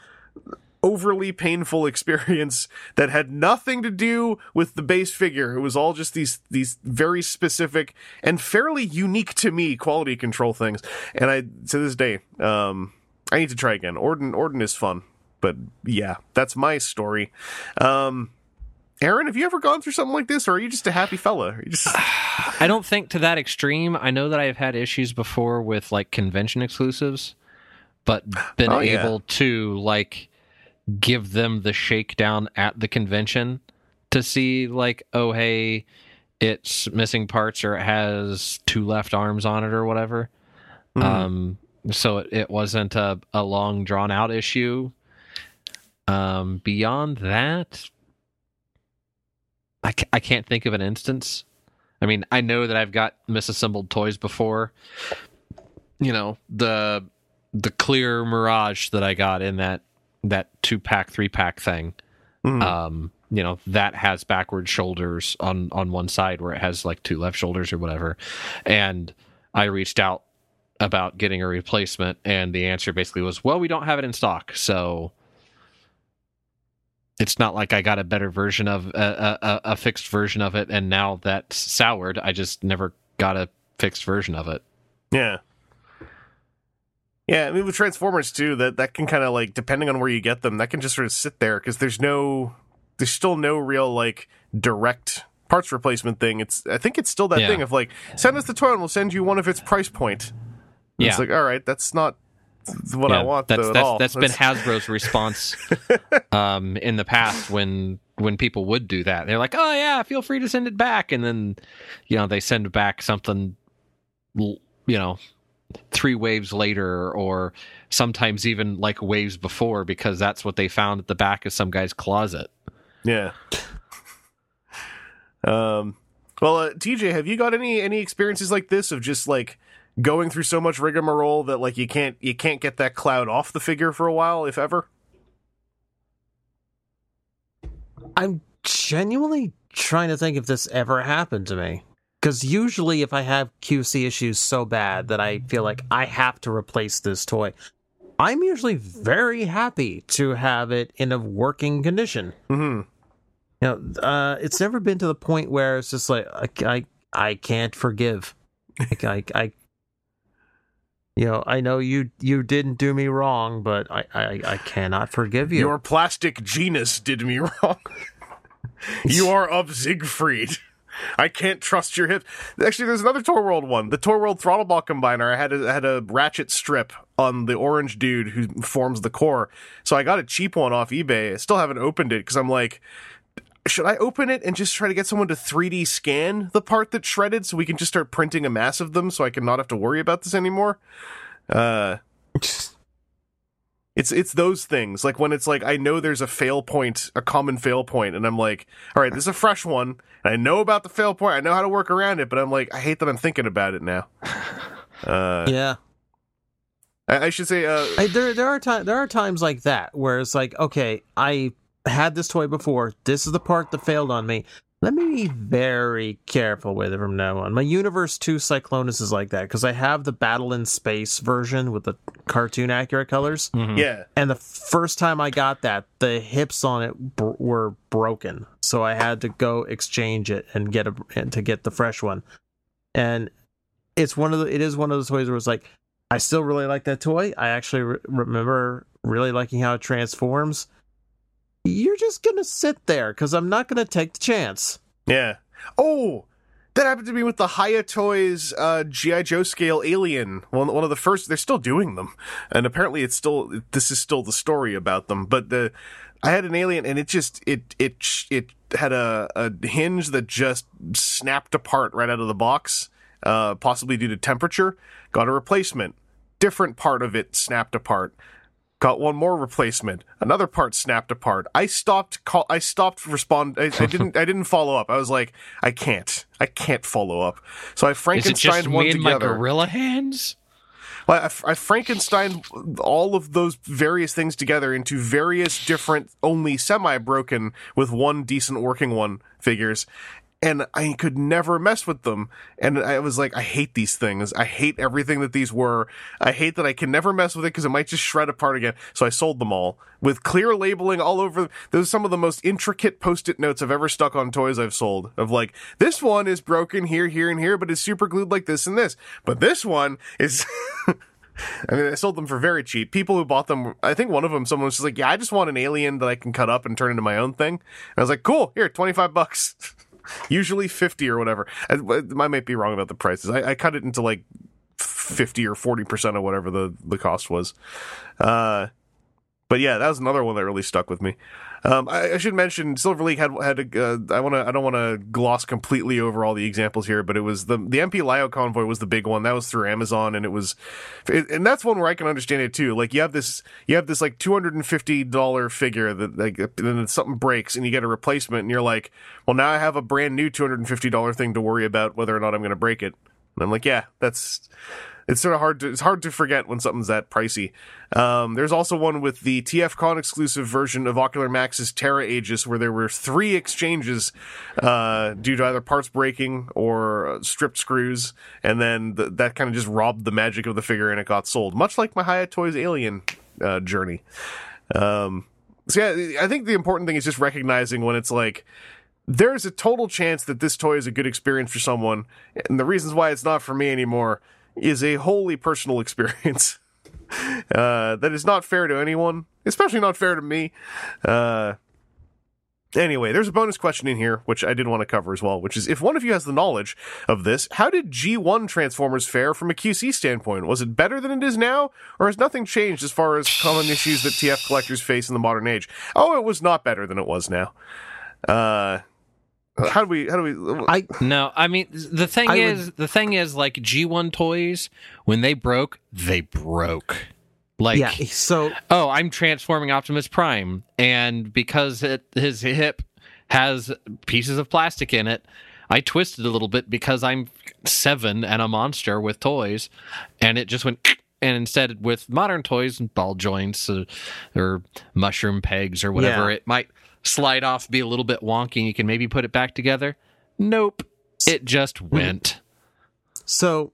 overly painful <laughs> experience that had nothing to do with the base figure. It was all just these these very specific and fairly unique to me quality control things. And I to this day, um, I need to try again. Orden Orden is fun, but yeah, that's my story. Um, Aaron, have you ever gone through something like this, or are you just a happy fella? Just <sighs> I don't think to that extreme. I know that I've had issues before with like convention exclusives. but been Oh, yeah. able to like give them the shakedown at the convention to see like, oh hey, it's missing parts or it has two left arms on it or whatever. Mhm. Um, so it, it wasn't a, a long drawn out issue. Um, beyond that, I can't think of an instance. I mean, I know that I've got misassembled toys before. You know, the the clear mirage that I got in that that two pack, three pack thing. Mhm. Um, you know, that has backward shoulders on on one side where it has like two left shoulders or whatever. And I reached out about getting a replacement and the answer basically was, "Well, we don't have it in stock." So it's not like I got a better version of a, a, a fixed version of it, and now that's soured. I just never got a fixed version of it. Yeah. Yeah, I mean with Transformers too, that that can kind of like depending on where you get them, that can just sort of sit there because there's no, there's still no real like direct parts replacement thing. It's I think it's still that Yeah. thing of like send us the toy and we'll send you one of its price point. And It's like all right, that's not what I want That's though, at that's all. that's been <laughs> Hasbro's response um, in the past when when people would do that. They're like, "Oh yeah, feel free to send it back," and then you know they send back something, you know, three waves later, or sometimes even like waves before, because that's what they found at the back of some guy's closet. Yeah. Um. Well, uh, TJ, have you got any any experiences like this of just like going through so much rigmarole that like you can't you can't get that cloud off the figure for a while, if ever? I'm genuinely trying to think if this ever happened to me. Because usually, if I have QC issues so bad that I feel like I have to replace this toy, I'm usually very happy to have it in a working condition. Hmm. You know, uh, it's never been to the point where it's just like I, I, I can't forgive. Like I, I, you know, I know you you didn't do me wrong, but I, I, I cannot forgive you. Your plastic genus did me <laughs> wrong. you are of Siegfried. I can't trust your hips. Actually, there's another Tor World one. The Tor World Throttleball Combiner. I had a, had a ratchet strip on the orange dude who forms the core. So I got a cheap one off eBay. I still haven't opened it because I'm like, should I open it and just try to get someone to 3D scan the part that's shredded so we can just start printing a mass of them so I can not have to worry about this anymore? Uh, <laughs> it's it's those things like when it's like I know there's a fail point, a common fail point, and I'm like, all right, this is a fresh one, and I know about the fail point, I know how to work around it, but I'm like, I hate that I'm thinking about it now. <laughs> Uh, yeah. I, I should say, uh, I, there there are times there are times like that where it's like, okay, I had this toy before. This is the part that failed on me. Let me be very careful with it from now on. My Universe 2 Cyclonus is like that because I have the Battle in Space version with the cartoon accurate colors. Mm-hmm. yeah, And the first time I got that, the hips on it br- were broken, so I had to go exchange it and get a and to get the fresh one. And it's one of the it is one of those toys where it's like I still really like that toy. I actually re- remember really liking how it transforms. You're just gonna sit there because I'm not gonna take the chance. yeah. Oh, that happened to me with the Hiya Toys uh, GI Joe scale Alien. One one of the first. They're still doing them, and apparently it's still this is still the story about them. But the I had an Alien, and it just it it it had a a hinge that just snapped apart right out of the box, uh, possibly due to temperature. Got a replacement. Different part of it snapped apart. Got one more replacement. Another part snapped apart. I stopped. Call. I stopped. Respond. I, I <laughs> didn't. I didn't follow up. I was like, I can't. I can't follow up. So I Frankenstein one and my gorilla hands? I, I Frankenstein all of those various things together into various different, only semi broken with one decent working one figures. And I could never mess with them. And I was like, I hate these things. I hate everything that these were. I hate that I can never mess with it because it might just shred apart again. So I sold them all with clear labeling all over. Those are some of the most intricate post-it notes I've ever stuck on toys I've sold. Of like, this one is broken here, here, and here, but it's super glued like this and this. But this one is. <laughs> I mean, I sold them for very cheap. People who bought them, I think one of them, someone was just like, "Yeah, I just want an alien that I can cut up and turn into my own thing." And I was like, "Cool, here, twenty five bucks." <laughs> Usually fifty or whatever. I, I might be wrong about the prices. I, I cut it into like fifty or forty percent of whatever the the cost was. Uh, but yeah, that was another one that really stuck with me. Um, I, I, should mention Silver League had had a, uh, I want to I don't want to gloss completely over all the examples here, but it was the the MP Lio convoy was the big one that was through Amazon, and it was, and that's one where I can understand it too. Like you have this you have this like two hundred and fifty dollar figure that like then something breaks and you get a replacement, and you're like, well now I have a brand new two hundred and fifty dollar thing to worry about whether or not I'm going to break it. And I'm like, yeah, that's it's sort of hard to it's hard to forget when something's that pricey. Um, there's also one with the TFCon exclusive version of Ocular Max's Terra Aegis, where there were three exchanges uh, due to either parts breaking or stripped screws, and then th- that kind of just robbed the magic of the figure and it got sold, much like my Hiya Toys Alien uh, journey. Um, so yeah, I think the important thing is just recognizing when it's like there's a total chance that this toy is a good experience for someone, and the reasons why it's not for me anymore is a wholly personal <laughs> experience. Uh, that is not fair to anyone, especially not fair to me. Uh, anyway, there's a bonus question in here, which I did want to cover as well, which is if one of you has the knowledge of this, how did G1 Transformers fare from a QC standpoint? Was it better than it is now, or has nothing changed as far as common issues that TF collectors face in the modern age? Oh, it was not better than it was now. Uh, how do we how do we I No, I mean the thing I is would, the thing is like G1 toys when they broke, they broke. Like yeah, so oh, I'm transforming Optimus Prime and because it, his hip has pieces of plastic in it, I twisted a little bit because I'm 7 and a monster with toys and it just went <clears throat> and instead with modern toys and ball joints uh, or mushroom pegs or whatever yeah. it might slide off, be a little bit wonky, and you can maybe put it back together. Nope. It just went. So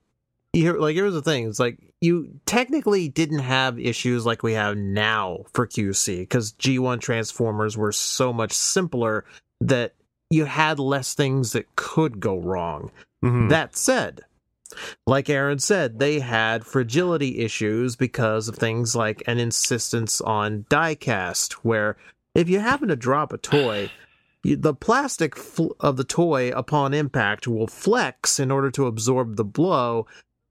here like here's the thing. It's like you technically didn't have issues like we have now for QC because G1 Transformers were so much simpler that you had less things that could go wrong. Mm-hmm. That said, like Aaron said, they had fragility issues because of things like an insistence on diecast, where if you happen to drop a toy, the plastic fl- of the toy upon impact will flex in order to absorb the blow.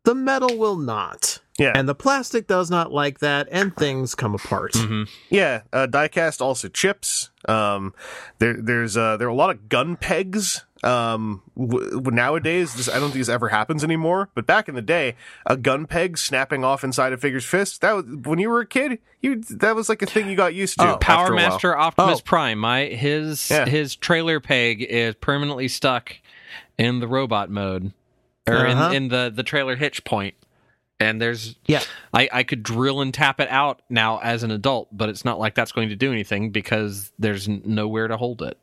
The metal will not. Yeah. And the plastic does not like that, and things come apart. Mm-hmm. Yeah. Uh, diecast also chips. Um, there, there's uh, there are a lot of gun pegs um, w- nowadays, this, I don't think this ever happens anymore. But back in the day, a gun peg snapping off inside a figure's fist, that was, when you were a kid, you that was like a thing you got used to. Oh, Power Master Optimus oh. Prime, my his yeah. his trailer peg is permanently stuck in the robot mode, or uh-huh. in, in the the trailer hitch point. And there's yeah, I I could drill and tap it out now as an adult, but it's not like that's going to do anything because there's nowhere to hold it.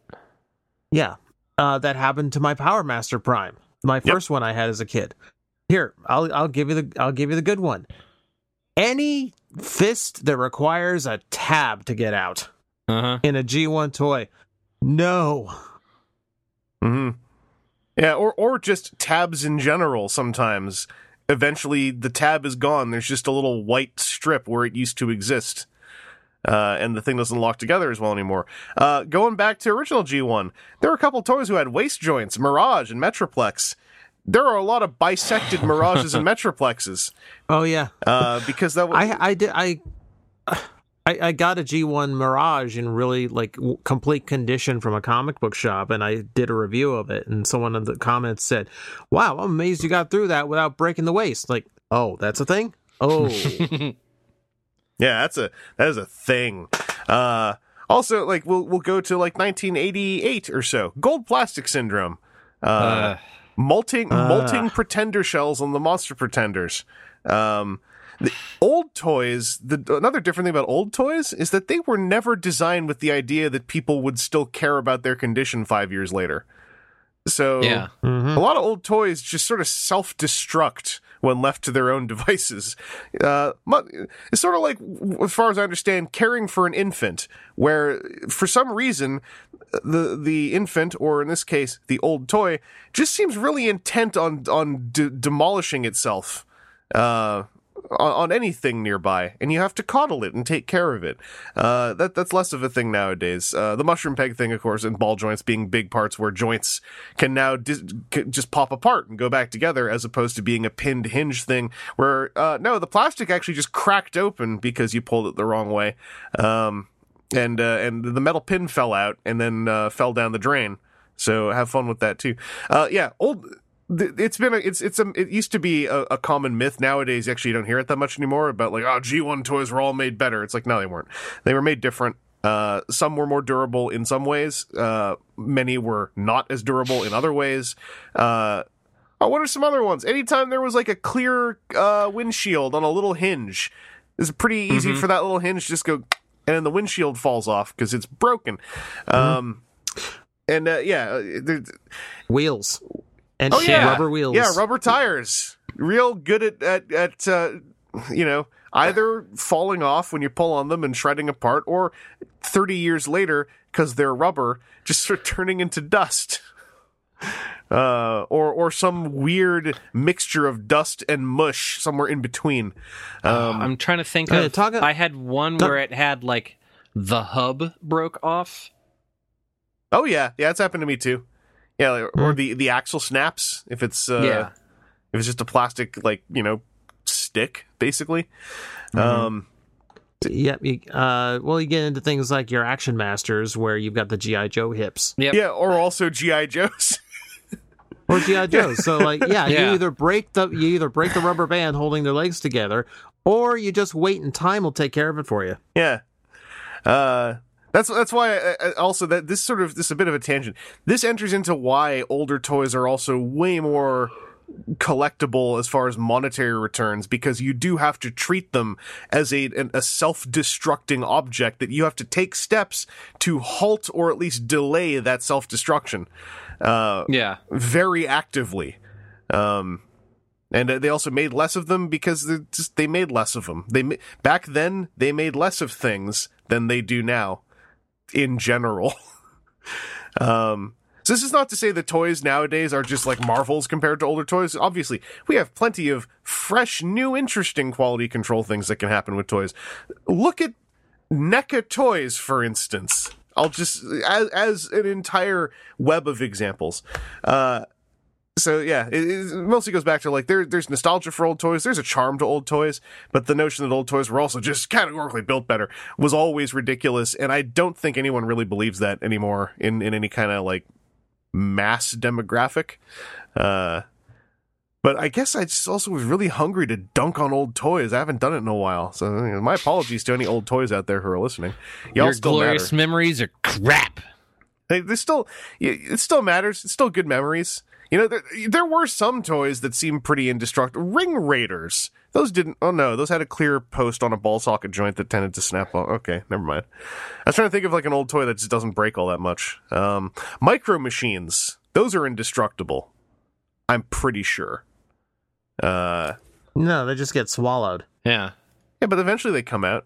Yeah, uh, that happened to my Power Master Prime, my first yep. one I had as a kid. Here, I'll I'll give you the I'll give you the good one. Any fist that requires a tab to get out uh-huh. in a G1 toy, no. Hmm. Yeah, or or just tabs in general. Sometimes, eventually, the tab is gone. There's just a little white strip where it used to exist uh, and the thing doesn't lock together as well anymore. Uh, going back to original G1, there were a couple toys who had waist joints, Mirage and Metroplex. There are a lot of bisected Mirages and <laughs> Metroplexes. Oh yeah, uh, because that was... I I did I. <sighs> I, I got a G1 Mirage in really like w- complete condition from a comic book shop, and I did a review of it. And someone in the comments said, "Wow, I'm amazed you got through that without breaking the waist." Like, oh, that's a thing. <laughs> Oh, <laughs> Yeah, that's a that is a thing. Uh, also, like we'll we'll go to like 1988 or so. Gold plastic syndrome. Uh, uh, molting uh. molting pretender shells on the monster pretenders. Um, the old toys. The another different thing about old toys is that they were never designed with the idea that people would still care about their condition five years later. So yeah. Mm-hmm. a lot of old toys just sort of self destruct when left to their own <laughs> devices. Uh, it's sort of like, as far as I understand, caring for an infant, where for some reason the the infant, or in this case the old toy, just seems really intent on on de- demolishing itself. Uh, on, on anything nearby, and you have to coddle it and take care of it. Uh, that that's less of a thing nowadays. Uh, the mushroom peg thing, of course, and ball joints being big parts where joints can now dis- can just pop apart and go back together, as opposed to being a pinned hinge thing where uh, no, the plastic actually just cracked open because you pulled it the wrong way, um, and uh, and the metal pin fell out and then uh, fell down the drain. So have fun with that too. Uh, yeah, old it's been a, it's it's a, it used to be a, a, common myth. Nowadays actually you don't hear it that much anymore about like oh g1 toys were all made better. It's like no they weren't. They were made different. Uh, some were more durable in some ways. Uh, many were not as durable in other ways. Uh, oh, what are some other ones? Anytime there was like a clear uh, windshield on a little hinge it's pretty easy mm-hmm. for that little hinge to just go and then the windshield falls off because it's broken. Mm-hmm. um, and uh, yeah wheels and oh, yeah. rubber wheels. Yeah, rubber tires. Real good at at, at uh, you know either falling off when you pull on them and shredding apart, or thirty years later because they're rubber, just sort of turning into dust. Uh, or or some weird mixture of dust and mush somewhere in between. Um, I'm trying to think of. Talk, I had one talk, where it had like the hub broke off. Oh yeah, yeah, it's happened to me too. Yeah, or, mm. the the axle snaps if it's uh, yeah. if it's just a plastic like you know stick basically. Mm-hmm. Um, Yep. Uh, well, you get into things like your Action Masters, where you've got the GI Joe hips. Yep. Yeah, or also GI Joes. <laughs> or GI Joes. So, like, yeah, yeah, you either break the you either break the rubber band holding their legs together, or you just wait and time will take care of it for you. Yeah. Uh, that's that's why I, uh, I uh, also that this sort of this is a bit of a tangent. This enters into why older toys are also way more collectible as far as monetary returns because you do have to treat them as a a self-destructing object that you have to take steps to halt or at least delay that self-destruction. Uh, yeah, very actively. Um, and uh, they also made less of them because they just they made less of them. They back then they made less of things than they do now in general. <laughs> um, so this is not to say that toys nowadays are just like marvels compared to older toys. Obviously, we have plenty of fresh, new, interesting quality control things that can happen with toys. Look at NECA toys, for instance. I'll just as, as an entire web of examples. Uh, so yeah, it, it, mostly goes back to like there there's nostalgia for old toys. There's a charm to old toys, but the notion that old toys were also just categorically built better was always ridiculous, and I don't think anyone really believes that anymore in in any kind of like mass demographic. Uh, but I guess I just also was really hungry to dunk on old toys. I haven't done it in a while, so my apologies to any old toys out there who are listening. Y'all Your glorious matter. memories are crap. They, they still, it still matters. It's still good memories. You know, there, there were some toys that seemed pretty indestructible. Ring Raiders. Those didn't. Oh no, those had a clear post on a ball socket joint that tended to snap. off. Okay, never mind. I was trying to think of like an old toy that just doesn't break all that much. Um, micro machines. Those are indestructible. I'm pretty sure. Uh, no, they just get swallowed. Yeah. Yeah, but eventually they come out.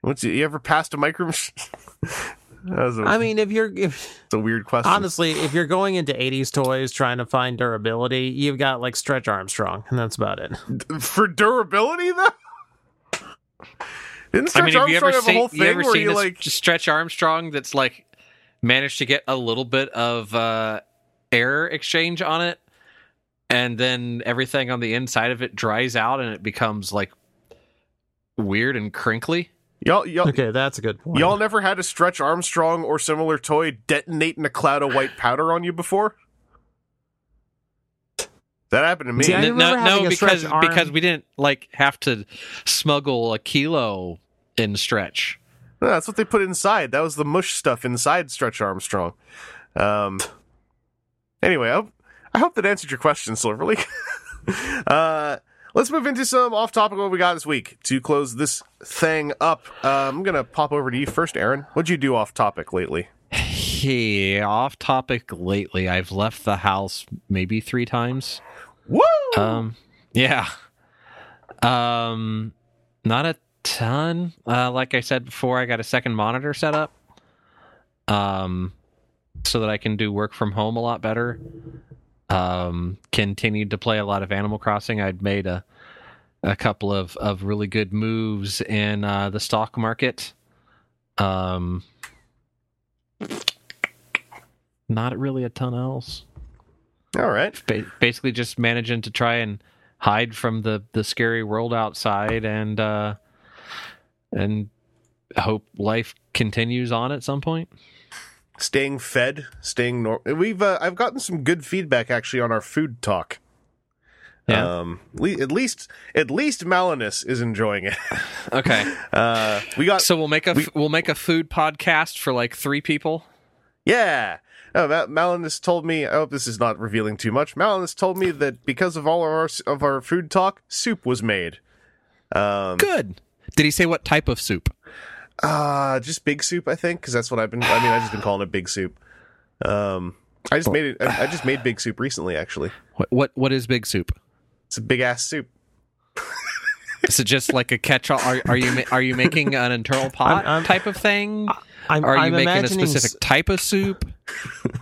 What's you ever passed a micro machine? <laughs> A, I mean, if you're, if, it's a weird question. Honestly, if you're going into '80s toys trying to find durability, you've got like Stretch Armstrong, and that's about it. <laughs> For durability, though. Didn't Stretch I mean, have you ever have seen, a whole thing you ever where seen you like Stretch Armstrong that's like managed to get a little bit of uh, air exchange on it, and then everything on the inside of it dries out and it becomes like weird and crinkly? Y'all, y'all, okay, that's a good point. Y'all never had a Stretch Armstrong or similar toy detonate in a cloud of white powder on you before? That happened to me. See, no, no because because we didn't like have to smuggle a kilo in Stretch. No, that's what they put inside. That was the mush stuff inside Stretch Armstrong. Um. Anyway, I, I hope that answered your question, Silverleaf. <laughs> uh Let's move into some off topic what we got this week to close this thing up. Uh, I'm going to pop over to you first, Aaron. What'd you do off topic lately? Hey, off topic lately. I've left the house maybe three times. Woo! Um, yeah. Um, not a ton. Uh, like I said before, I got a second monitor set up. Um, so that I can do work from home a lot better um, continued to play a lot of Animal Crossing. I'd made a a couple of of really good moves in uh, the stock market. Um, not really a ton else. All right. Ba- basically, just managing to try and hide from the the scary world outside and uh, and hope life continues on at some point. Staying fed, staying normal. We've uh, I've gotten some good feedback actually on our food talk. Yeah. Um, le- at least at least Malinus is enjoying it. <laughs> Okay. <laughs> Uh, we got So we'll make a we- we'll make a food podcast for like three people. Yeah. Oh, Ma- Malinus told me. I hope this is not revealing too much. Malinus told me that because of all of our of our food talk, soup was made. Um, Good. Did he say what type of soup? Uh just big soup, I think, because that's what I've been. I mean, I've just been calling it big soup. Um, I just made it. I, I just made big soup recently. Actually, What what what is big soup? it's a big ass soup. Is it just like a catch-all? Are, are you ma- are you making an internal pot I'm- I'm- type of thing? I'm, Are you I'm making a imagining specific type of soup?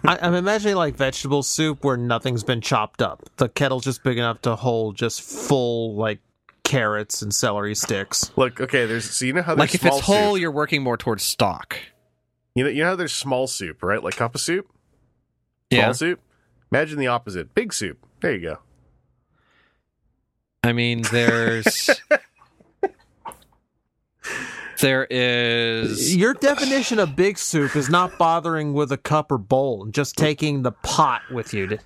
I, I'm imagining like vegetable soup where nothing's been chopped up. The kettle's just big enough to hold just full like carrots and celery sticks. Look, okay. There's so you know how there's Like if small it's whole, soup. you're working more towards stock. You know, you know how there's small soup, right? Like cup of soup, small Yeah. soup. Imagine the opposite, big soup. There you go. I mean, <laughs> there's there is Your definition of big soup is not bothering with a cup or bowl and just taking the pot with you. To,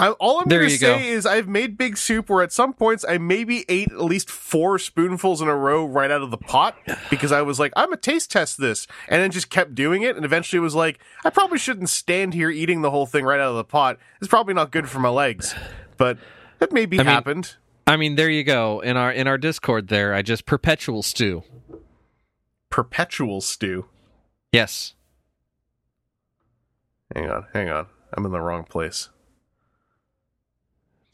I, all I'm There to say go. is I've made big soup where at some points I maybe ate at least four spoonfuls in a row right out of the pot because I was like, I'm going to taste test this. And then just kept doing it. And eventually was like, I probably shouldn't stand here eating the whole thing right out of the pot. It's probably not good for my legs. But that maybe I mean- happened. I mean, there you go. In our in our Discord there, I just perpetual stew. Perpetual stew. Yes. Hang on, hang on. I'm in the wrong place.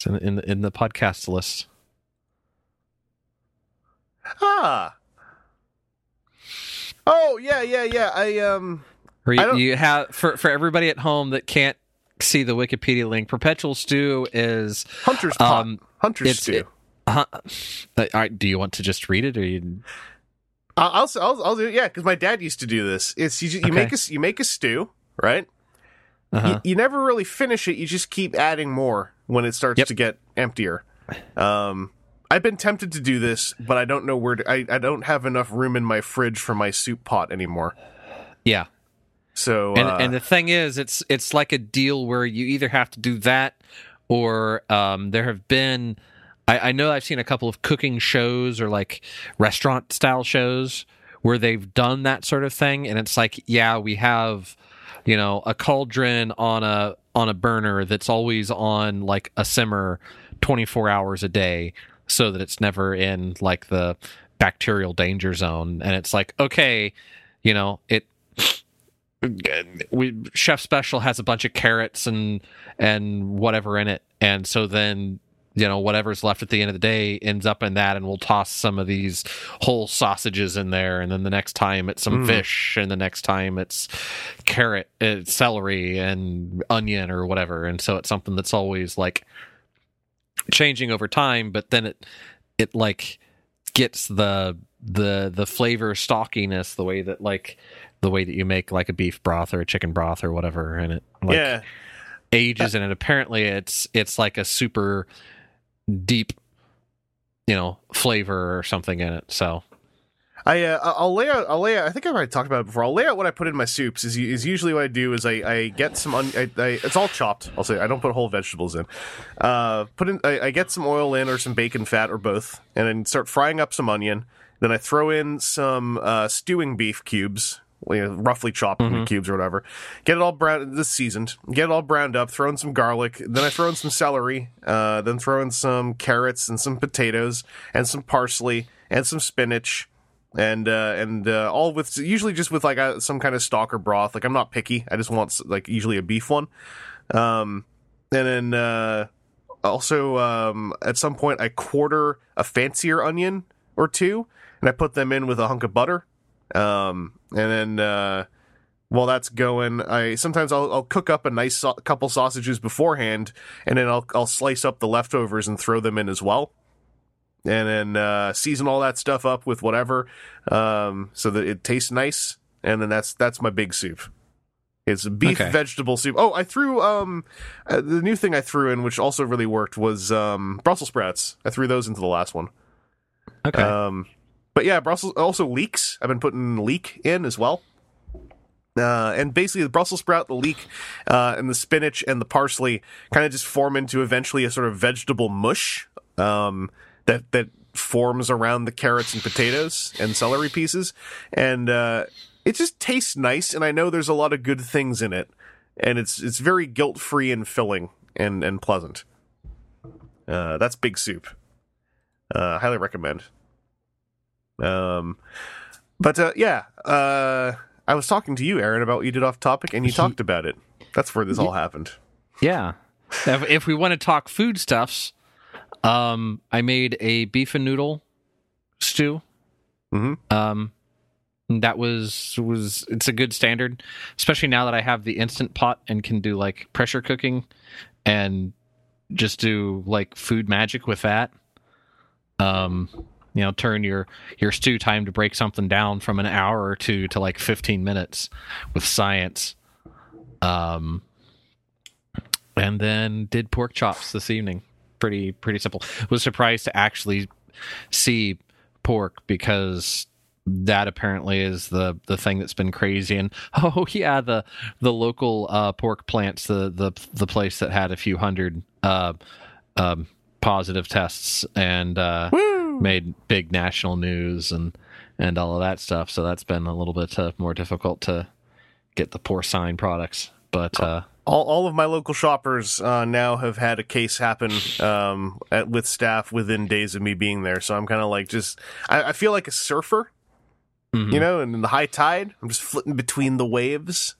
It's in in the, in the podcast list. Ah. Oh, yeah, yeah, yeah. I, um, Or you, you have for for everybody at home that can't see the Wikipedia link, perpetual stew is Hunter's pot. Um, Hunter's it's- stew. it- uh, all right, do you want to just read it or you I'll, I'll I'll I'll do it. Yeah, because my dad used to do this. It's you, you Okay. make a you make a stew, right? Uh-huh. You, you never really finish it. You just keep adding more when it starts Yep. to get emptier. Um, I've been tempted to do this, but I don't know where. To, I I don't have enough room in my fridge for my soup pot anymore. Yeah. So and uh, and the thing is it's it's like a deal where you either have to do that or um there have been I, I know I've seen a couple of cooking shows or like restaurant style shows where they've done that sort of thing and it's like yeah we have you know a cauldron on a on a burner that's always on like a simmer 24 hours a day so that it's never in like the bacterial danger zone. And it's like okay you know it we chef special has a bunch of carrots and and whatever in it. And so then you know whatever's left at the end of the day ends up in that and we'll toss some of these whole sausages in there and then the next time it's some Mm. fish and the next time it's carrot it's celery and onion or whatever and so it's something that's always like changing over time but then it it like gets the the the flavor stockiness the way that like the way that you make like a beef broth or a chicken broth or whatever and it like yeah, ages and it apparently it's it's like a super deep you know flavor or something in it so I uh, I'll lay out I'll lay out. I think I've already talked about it before. I'll lay out what I put in my soups. Is is usually what I do is I, I get some un, I, I, it's all chopped. I'll say I don't put whole vegetables in. Uh, put in I, I get some oil in or some bacon fat or both, and then start frying up some onion. Then I throw in some uh, stewing beef cubes, you know, roughly chopped into cubes or whatever. Get it all brown, this seasoned. Get it all browned up. Throw in some garlic. Then I throw in some celery. Uh, then throw in some carrots and some potatoes and some parsley and some spinach and uh, and uh, all with usually just with like a, some kind of stock or broth. Like I'm not picky. I just want like usually a beef one. Um, and then uh, also um, at some point I quarter a fancier onion or two, and I put them in with a hunk of butter. Um, and then uh, while that's going, I sometimes I'll, I'll cook up a nice sau- couple sausages beforehand, and then I'll I'll slice up the leftovers and throw them in as well. and then uh, season all that stuff up with whatever, um, so that it tastes nice. And then that's that's my big soup. It's beef Okay. vegetable soup. Oh, I threw um uh, the new thing I threw in, which also really worked, was um Brussels sprouts. I threw those into the last one. Okay. Um, but yeah, Brussels also leeks. I've been putting leek in as well. Uh, and basically, the Brussels sprout, the leek, uh, and the spinach and the parsley kind of just form into eventually a sort of vegetable mush um, that that forms around the carrots and potatoes and celery pieces, and uh, it just tastes nice. And I know there's a lot of good things in it, and it's it's very guilt free and filling and and pleasant. Uh, that's big soup. Uh, highly recommend. Um, but uh, yeah, uh, I was talking to you, Aaron, about what you did off topic, and you talked about it. That's where this all happened. Yeah. If, if we want to talk foodstuffs, um, I made a beef and noodle stew. Mhm. Um, that was was it's a good standard, especially now that I have the instant pot and can do like pressure cooking, and just do like food magic with that. Um, you know, turn your your stew time to break something down from an hour or two to like fifteen minutes with science. Um, and then did pork chops this evening. Pretty pretty simple. Was surprised to actually see pork because that apparently is the the thing that's been crazy and <laughs> oh yeah the the local uh pork plants the the the place that had a few hundred uh um positive tests and uh made big national news and and all of that stuff so that's been a little bit uh, more difficult to get the porcine products but uh All, all of my local shoppers uh, now have had a case happen um, at, with staff within days of me being there. So I'm kind of like just, I, I feel like a surfer, mhm. you know, and in the high tide, I'm just flitting between the waves.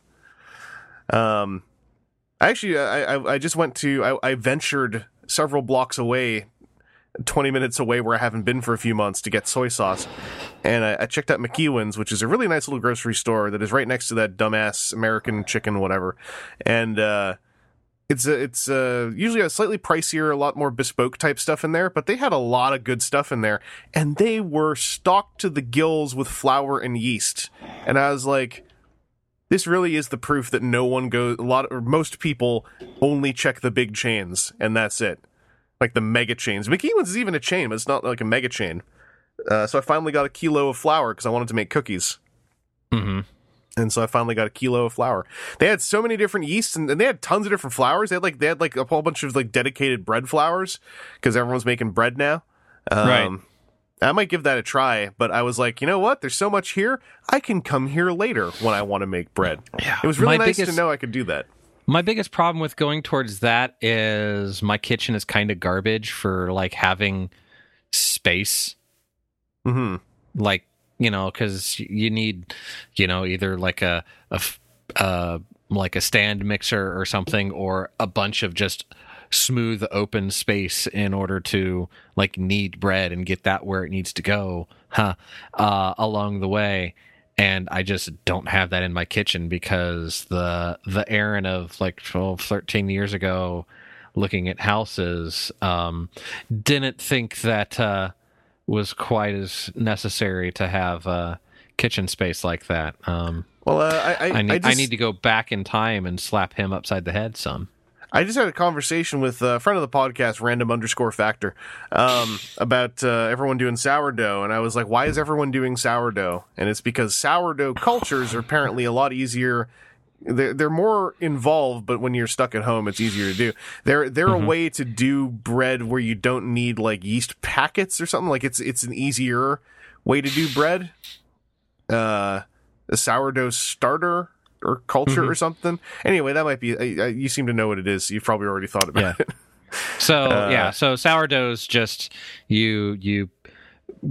Um, I actually, I, I, I just went to, I, I ventured several blocks away, 20 minutes away where I haven't been for a few months to get soy sauce. And I, I checked out McEwan's, which is a really nice little grocery store that is right next to that dumbass American chicken, whatever. And, uh, it's a, it's uh usually a slightly pricier, a lot more bespoke type stuff in there, but they had a lot of good stuff in there, and they were stocked to the gills with flour and yeast. And I was like, this really is the proof that no one goes. A lot or most people only check the big chains, and that's it. Like the mega chains. McEwan's is even a chain, but it's not like a mega chain. Uh, so I finally got a kilo of flour because I wanted to make cookies. Mhm. And so I finally got a kilo of flour. They had so many different yeasts, and, and they had tons of different flours. They had like they had like a whole bunch of like dedicated bread flours because everyone's making bread now. Um, Right. I might give that a try, but I was like, you know what? There's so much here. I can come here later when I want to make bread. Yeah. It was really My nice biggest- to know I could do that. My biggest problem with going towards that is my kitchen is kind of garbage for like having space. hmm Like, you know, because you need, you know, either like a, a uh, like a stand mixer or something, or a bunch of just smooth open space in order to like knead bread and get that where it needs to go, huh? Uh, along the way. And I just don't have that in my kitchen because the the Aaron of like 12, 13 years ago, looking at houses, um, didn't think that uh, was quite as necessary to have uh, kitchen space like that. Um, Well, uh, I, I, I need, I, just, need to go back in time and slap him upside the head some. I just had a conversation with a friend of the podcast, random underscore factor, um, about uh, everyone doing sourdough, and I was like, "Why is everyone doing sourdough?" And it's because sourdough cultures are apparently a lot easier. They're, they're more involved, but when you're stuck at home, it's easier to do. They're they're a way to do bread where you don't need like yeast packets or something. Like it's it's an easier way to do bread. Uh, a sourdough starter or culture or something. Anyway, that might be. Uh, you seem to know what it is. So you've probably already thought about Yeah. it. <laughs> So Uh, yeah, so sourdough's just you you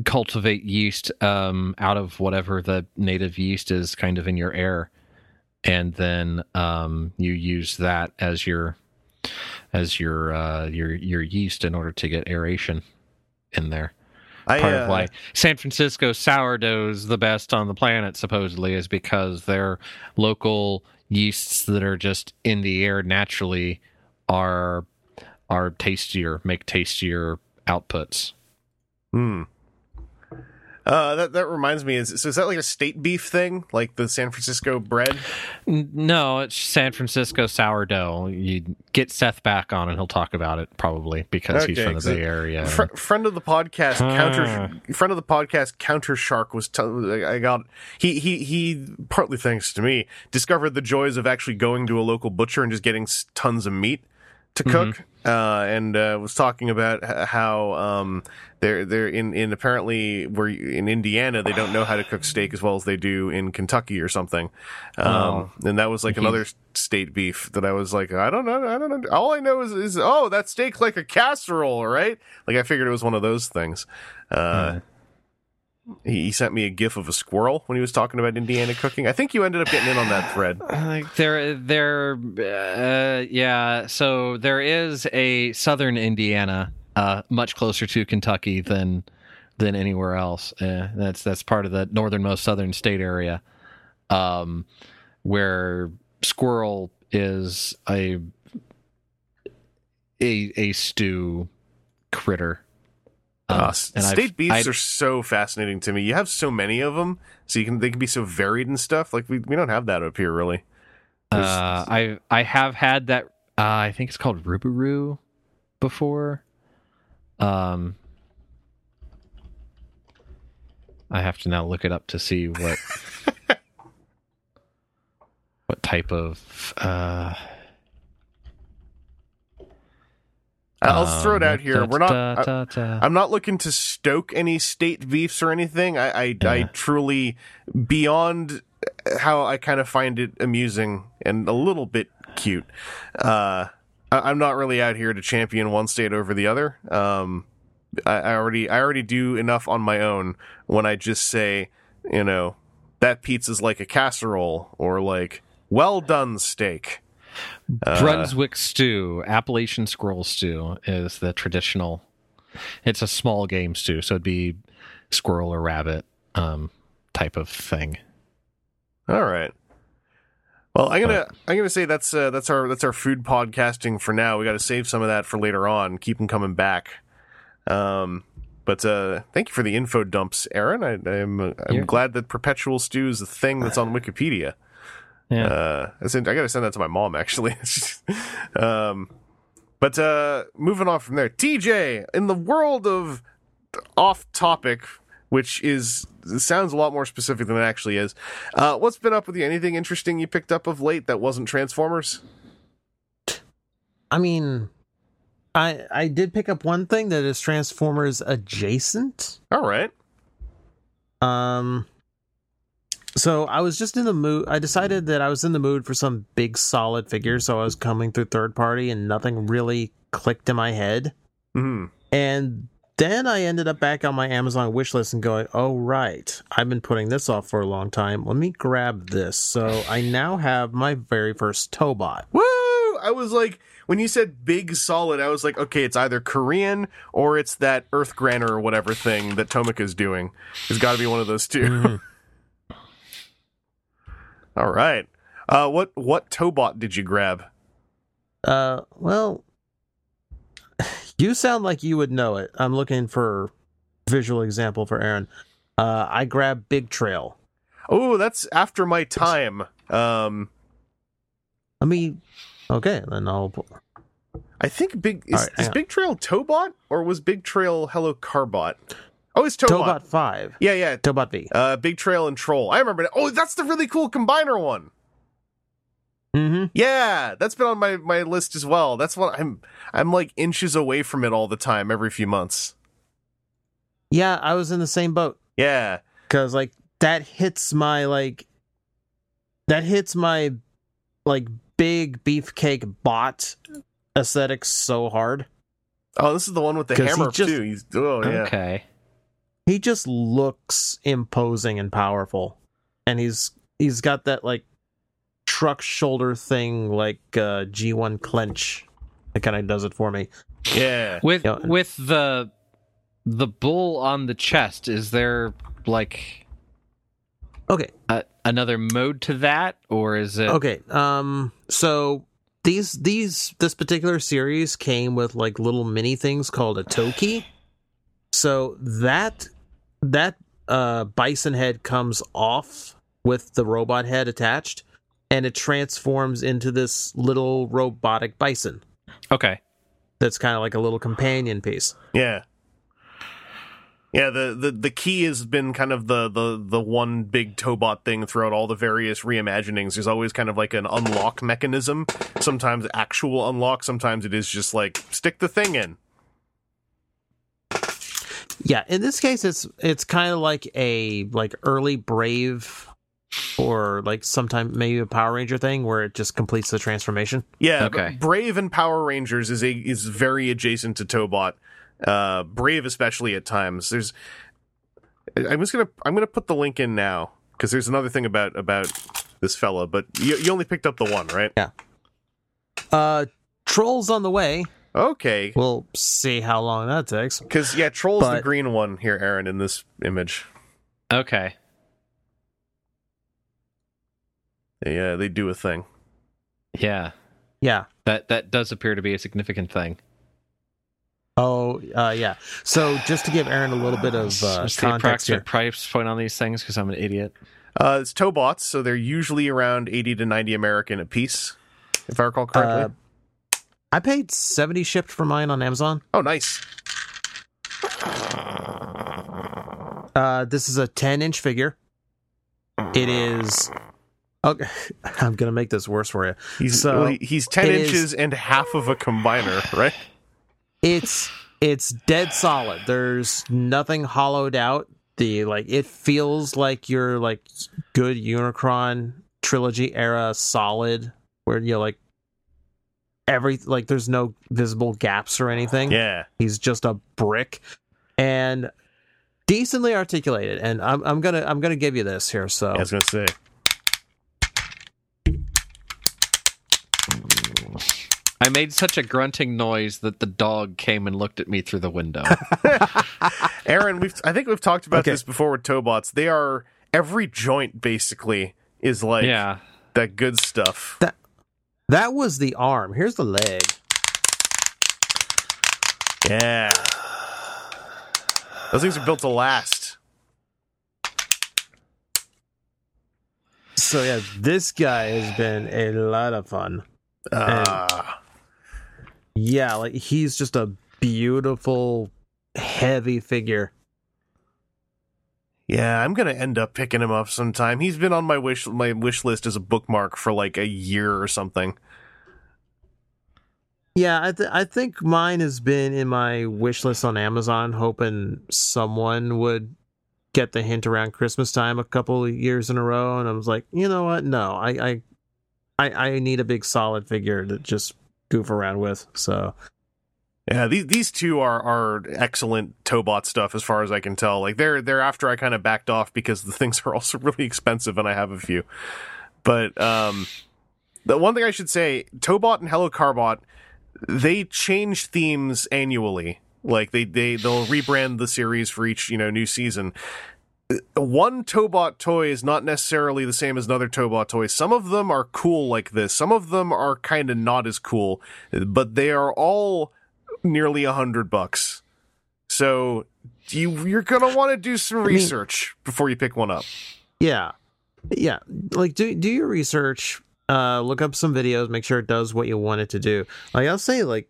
cultivate yeast um, out of whatever the native yeast is kind of in your air, and then um, you use that as your as your uh, your your yeast in order to get aeration in there. I, Part uh, of why San Francisco sourdough's the best on the planet supposedly is because their local yeasts that are just in the air naturally are are tastier, make tastier outputs. Hmm. Uh, that that reminds me. Is so is that like a state beef thing, like the San Francisco bread? No, it's San Francisco sourdough. You get Seth back on, and he'll talk about it probably because he's from the Bay Area. Fr- friend of the podcast, counter Ah. friend of the podcast, Counter Shark was. T- I got he he he partly thanks to me discovered the joys of actually going to a local butcher and just getting tons of meat to cook. Uh, and uh, was talking about how um, they're they're in, in apparently where in Indiana they don't know how to cook steak as well as they do in Kentucky or something. Um, And that was like another state beef that I was like, I don't know, I don't know. All I know is, is oh, that steak like a casserole, right? Like I figured it was one of those things. Uh, he sent me a gif of a squirrel when he was talking about Indiana cooking. I think you ended up getting in on that thread. <laughs> There, there, uh, yeah. So there is a southern Indiana, uh, much closer to Kentucky than than anywhere else. Uh, that's that's part of the northernmost southern state area, um, where squirrel is a a a stew critter. Um, Uh, and I've- state beefs I'd- are so fascinating to me. You have so many of them, so you can they can be so varied and stuff. Like we we don't have that up here really. There's- Uh, I I have had that. Uh, I think it's called Rubaroo before. Um, I have to now look it up to see what <laughs> what type of. Uh, I'll throw it um, out here. da- We're not. da- I- da- da. I'm not looking to stoke any state beefs or anything. I, I, I truly, beyond how I kind of find it amusing and a little bit cute. Uh, I, I'm not really out here to champion one state over the other. Um, I, I already, I already do enough on my own when I just say, you know, that pizza's like a casserole or like well done steak. Uh, Brunswick stew, Appalachian squirrel stew is the traditional. It's a small game stew, so it'd be squirrel or rabbit um, type of thing. All right. Well, I'm gonna I'm gonna say that's uh, that's our that's our food podcasting for now. We got to save some of that for later on. Keep them coming back. Um, but uh, thank you for the info dumps, Aaron. I, I'm uh, I'm glad that perpetual stew is a thing that's on Wikipedia. Yeah. Uh, I got to send that to my mom actually. <laughs> um, but uh, moving on from there, TJ, in the world of off topic, which is sounds a lot more specific than it actually is. Uh, what's been up with you? Anything interesting you picked up of late that wasn't Transformers? I mean, I I did pick up one thing that is Transformers adjacent. All right. Um so I was just in the mood I decided that I was in the mood for some big solid figure, so I was coming through third party and nothing really clicked in my head. Hmm. And then I ended up back on my Amazon wish list and going, oh, right, I've been putting this off for a long time. Let me grab this. So I now have my very first Tobot. Woo! I was like, when you said big solid, I was like, okay, it's either Korean or it's that Earth Granner or whatever thing that Tomica's doing. It's got to be one of those 2 Mhm. <laughs> All right. Uh, what what Tobot did you grab? Uh, well, <laughs> you sound like you would know it. I'm looking for visual example for Aaron. Uh, I grabbed Big Trail. Oh, that's after my time. Um, Let me. Okay, then I'll. I think big is, right, is. Big Trail Tobot or was Big Trail Hello Carbot? Oh, it's Tobot. Tobot Five. Yeah, yeah. Tobot V. Uh, Big Trail and Troll. I remember. That. Oh, that's the really cool combiner one. Mm-hmm. Yeah, that's been on my, my list as well. That's what I'm I'm like inches away from it all the time, every few months. Yeah, I was in the same boat Yeah. because like that hits my like that hits my like big beefcake bot aesthetics so hard. Oh, this is the one with the 'Cause he hammer just- too. He's oh yeah. Okay. He just looks imposing and powerful, and he's he's got that like truck shoulder thing like uh, G1 clench. That kind of does it for me. Yeah. With Yeah. with the the bull on the chest, is there like Okay, a, another mode to that, or is it? okay. Um, so these these this particular series came with like little mini things called a Toki. So that that uh, bison head comes off with the robot head attached, and it transforms into this little robotic bison. Okay. That's kind of like a little companion piece. Yeah. Yeah, the, the, the key has been kind of the, the, the one big Tobot thing throughout all the various reimaginings. There's always kind of like an unlock mechanism. Sometimes actual unlock, sometimes it is just like stick the thing in. Yeah, in this case, it's it's kind of like a like early Brave, or like sometime maybe a Power Ranger thing where it just completes the transformation. Yeah, Okay. Brave and Power Rangers is a is very adjacent to Tobot. Uh, Brave especially at times. There's I'm just gonna I'm gonna put the link in now because there's another thing about about this fella, but you, you only picked up the one, right? Yeah. Uh, Trolls on the way. Okay, We'll see how long that takes. because yeah, Troll's the green one here, Aaron, in this image. Okay. They uh, they do a thing. Yeah. Yeah. That that does appear to be a significant thing. Oh, uh, yeah. So just to give Aaron a little bit of <sighs> uh, What's the context here. approximate price point on these things? Because I'm an idiot. Uh, it's Tobots, so they're usually around eighty to ninety American a piece, if I recall correctly. Uh, I paid seventy shipped for mine on Amazon. oh, nice. Uh, this is a ten inch figure. It is. Okay, <laughs> I'm gonna make this worse for you. He's So, well, he's ten it is- inches and half of a combiner, right? It's it's dead solid. There's nothing hollowed out. The like it feels like your like good Unicron trilogy era solid where you know, like every like there's no visible gaps or anything. Yeah. He's just a brick and decently articulated. And I'm I'm gonna I'm gonna give you this here. So I was gonna say. I made such a grunting noise that the dog came and looked at me through the window. <laughs> <laughs> Aaron, we've I think we've talked about Okay. this before with Tobots. They are every joint basically is like yeah. that good stuff. that was the arm. Here's the leg. Yeah. Those things are built to last. So yeah, this guy has been a lot of fun. Uh, Yeah, like he's just a beautiful, heavy figure. Yeah, I'm gonna end up picking him up sometime. He's been on my wish my wish list as a bookmark for like a year or something. Yeah, I th- I think mine has been in my wish list on Amazon, hoping someone would get the hint around Christmas time a couple of years in a row, and I was like, you know what? No, I I I, I need a big solid figure to just goof around with. So Yeah, these these two are are excellent Tobot stuff as far as I can tell. Like they're they're after I kind of backed off because the <laughs> things are also really expensive and I have a few. But um the one thing I should say, Tobot and Hello Carbot, they change themes annually. Like they they they'll rebrand the series for each, you know, new season. One Tobot toy is not necessarily the same as another Tobot toy. Some of them are cool like this. Some of them are kind of not as cool, but they are all nearly a hundred bucks. So you you're gonna want to do some mean- research before you pick one up. yeah, yeah, like do do your research. Uh, look up some videos. Make sure it does what you want it to do. Like I'll say, like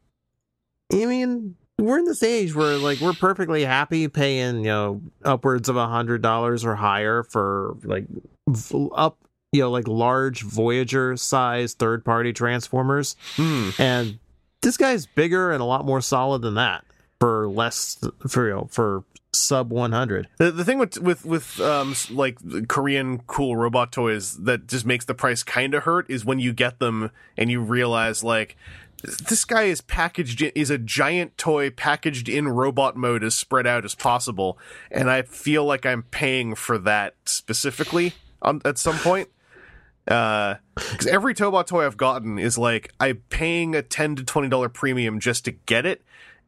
I mean, we're in this age where like we're perfectly happy paying you know upwards of a hundred dollars or higher for like v- up you know like large Voyager size third party transformers, Hmm. and this guy's bigger and a lot more solid than that for less for you know for sub one hundred. The the thing with with with um like Korean cool robot toys that just makes the price kind of hurt is when you get them and you realize like this guy is packaged in, is a giant toy packaged in robot mode as spread out as possible and I feel like I'm paying for that specifically on, at some point because every Tobot toy I've gotten is like I'm paying a ten to twenty dollar premium just to get it,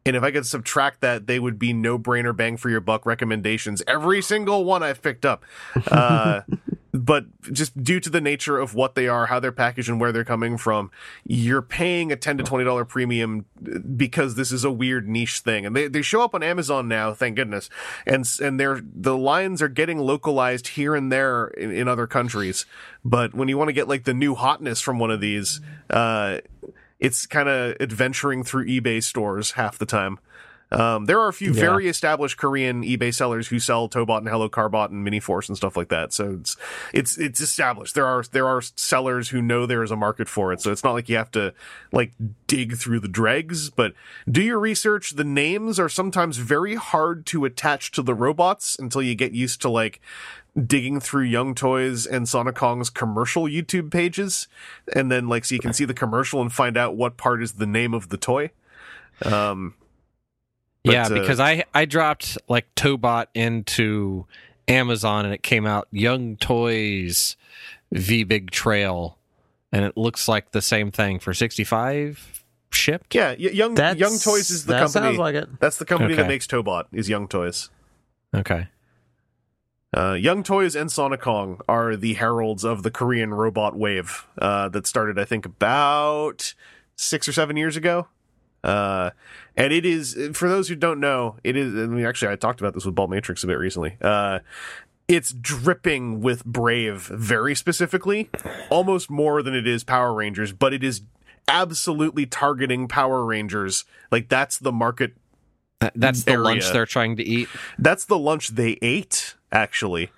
and if I could subtract that, they would be no brainer bang for your buck recommendations. Every single one I've picked up. Uh, <laughs> but just due to the nature of what they are, how they're packaged, and where they're coming from, you're paying a ten to twenty dollar premium because this is a weird niche thing, and they they show up on Amazon now, thank goodness, and and they're the lines are getting localized here and there in, in other countries, but when you want to get like the new hotness from one of these, uh, it's kind of adventuring through eBay stores half the time. Um, there are a few Yeah. very established Korean eBay sellers who sell Tobot and Hello Carbot and Mini Force and stuff like that. So it's it's it's established. There are there are sellers who know there is a market for it. So it's not like you have to like dig through the dregs, but do your research. The names are sometimes very hard to attach to the robots until you get used to like digging through Young Toys and Sonokong's commercial YouTube pages, and then like so you can see the commercial and find out what part is the name of the toy. Um, But, yeah, uh, because I I dropped like Tobot into Amazon and it came out Young Toys V Big Trail, and it looks like the same thing for sixty five shipped. yeah, y- Young That's, Young Toys is the that company. Sounds like it. that's the company that makes Tobot. Is Young Toys. Okay. Uh, Young Toys and Sonokong are the heralds of the Korean robot wave uh, that started, I think, about six or seven years ago. Uh, and it is, for those who don't know, it is, I mean, actually, I talked about this with Ball Matrix a bit recently. Uh, it's dripping with Brave very specifically, almost more than it is Power Rangers, but it is absolutely targeting Power Rangers. Like, that's the market That's the Area. lunch they're trying to eat. that's the lunch they ate, actually.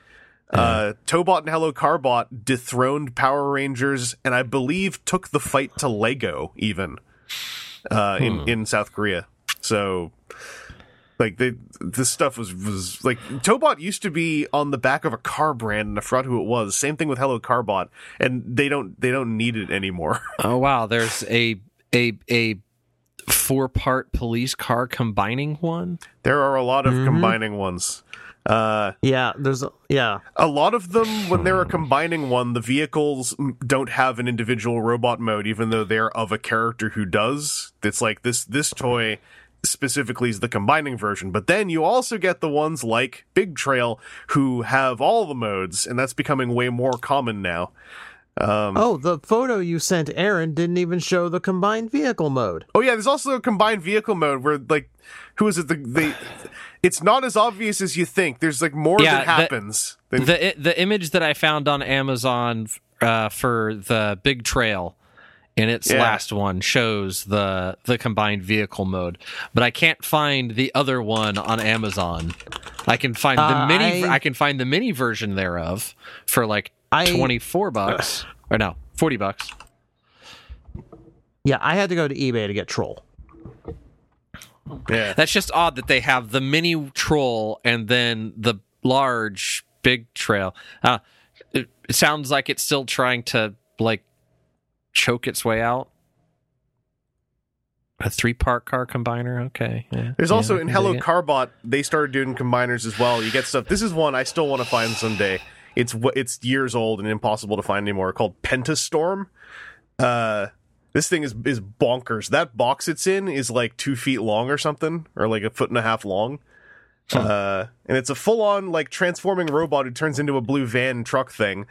Uh, Tobot and Hello Carbot dethroned Power Rangers and I believe took the fight to Lego even uh, in in South Korea. So like they this stuff was was like Tobot used to be on the back of a car brand and I forgot who it was. Same thing with Hello Carbot and they don't they don't need it anymore. <laughs> Oh wow, there's a a a four part police car combining one. there are a lot of Mhm. combining ones. Uh Yeah, there's a, yeah. A lot of them, when they're a combining one, the vehicles don't have an individual robot mode, even though they're of a character who does. It's like this this toy specifically is the combining version, but then you also get the ones like Big Trail who have all the modes, and that's becoming way more common now. Um, Oh, the photo you sent Aaron didn't even show the combined vehicle mode. Oh yeah, there's also a combined vehicle mode where like, who is it? The, the it's not as obvious as you think. There's like more Yeah, that the- happens. than- The the image that I found on Amazon uh, for the Big Trail in its Yeah. last one shows the the combined vehicle mode, but I can't find the other one on Amazon. I can find the Uh, mini. I- I, can find the mini version thereof for like I- twenty four bucks <laughs> or no forty bucks. Yeah, I had to go to eBay to get Troll. yeah, That's just odd that they have the mini troll and then the large big trail. Uh, it, it sounds like it's still trying to like choke its way out. A three part car combiner. Okay. yeah. There's Yeah, also I in Hello. Carbot, they started doing combiners as well. You get stuff. This is one I still want to find someday. It's it's years old and impossible to find anymore. Called Pentastorm. Uh, this thing is is bonkers. That box it's in is like two feet long or something, or like a foot and a half long. Uh, and it's a full on like transforming robot who turns into a blue van truck thing.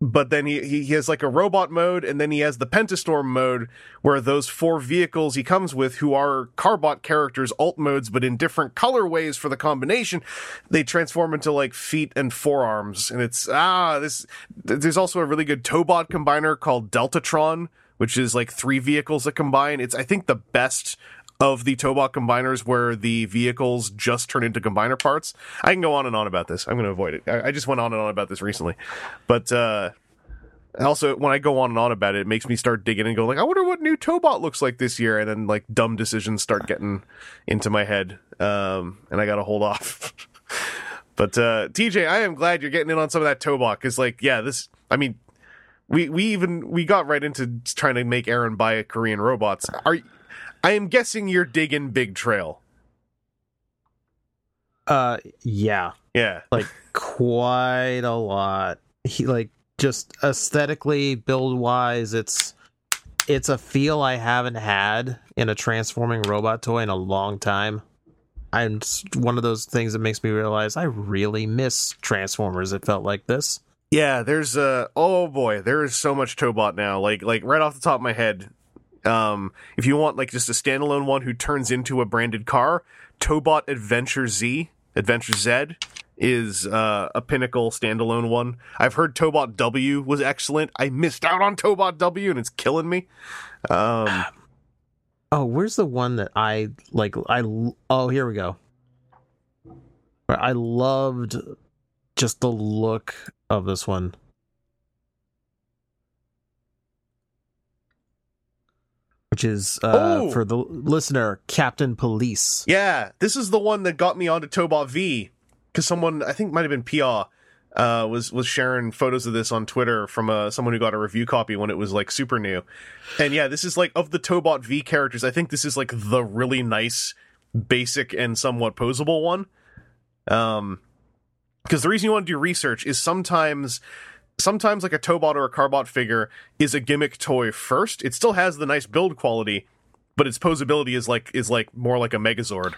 But then he, he has like a robot mode, and then he has the Pentastorm mode, where those four vehicles he comes with, who are Carbot characters, alt modes, but in different colorways for the combination, they transform into like feet and forearms. And it's ah, this. There's also a really good Tobot combiner called Deltatron, which is like three vehicles that combine. It's I think the best of the Tobot combiners where the vehicles just turn into combiner parts. I can go on and on about this. I'm going to avoid it. I, I just went on and on about this recently, but uh, also when I go on and on about it, it makes me start digging and go like, I wonder what new Tobot looks like this year, and then like dumb decisions start getting into my head, um, and I got to hold off. <laughs> but uh, TJ, I am glad you're getting in on some of that Tobot because, like, yeah, this. I mean, we we even we got right into trying to make Aaron buy a Korean robots. Are I am guessing you're digging Big Trail. Uh, yeah, Yeah. like quite a lot. He like just aesthetically, build wise, it's it's a feel I haven't had in a transforming robot toy in a long time. It's one of those things that makes me realize I really miss Transformers. It felt like this. Yeah, there's uh oh boy, there is so much Tobot now. Like like right off the top of my head, um, if you want like just a standalone one who turns into a branded car, Tobot Adventure Z, Adventure Z is uh, a pinnacle standalone one. I've heard Tobot W was excellent. I missed out on Tobot W and it's killing me. Um, oh, where's the one that I like? I oh here we go. I loved just the look of this one. Which is uh, Oh! for the listener, Captain Police. Yeah, this is the one that got me onto Tobot V because someone I think might have been Pia uh, was was sharing photos of this on Twitter from uh, someone who got a review copy when it was like super new, and yeah, this is like of the Tobot V characters. I think this is like the really nice, basic and somewhat posable one. Um, because the reason you want to do research is sometimes sometimes like a Tobot or a Carbot figure is a gimmick toy first. It still has the nice build quality, but its posability is like is like more like a Megazord.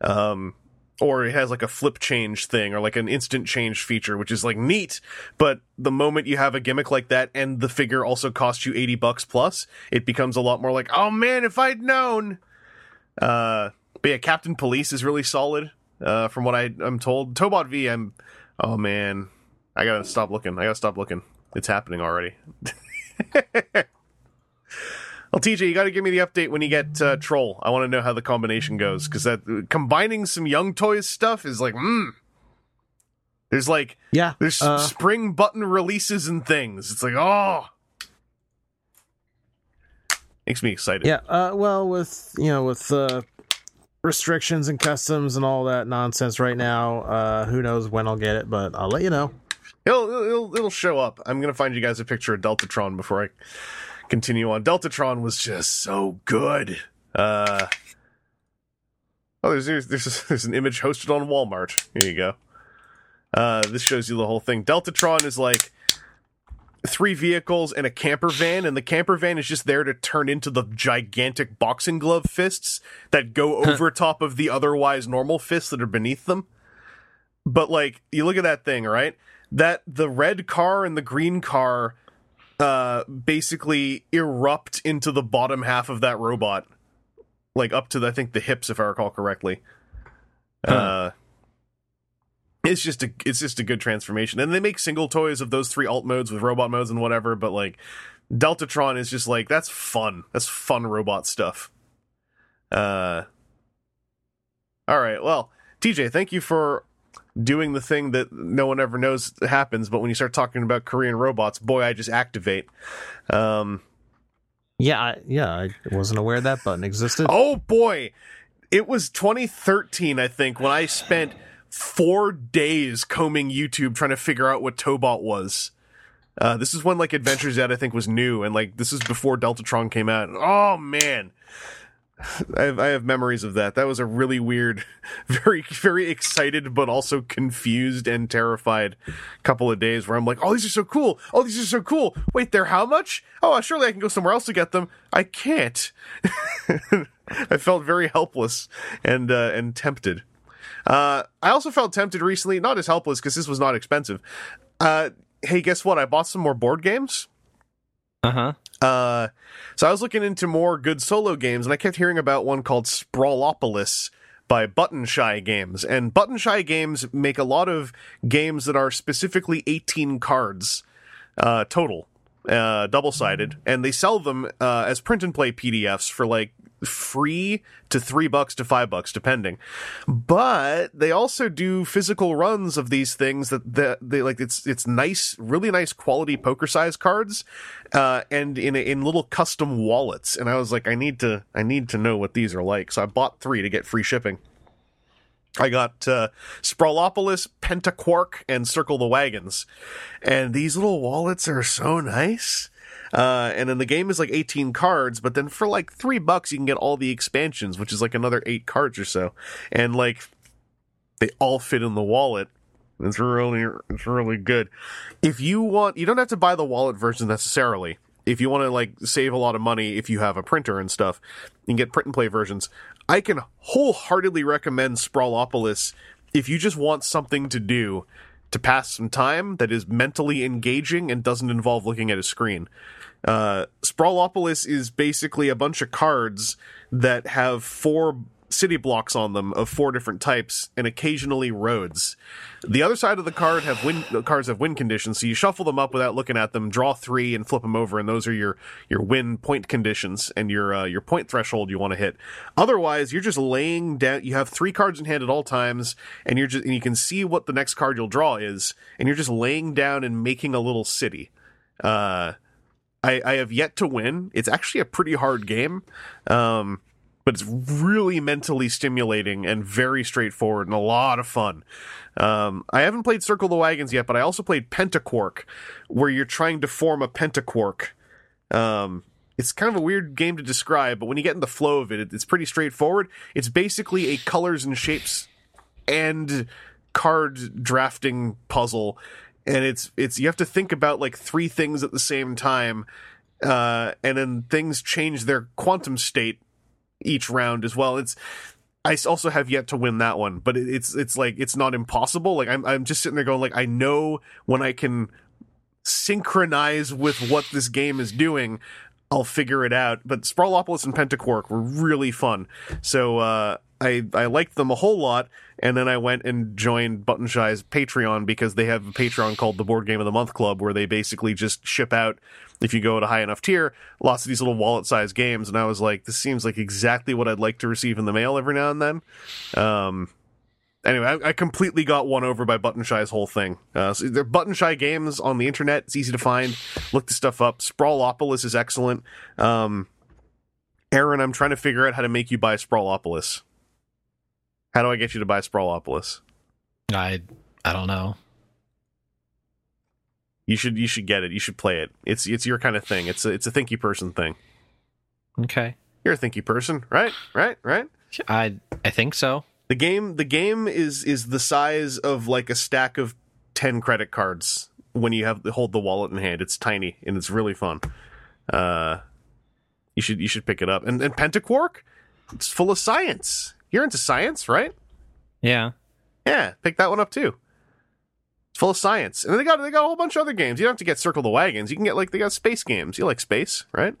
Um or it has like a flip change thing or like an instant change feature, which is like neat. But the moment you have a gimmick like that and the figure also costs you 80 bucks plus, it becomes a lot more like, oh man, if I'd known. Uh, but yeah, Captain Police is really solid, uh, from what I, I'm told. Tobot V, I'm, oh man, I gotta stop looking. I gotta stop looking. It's happening already. <laughs> Well, TJ, you got to give me the update when you get uh, Troll. I want to know how the combination goes because that combining some Young Toys stuff is like, mm. There's like, Yeah. there's uh, spring button releases and things. It's like, oh, makes me excited. Yeah, uh, well, with you know, with uh, restrictions and customs and all that nonsense right now, uh, who knows when I'll get it, but I'll let you know. It'll, it'll it'll show up. I'm gonna find you guys a picture of Deltatron before I continue on. Deltatron was just so good. Uh, oh, there's there's there's, <laughs> there's an image hosted on Walmart. Here you go. Uh, this shows you the whole thing. Deltatron is like three vehicles and a camper van, and the camper van is just there to turn into the gigantic boxing glove fists that go over top of the otherwise normal fists that are beneath them. But like, you look at that thing, right? That the red car and the green car uh basically erupt into the bottom half of that robot. Like up to the, I think the hips, if I recall correctly. Uh it's just a it's just a good transformation. And they make single toys of those three alt modes with robot modes and whatever, but like Deltatron is just like that's fun. That's fun robot stuff. Uh All right. Well, TJ, thank you for doing the thing that no one ever knows happens, but when you start talking about Korean robots, boy, I just activate. Um Yeah, I, yeah, I wasn't aware that button existed. Oh boy, it was 2013, I think, when I spent four days combing YouTube trying to figure out what Tobot was. Uh, this is when like Adventure I think was new, and like this is before Deltatron came out. Oh man, I have, I have memories of that. That was a really weird, <laughs> very very excited but also confused and terrified couple of days where I'm like, oh these are so cool, oh these are so cool. Wait, they're how much? Oh, surely I can go somewhere else to get them. I can't. <laughs> I felt very helpless and uh, and tempted. Uh, I also felt tempted recently, not as helpless because this was not expensive. Uh, hey, guess what? I bought some more board games. Uh huh. Uh, so I was looking into more good solo games, and I kept hearing about one called Sprawlopolis by Button Shy Games. And Button Shy Games make a lot of games that are specifically 18 cards uh, total, uh, double sided, and they sell them uh, as print and play PDFs for like free to three bucks to five bucks depending but they also do physical runs of these things that, that they like it's it's nice really nice quality poker size cards uh and in in little custom wallets and i was like i need to i need to know what these are like so i bought three to get free shipping I got uh, Sprawlopolis, Pentaquark, and Circle the Wagons. And these little wallets are so nice. Uh, and then the game is like 18 cards, but then for like three bucks, you can get all the expansions, which is like another eight cards or so. And like, they all fit in the wallet. It's really, it's really good. If you want, you don't have to buy the wallet version necessarily. if you want to like save a lot of money if you have a printer and stuff, you can get print and play versions. I can wholeheartedly recommend Sprawlopolis if you just want something to do to pass some time that is mentally engaging and doesn't involve looking at a screen. Uh, Sprawlopolis is basically a bunch of cards that have four city blocks on them of four different types and occasionally roads. The other side of the card have win cards have win conditions, so you shuffle them up without looking at them, draw three and flip them over, and those are your your win point conditions and your uh, your point threshold you want to hit. Otherwise, you're just laying down. You have three cards in hand at all times, and you're just and you can see what the next card you'll draw is, and you're just laying down and making a little city. Uh, I, I have yet to win. It's actually a pretty hard game. Um, but it's really mentally stimulating and very straightforward and a lot of fun. Um, I haven't played Circle the Wagons yet, but I also played Pentaquark, where you're trying to form a pentaquark. Um, it's kind of a weird game to describe, but when you get in the flow of it, it's pretty straightforward. It's basically a colors and shapes and card drafting puzzle, and it's it's you have to think about like three things at the same time, uh, and then things change their quantum state each round as well. It's I also have yet to win that one, but it's it's like it's not impossible. Like I'm I'm just sitting there going like I know when I can synchronize with what this game is doing, I'll figure it out. But Sprawlopolis and Pentaquark were really fun. So uh I I liked them a whole lot, and then I went and joined Button Shy's Patreon because they have a Patreon called the Board Game of the Month Club, where they basically just ship out if you go at a high enough tier, lots of these little wallet sized games. And I was like, this seems like exactly what I'd like to receive in the mail every now and then. Um, anyway, I, I, completely got won over by Button Shy's whole thing. Uh, so they're Button Shy games on the internet. It's easy to find. Look the stuff up. Sprawlopolis is excellent. Um, Aaron, I'm trying to figure out how to make you buy Sprawlopolis. How do I get you to buy Sprawlopolis? I I don't know. You should you should get it. You should play it. It's it's your kind of thing. It's a, it's a thinky person thing. Okay. You're a thinky person, right? Right? Right? I I think so. The game the game is is the size of like a stack of 10 credit cards when you have hold the wallet in hand. It's tiny and it's really fun. Uh you should you should pick it up. And and Pentaquark, it's full of science. You're into science, right? Yeah. Yeah, pick that one up too. It's full of science. And they got they got a whole bunch of other games. You don't have to get Circle the Wagons. You can get like they got space games. You like space, right?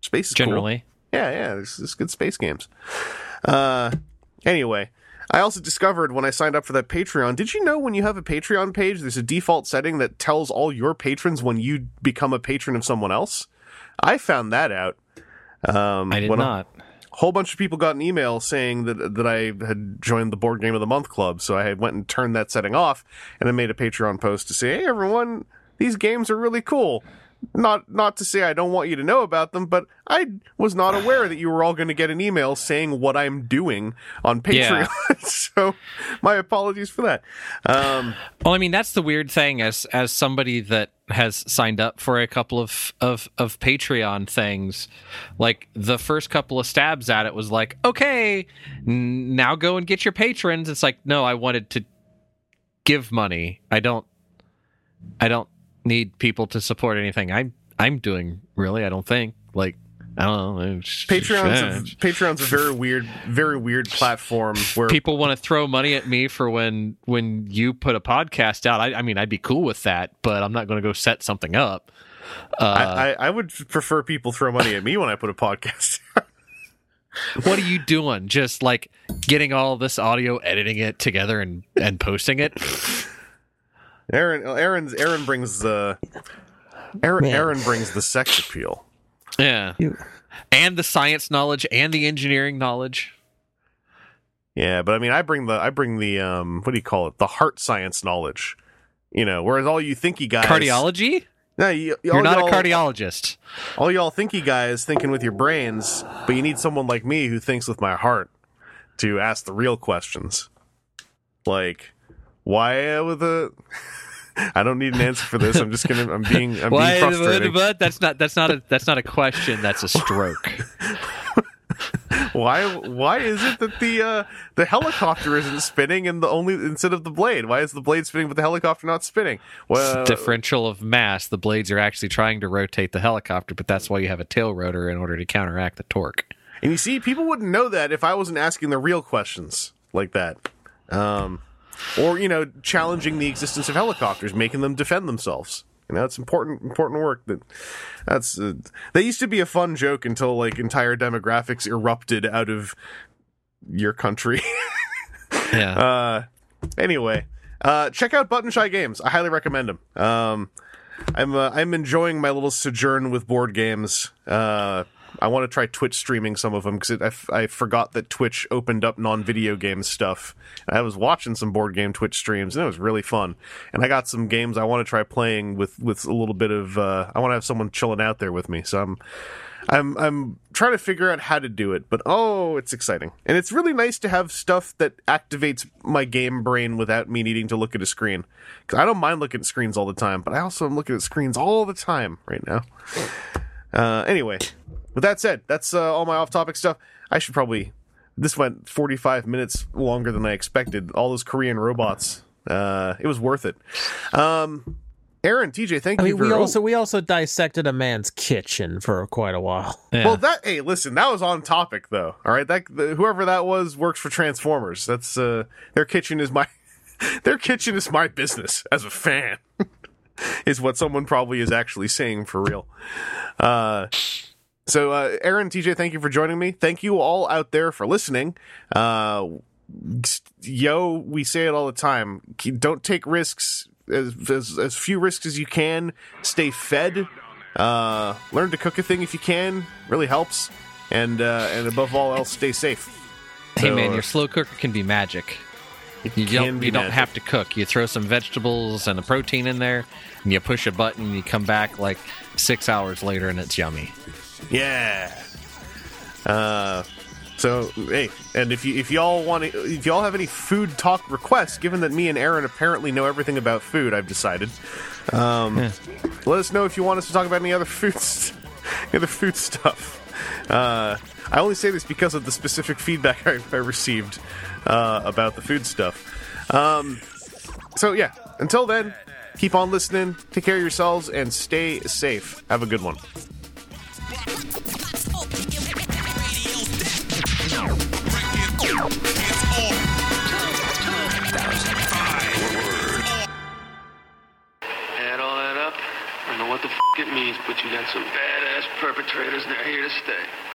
Space is generally. Cool. Yeah, yeah. There's, there's good space games. Uh, anyway, I also discovered when I signed up for that Patreon. Did you know when you have a Patreon page, there's a default setting that tells all your patrons when you become a patron of someone else? I found that out. Um, I did not. A whole bunch of people got an email saying that that I had joined the board game of the month club, so I went and turned that setting off, and then made a Patreon post to say, "Hey, everyone, these games are really cool." Not not to say I don't want you to know about them, but I was not aware that you were all going to get an email saying what I'm doing on Patreon. Yeah. <laughs> so my apologies for that. Um, well, I mean that's the weird thing as as somebody that has signed up for a couple of of of Patreon things. Like the first couple of stabs at it was like, okay, now go and get your patrons. It's like, no, I wanted to give money. I don't. I don't need people to support anything I'm I'm doing really. I don't think like I don't know. Patreon's a, Patreon's a very weird, very weird platform where people want to throw money at me for when when you put a podcast out. I, I mean, I'd be cool with that, but I'm not going to go set something up. Uh, I, I, I would prefer people throw money at me when I put a podcast. <laughs> what are you doing? Just like getting all this audio, editing it together, and and posting it. <laughs> Aaron, Aaron's Aaron brings the Aaron, Aaron brings the sex appeal. Yeah, you. and the science knowledge and the engineering knowledge. Yeah, but I mean, I bring the I bring the um, what do you call it? The heart science knowledge. You know, whereas all you thinky guys, cardiology. No, you, are not a cardiologist. All y'all thinky guys thinking with your brains, but you need someone like me who thinks with my heart to ask the real questions. Like, why with a I don't need an answer for this. I'm just gonna. I'm being. I'm Why, being frustrated. But that's not. That's not a. That's not a question. That's a stroke. why why is it that the uh, the helicopter isn't spinning and the only instead of the blade? Why is the blade spinning but the helicopter not spinning? Well, differential of mass. The blades are actually trying to rotate the helicopter, but that's why you have a tail rotor in order to counteract the torque. And you see, people wouldn't know that if I wasn't asking the real questions like that. Um, or, you know, challenging the existence of helicopters, making them defend themselves. You know, it's important important work that that's uh, that used to be a fun joke until like entire demographics erupted out of your country. <laughs> yeah. Uh anyway, uh check out Button Shy Games. I highly recommend them. Um I'm uh, I'm enjoying my little sojourn with board games. Uh I want to try Twitch streaming some of them because I, f- I forgot that Twitch opened up non video game stuff. I was watching some board game Twitch streams and it was really fun. And I got some games I want to try playing with with a little bit of. Uh, I want to have someone chilling out there with me. So I'm. I'm I'm trying to figure out how to do it, but oh, it's exciting. And it's really nice to have stuff that activates my game brain without me needing to look at a screen. Cuz I don't mind looking at screens all the time, but I also am looking at screens all the time right now. Uh, anyway, with that said, that's uh, all my off-topic stuff. I should probably. This went 45 minutes longer than I expected. All those Korean robots. Uh, it was worth it. Um, Aaron, TJ, thank I you. mean, we for, also we also dissected a man's kitchen for quite a while. <laughs> Yeah. Well, that hey, listen, that was on topic though. All right, that the, whoever that was works for Transformers. That's uh, their kitchen is my <laughs> their kitchen is my business as a fan. <laughs> is what someone probably is actually saying for real. Uh, so, uh, Aaron, TJ, thank you for joining me. Thank you all out there for listening. Uh, yo, we say it all the time. Don't take risks. As, as, as few risks as you can. Stay fed. Uh, learn to cook a thing if you can. Really helps. And uh, and above all else, stay safe. hey So, man, uh, your slow cooker can be magic. it You don't you don't magic. have to cook. You throw some vegetables and a protein in there, and you push a button. and You come back like six hours later, and it's yummy. Yeah. Uh, so hey, and if you if y'all want to, if y'all have any food talk requests, given that me and Aaron apparently know everything about food, I've decided. Um, let us know if you want us to talk about any other <laughs> foods, other food stuff. Uh, I only say this because of the specific feedback <laughs> I, I received uh, about the food stuff. Um, so yeah, until then, keep on listening, take care of yourselves, and stay safe. Have a good one. Add all that up, I know what the f it means, but you got some badass perpetrators, and they're here to stay.